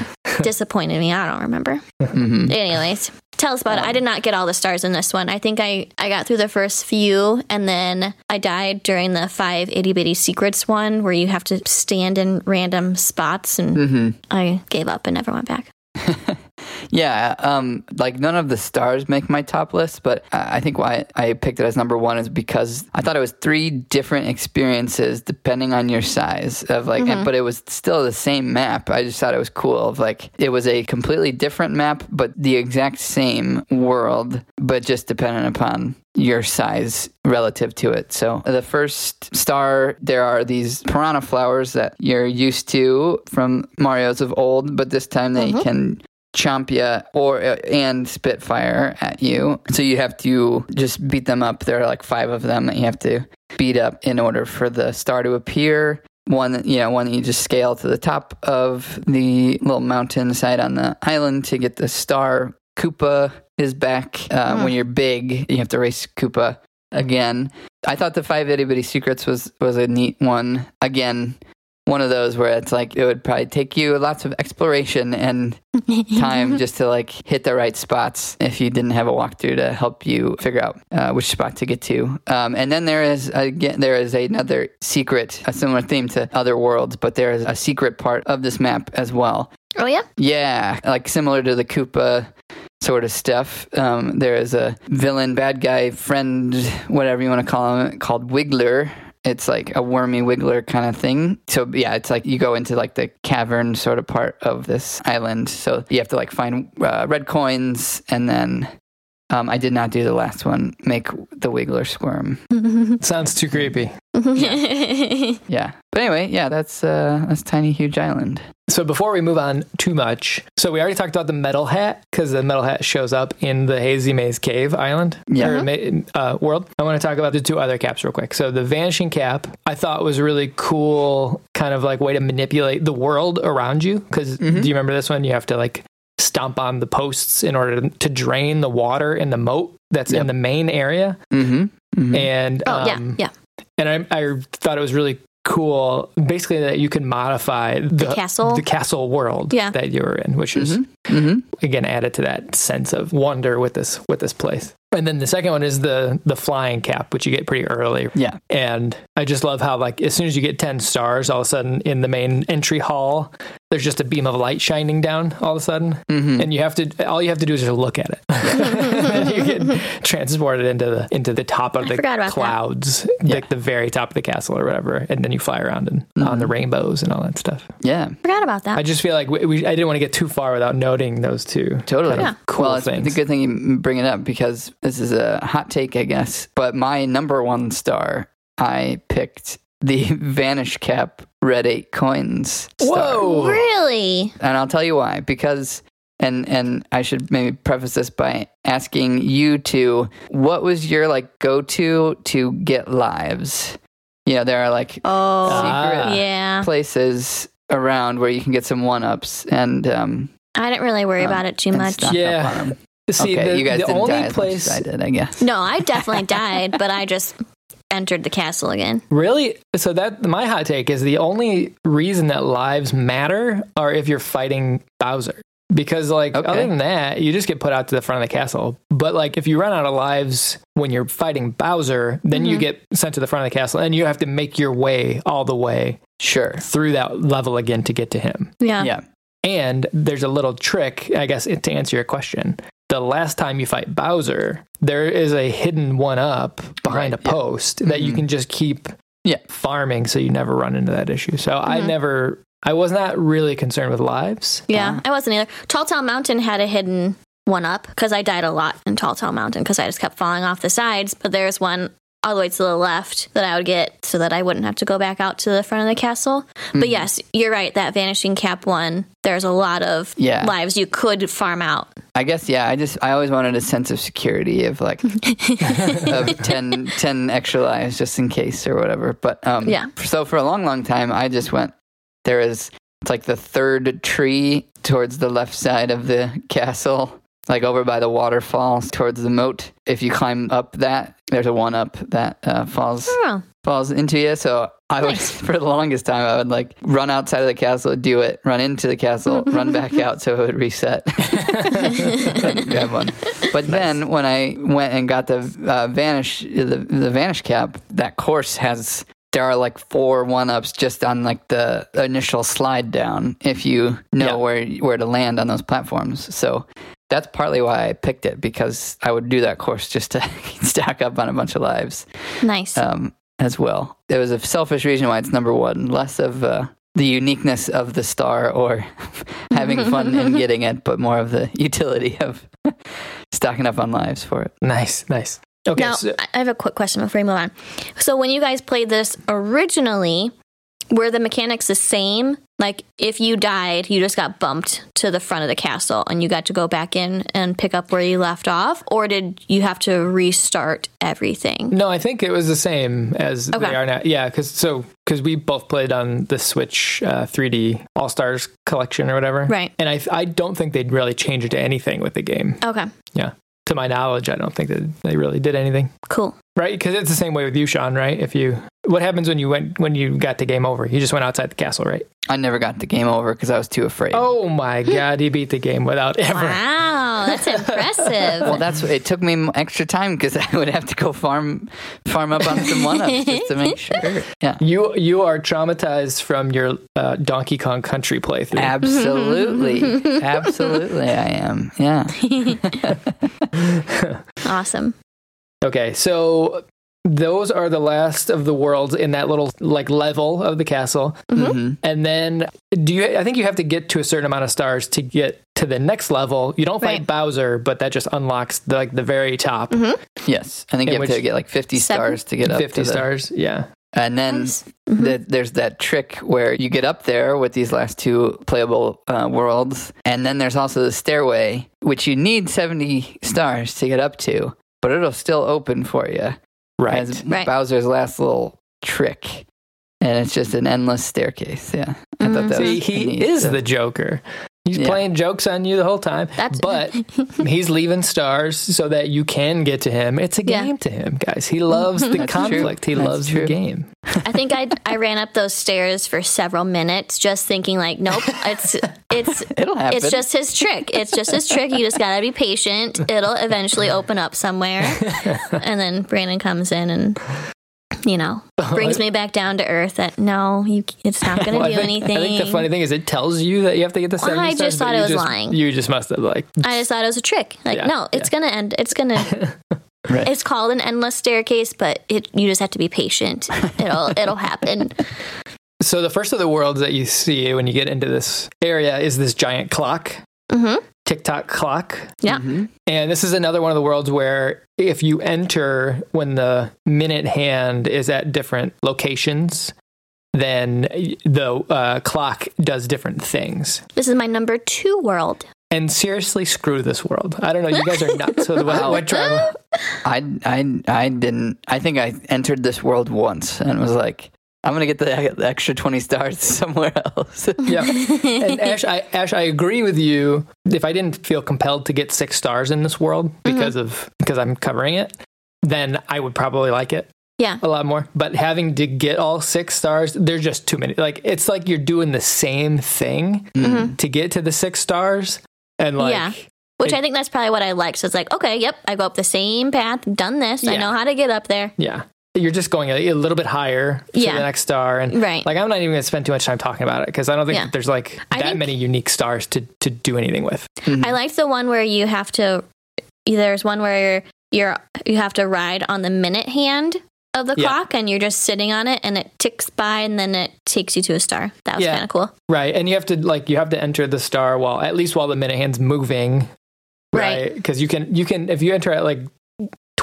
disappointed me. I don't remember. hmm Anyways, tell us about it. I did not get all the stars in this one. I think I, I got through the first few and then I died during the five itty bitty secrets one where you have to stand in random spots and hmm I gave up and never went back. Yeah, um, like none of the stars make my top list, but I think why I picked it as number one is because I thought it was three different experiences depending on your size of like, and, but it was still the same map. I just thought it was cool. Of like, it was a completely different map, but the exact same world, but just dependent upon your size relative to it. So the first star, there are these piranha flowers that you're used to from Mario's of old, but this time they can chomp ya or uh, and spitfire at you. So you have to just beat them up. There are like five of them that you have to beat up in order for the star to appear. One, you know, one that you just scale to the top of the little mountain side on the island to get the star. Koopa is back. Uh, When you're big, you have to race Koopa again. I thought the five itty bitty secrets was was a neat one. Again, one of those where it's like it would probably take you lots of exploration and time just to like hit the right spots if you didn't have a walkthrough to help you figure out uh, which spot to get to. Um, and then there is again there is another secret, a similar theme to other worlds, but there is a secret part of this map as well. Oh yeah. Yeah, like similar to the Koopa sort of stuff. Um, there is a villain, bad guy, friend, whatever you want to call him, called Wiggler. It's like a wormy wiggler kind of thing. So yeah, it's like you go into like the cavern sort of part of this island. So you have to like find uh, red coins, and then um, I did not do the last one. Make the wiggler squirm. Sounds too creepy. Yeah, but anyway, yeah, that's uh, that's tiny huge island. So before we move on too much, so we already talked about the metal hat because the metal hat shows up in the Hazy Maze Cave Island Yeah. or uh, world. I want to talk about the two other caps real quick. So the Vanishing Cap, I thought was really cool kind of like way to manipulate the world around you. Because do you remember this one? You have to like stomp on the posts in order to drain the water in the moat that's Yep. in the main area. Mm-hmm. And Oh yeah, um, yeah. and I, I thought it was really cool basically that you can modify the, castle? the castle world Yeah. that you were in which is Mm-hmm. again added to that sense of wonder with this with this place and then the second one is the the flying cap which you get pretty early Yeah. and i just love how like as soon as you get 10 stars all of a sudden in the main entry hall there's just a beam of light shining down all of a sudden Mm-hmm. and you have to all you have to do is just look at it and you get transported into the into the top of I the forgot about that. clouds like the very top of the castle or whatever and then you fly around and on the rainbows and all that stuff Yeah. Forgot about that. i just feel like we, we, i didn't want to get too far without noting those two Totally. kind of cool well, it's things a good thing you bring it up because this is a hot take, I guess. But my number one star, I picked the Vanish Cap Red Eight Coins. Star. Whoa. really? And I'll tell you why. Because, and and I should maybe preface this by asking you two, what was your like go to to get lives? You know, there are like Oh, secret yeah. places around where you can get some one ups and um I didn't really worry um, about it too much. Yeah. See, okay, the, you guys the didn't only die as place much as I did, I guess. No, I definitely died, but I just entered the castle again. really. So that my hot take is the only reason that lives matter are if you're fighting Bowser. Because like Okay. other than that, you just get put out to the front of the castle. But like if you run out of lives when you're fighting Bowser, then you get sent to the front of the castle, and you have to make your way all the way Sure. through that level again to get to him. Yeah. Yeah. And there's a little trick, I guess, to answer your question. The last time you fight Bowser, there is a hidden one up behind Right, a yeah. post that you Mhm. can just keep Yeah. farming so you never run into that issue. So I Mhm. never, I was not really concerned with lives. Yeah, Uh-huh. I wasn't either. Tall Tall Mountain had a hidden one up because I died a lot in Tall Tall Mountain because I just kept falling off the sides. But there's one all the way to the left that I would get so that I wouldn't have to go back out to the front of the castle. But Mm-hmm. yes, you're right. That Vanishing Cap one, there's a lot of Yeah. lives you could farm out. I guess yeah. I just I always wanted a sense of security of like of 10, 10 extra lives just in case or whatever. But um, Yeah. So for a long, long time, I just went. There is it's like the third tree towards the left side of the castle, like over by the waterfalls towards the moat. If you climb up that, there's a one up that uh, falls Oh, falls into you. So I would, Nice. for the longest time, I would like run outside of the castle, do it, run into the castle, run back out so it would reset. grab one. But then when I went and got the uh, vanish, the, the vanish cap, that course has. There are like four one ups just on like the initial slide down if you know Yeah. where where to land on those platforms. So that's partly why I picked it because I would do that course just to stack up on a bunch of lives nice. um, as well. There was a selfish reason why it's number one, less of uh, the uniqueness of the star or having fun in getting it, but more of the utility of stocking up on lives for it. Nice, nice. Okay, now, so, I I have a quick question before we move on. So, when you guys played this originally, were the mechanics the same? Like if you died, you just got bumped to the front of the castle and you got to go back in and pick up where you left off, or did you have to restart everything? No, I think it was the same as Okay. they are now. Yeah, because so because we both played on the Switch uh, 3D All Stars collection or whatever, Right. And I I don't think they'd really change it to anything with the game. Okay, Yeah, to my knowledge, I don't think that they really did anything. cool. Right, because it's the same way with you, Sean. Right? If you, what happens when you went when you got the game over? You just went outside the castle, right? I never got the game over because I was too afraid. Oh my god, he beat the game without ever. Wow, that's impressive. Well, that's it. Took me extra time because I would have to go farm farm up on some one ups just to make sure. Yeah, You you are traumatized from your uh, Donkey Kong Country playthrough. absolutely, absolutely, I am. Yeah, awesome. Okay, so those are the last of the worlds in that little like level of the castle. hmm And then do you I think you have to get to a certain amount of stars to get to the next level. You don't fight Right. Bowser, but that just unlocks the, like the very top. yes. I think In you have to get like fifty Seven? stars to get up 50 to the, stars. Yeah. and then. Nice. Mhm. th- there's that trick where you get up there with these last two playable uh, worlds, and then there's also the stairway, which you need 70 stars to get up to, but it'll still open for you Right. as Right. Bowser's last little trick. And it's just an endless staircase. Yeah. I thought mm-hmm. that See, was he neat, is so- the Joker. He's Yeah. playing jokes on you the whole time. That's- but he's leaving stars so that you can get to him. It's a Yeah. game to him, guys. He loves the That's true. conflict. He That's loves true. the game. I think I I ran up those stairs for several minutes, just thinking like, nope, it's it's It'll happen. it's just his trick. It's just his trick. You just gotta be patient. It'll eventually open up somewhere, and then Brandon comes in and. You know, brings me back down to earth. That no, you, it's not going to Well, do I think, anything. I think the funny thing is it tells you that you have to get the Well, 70 I just but thought it was just- lying. You just must have like I just thought it was a trick. Like, Yeah, no, it's gonna end. It's gonna. Right. It's called an endless staircase, but it you just have to be patient. It'll it'll happen. So the first of the worlds that you see when you get into this area is this giant clock, hmm tick-tock clock. Yeah. Mhm. And this is another one of the worlds where if you enter when the minute hand is at different locations, then the uh, clock does different things. This is my number two world. And seriously, screw this world. I don't know. You guys are nuts. So what, what drama? I, I, I didn't. I think I entered this world once and was like, I'm going to get the, the extra 20 stars somewhere else. Yeah. And Ash, I, Ash, I agree with you. If I didn't feel compelled to get six stars in this world because of because I'm covering it, then I would probably like it Yeah. a lot more. But having to get all six stars, there's just too many. Like it's like you're doing the same thing Mhm. to get to the six stars, and like Yeah. Which I think that's probably what I like. So it's like, okay, yep, I go up the same path, done this. I know how to get up there. yeah, you're just going a, a little bit higher to Yeah. the next star, and Right. like I'm not even going to spend too much time talking about it because I don't think Yeah. there's like I that many unique stars to to do anything with. I liked the one where you have to. There's one where you're you're you have to ride on the minute hand of the Yeah. clock, and you're just sitting on it, and it ticks by, and then it takes you to a star. That was Yeah. kind of cool. Right, and you have to like you have to enter the star while at least while the minute hand's moving, Right. right? Because you can you can if you enter at like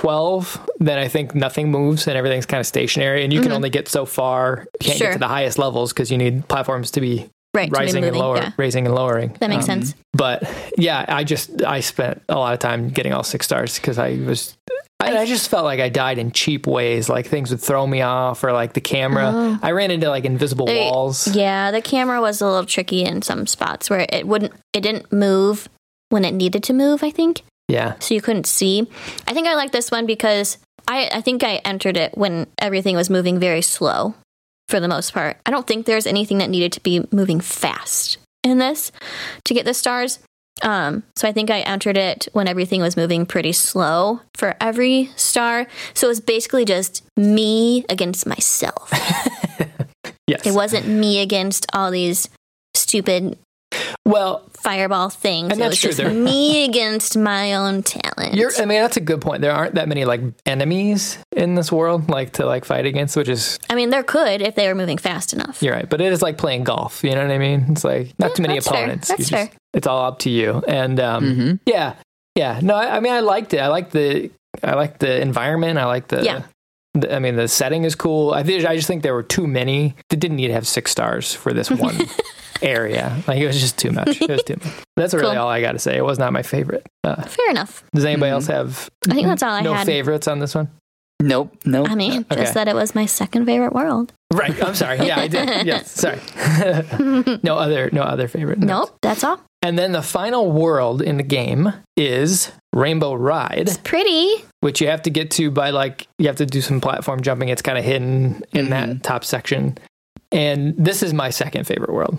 twelve, then I think nothing moves and everything's kind of stationary, and you can Mhm. only get so far. You can't Sure. get to the highest levels because you need platforms to be Right. rising and lower, Yeah. raising and lowering. That makes Um, sense. But yeah, I just I spent a lot of time getting all six stars because I was. I, I just felt like I died in cheap ways. Like things would throw me off, or like the camera. Oh. I ran into like invisible walls. Yeah, the camera was a little tricky in some spots where it wouldn't, it didn't move when it needed to move. I think Yeah, so you couldn't see. I think I like this one because I, I think I entered it when everything was moving very slow for the most part. I don't think there's anything that needed to be moving fast in this to get the stars. Um, so I think I entered it when everything was moving pretty slow for every star. So it was basically just me against myself. yes. It wasn't me against all these stupid well, fireball things. And it that's was true, just me against my own talent. You're, I mean, that's a good point. There aren't that many like enemies in this world, like to like fight against, which is I mean, there could if they were moving fast enough. you're right. But it is like playing golf. You know what I mean? It's like not Yeah, too many that's fair. opponents. That's just- fair. It's all up to you. And um, hmm yeah, yeah. No, I, I mean, I liked it. I like the, I like the environment. I like the, Yeah. The- I mean, the setting is cool. I think I just think there were too many. They didn't need to have six stars for this one area. Like it was just too much. It was too much. That's really Cool. all I got to say. It was not my favorite. Uh, Fair enough. does anybody Mhm. else have? I think that's all I no had. favorites on this one. Nope. Nope. I mean, Okay. just that it was my second favorite world. Right. I'm sorry. Yeah, I did. Yes. Sorry. no other. No other favorite. notes. Nope, that's all. And then the final world in the game is Rainbow Ride, It's pretty. which you have to get to by like you have to do some platform jumping. It's kind of hidden in that Mhm. top section. And this is my second favorite world.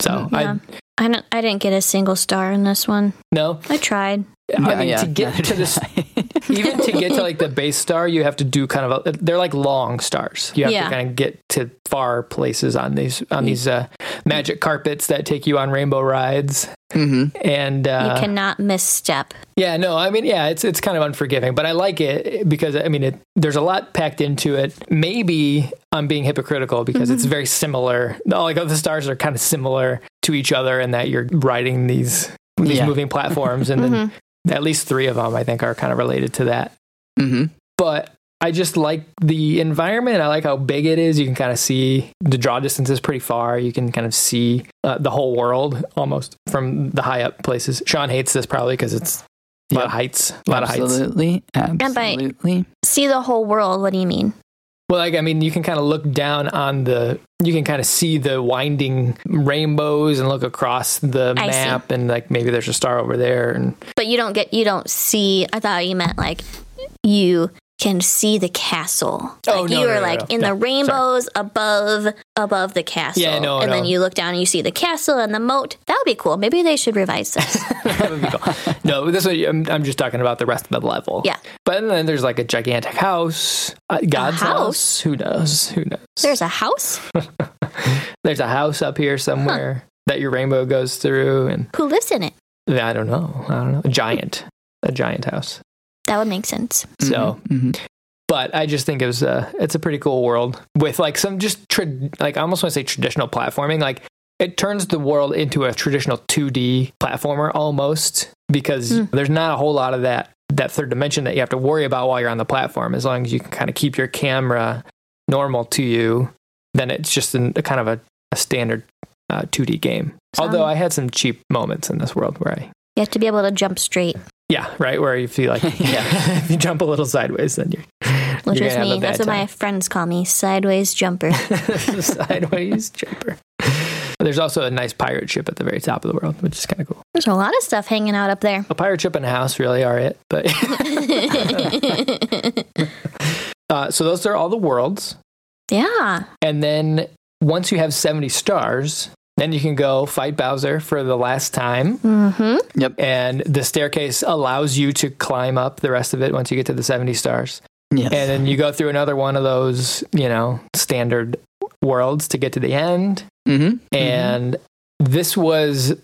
So Yeah. I I don't. I didn't get a single star in this one. no. I tried. I Yeah, mean yeah. to get to this even to get to like the base star, you have to do kind of a, they're like long stars. You have Yeah. to kind of get to far places on these on these uh, magic carpets that take you on rainbow rides. hmm And uh, you cannot misstep. Yeah, no, I mean, yeah, it's it's kind of unforgiving, but I like it because I mean, it, there's a lot packed into it. Maybe I'm being hypocritical because it's very similar. No, Like the stars are kind of similar to each other in that you're riding these these Yeah. moving platforms, and then at least three of them I think are kind of related to that. hmm But I just like the environment. I like how big it is. You can kind of see the draw distance is pretty far. You can kind of see uh, the whole world almost from the high up places. Sean hates this probably because it's a lot Yep. of heights, a lot of heights. Absolutely. by- Absolutely. See the whole world. What do you mean? Well, like I mean, you can kind of look down on the, you can kind of see the winding rainbows and look across the I see. map, and like maybe there's a star over there, and But you don't get. You don't see. I thought you meant like you can see the castle. Oh, like no, you were no, like in the rainbows above above the castle. Yeah, no, and then you look down and you see the castle and the moat. That would be cool. Maybe they should revise this. that would be cool. no, this way I'm, I'm just talking about the rest of the level. Yeah. but then there's like a gigantic house, uh, God's house? Who knows? Who knows? There's a house. there's a house up here somewhere that your rainbow goes through, and Who lives in it? I don't know. I don't know. A giant, a giant house. That would make sense. So, hmm but I just think it was a, it's a pretty cool world with like some just tra- like I almost want to say traditional platforming. Like it turns the world into a traditional 2D platformer almost because Hmm. there's not a whole lot of that that third dimension that you have to worry about while you're on the platform. As long as you can kind of keep your camera normal to you, then it's just an, a kind of a, a standard uh, 2D game. Sound- Although I had some cheap moments in this world where I You have to be able to jump straight. Yeah, right. Where you feel like yeah, if you jump a little sideways, then you're Which you're is me. That's what my friends call me, sideways jumper. sideways jumper. There's also a nice pirate ship at the very top of the world, which is kind of cool. There's a lot of stuff hanging out up there. A pirate ship and a house really are it, but uh, so those are all the worlds, yeah. and then once you have 70 stars, then you can go fight Bowser for the last time. Mm-hmm. And the staircase allows you to climb up the rest of it once you get to the 70 stars. Yes. and then you go through another one of those, you know, standard worlds to get to the end. hmm And this was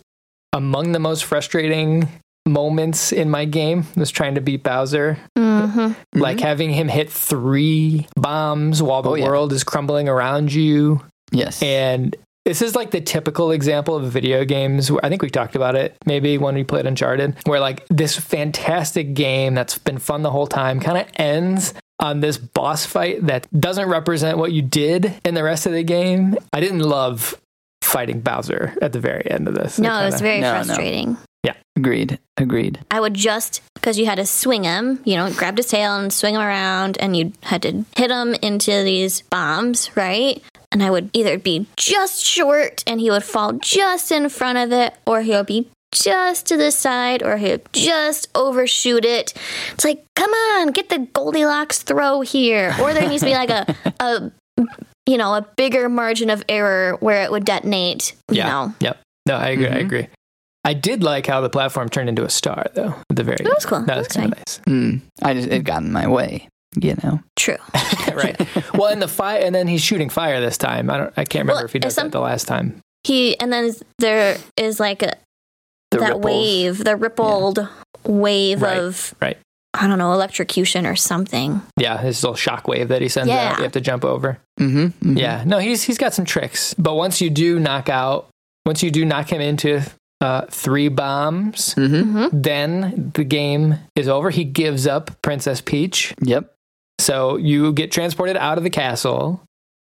among the most frustrating moments in my game. Was trying to beat Bowser, Mm-hmm. like having him hit three bombs while the Oh, yeah. world is crumbling around you. yes. And this is like the typical example of video games. Where I think we talked about it maybe when we played Uncharted, where like this fantastic game that's been fun the whole time kind of ends on this boss fight that doesn't represent what you did in the rest of the game. I didn't love fighting Bowser at the very end of this. No, it was kinda- very No, no. frustrating. Agreed. Agreed. I would just because you had to swing him, you know, grabbed his tail and swing him around, and you had to hit him into these bombs, right? And I would either be just short and he would fall just in front of it, or he would be just to the side, or he would just overshoot it. It's like, come on, get the Goldilocks throw here, or there needs to be like a a you know a bigger margin of error where it would detonate. You Yeah. know, Yep. No, I agree. I Mhm. agree. I did like how the platform turned into a star, though, at the very that was cool. end. That was That's kind fine. of nice. Mm. I just it got in my way. You know. True. right. Well, and the fire, and then he's shooting fire this time. I don't. I can't remember Well, if he did some- that the last time. He and then there is like a The that ripples. wave, the rippled wave Right, of right. I don't know electrocution or something. Yeah, his little shock wave that he sends Yeah. out. You have to jump over. Mm-hmm. Yeah. No, he's he's got some tricks. But once you do knock out, once you do knock him into uh, three bombs, Mm-hmm. hmm then the game is over. He gives up Princess Peach. Yep. So you get transported out of the castle,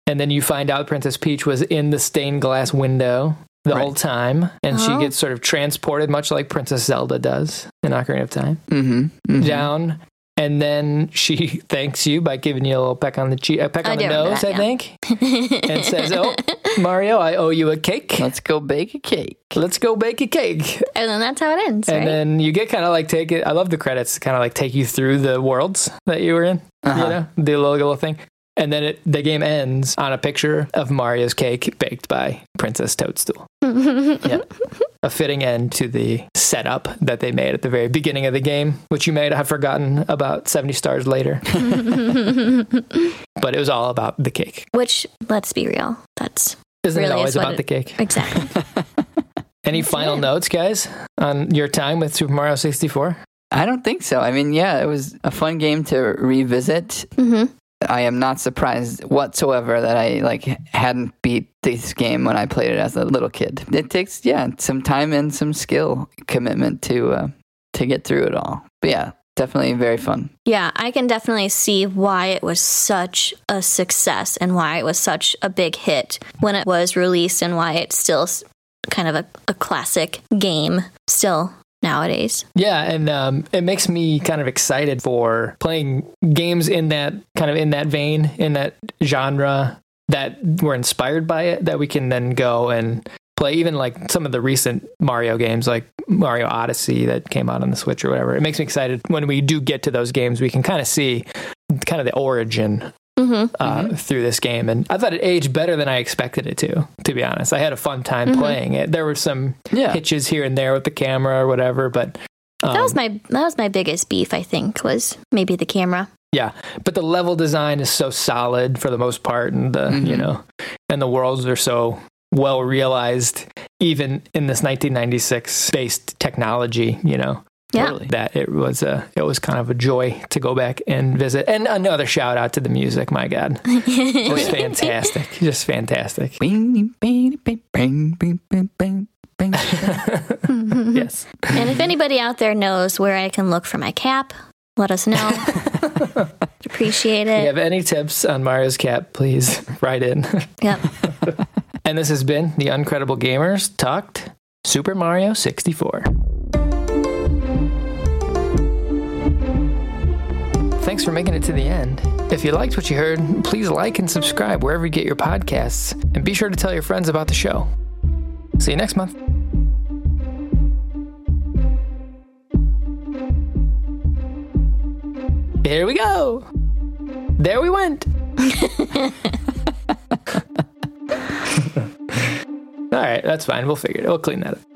and then you find out Princess Peach was in the stained glass window the Right. whole time, and she Oh. gets sort of transported, much like Princess Zelda does in Ocarina of Time, Mm-hmm. down. And then she thanks you by giving you a little peck on the cheek, a peck I on the nose, that, I yeah. think, and says, "Oh, Mario, I owe you a cake. Let's go bake a cake. Let's go bake a cake." and then that's how it ends, And right? then you get kind of like take it. I love the credits, kind of like take you through the worlds that you were in. Uh-huh. You know, the little, little thing. And then it, the game ends on a picture of Mario's cake baked by Princess Toadstool. yeah. A fitting end to the setup that they made at the very beginning of the game, which you may have forgotten about 70 stars later. but it was all about the cake. Which, let's be real, that's Isn't Really it is always what about it- the cake? exactly. Any That's final it. notes, guys, on your time with Super Mario 64? I don't think so. I mean, yeah, it was a fun game to revisit. hmm I am not surprised whatsoever that I like hadn't beat this game when I played it as a little kid. It takes yeah some time and some skill commitment to uh, to get through it all. But yeah, definitely very fun. Yeah, I can definitely see why it was such a success and why it was such a big hit when it was released and why it's still kind of a, a classic game still nowadays. Yeah, and um, it makes me kind of excited for playing games in that kind of in that vein, in that genre that were inspired by it. That we can then go and play, even like some of the recent Mario games, like Mario Odyssey that came out on the Switch or whatever. It makes me excited when we do get to those games. We can kind of see kind of the origin hmm uh, through this game, and I thought it aged better than I expected it to. To be honest, I had a fun time playing it. There were some Yeah, hitches here and there with the camera or whatever, but. That was um, my that was my biggest beef. I think was maybe the camera. Yeah, but the level design is so solid for the most part, and the you Mhm. know, and the worlds are so well realized, even in this 1996 based technology. You know, Yeah. totally. that it was a it was kind of a joy to go back and visit. And another shout out to the music. My God, just fantastic, just fantastic. yes, And if anybody out there knows where I can look for my cap, let us know. Appreciate if you it. have any tips on Mario's cap, please write in. Yep. And this has been the Uncredible Gamers talked Super Mario 64. Thanks for making it to the end. If you liked what you heard, please like and subscribe wherever you get your podcasts, and be sure to tell your friends about the show. See you next month. Here we go. There we went. All right, that's fine. We'll figure it. We'll clean that up.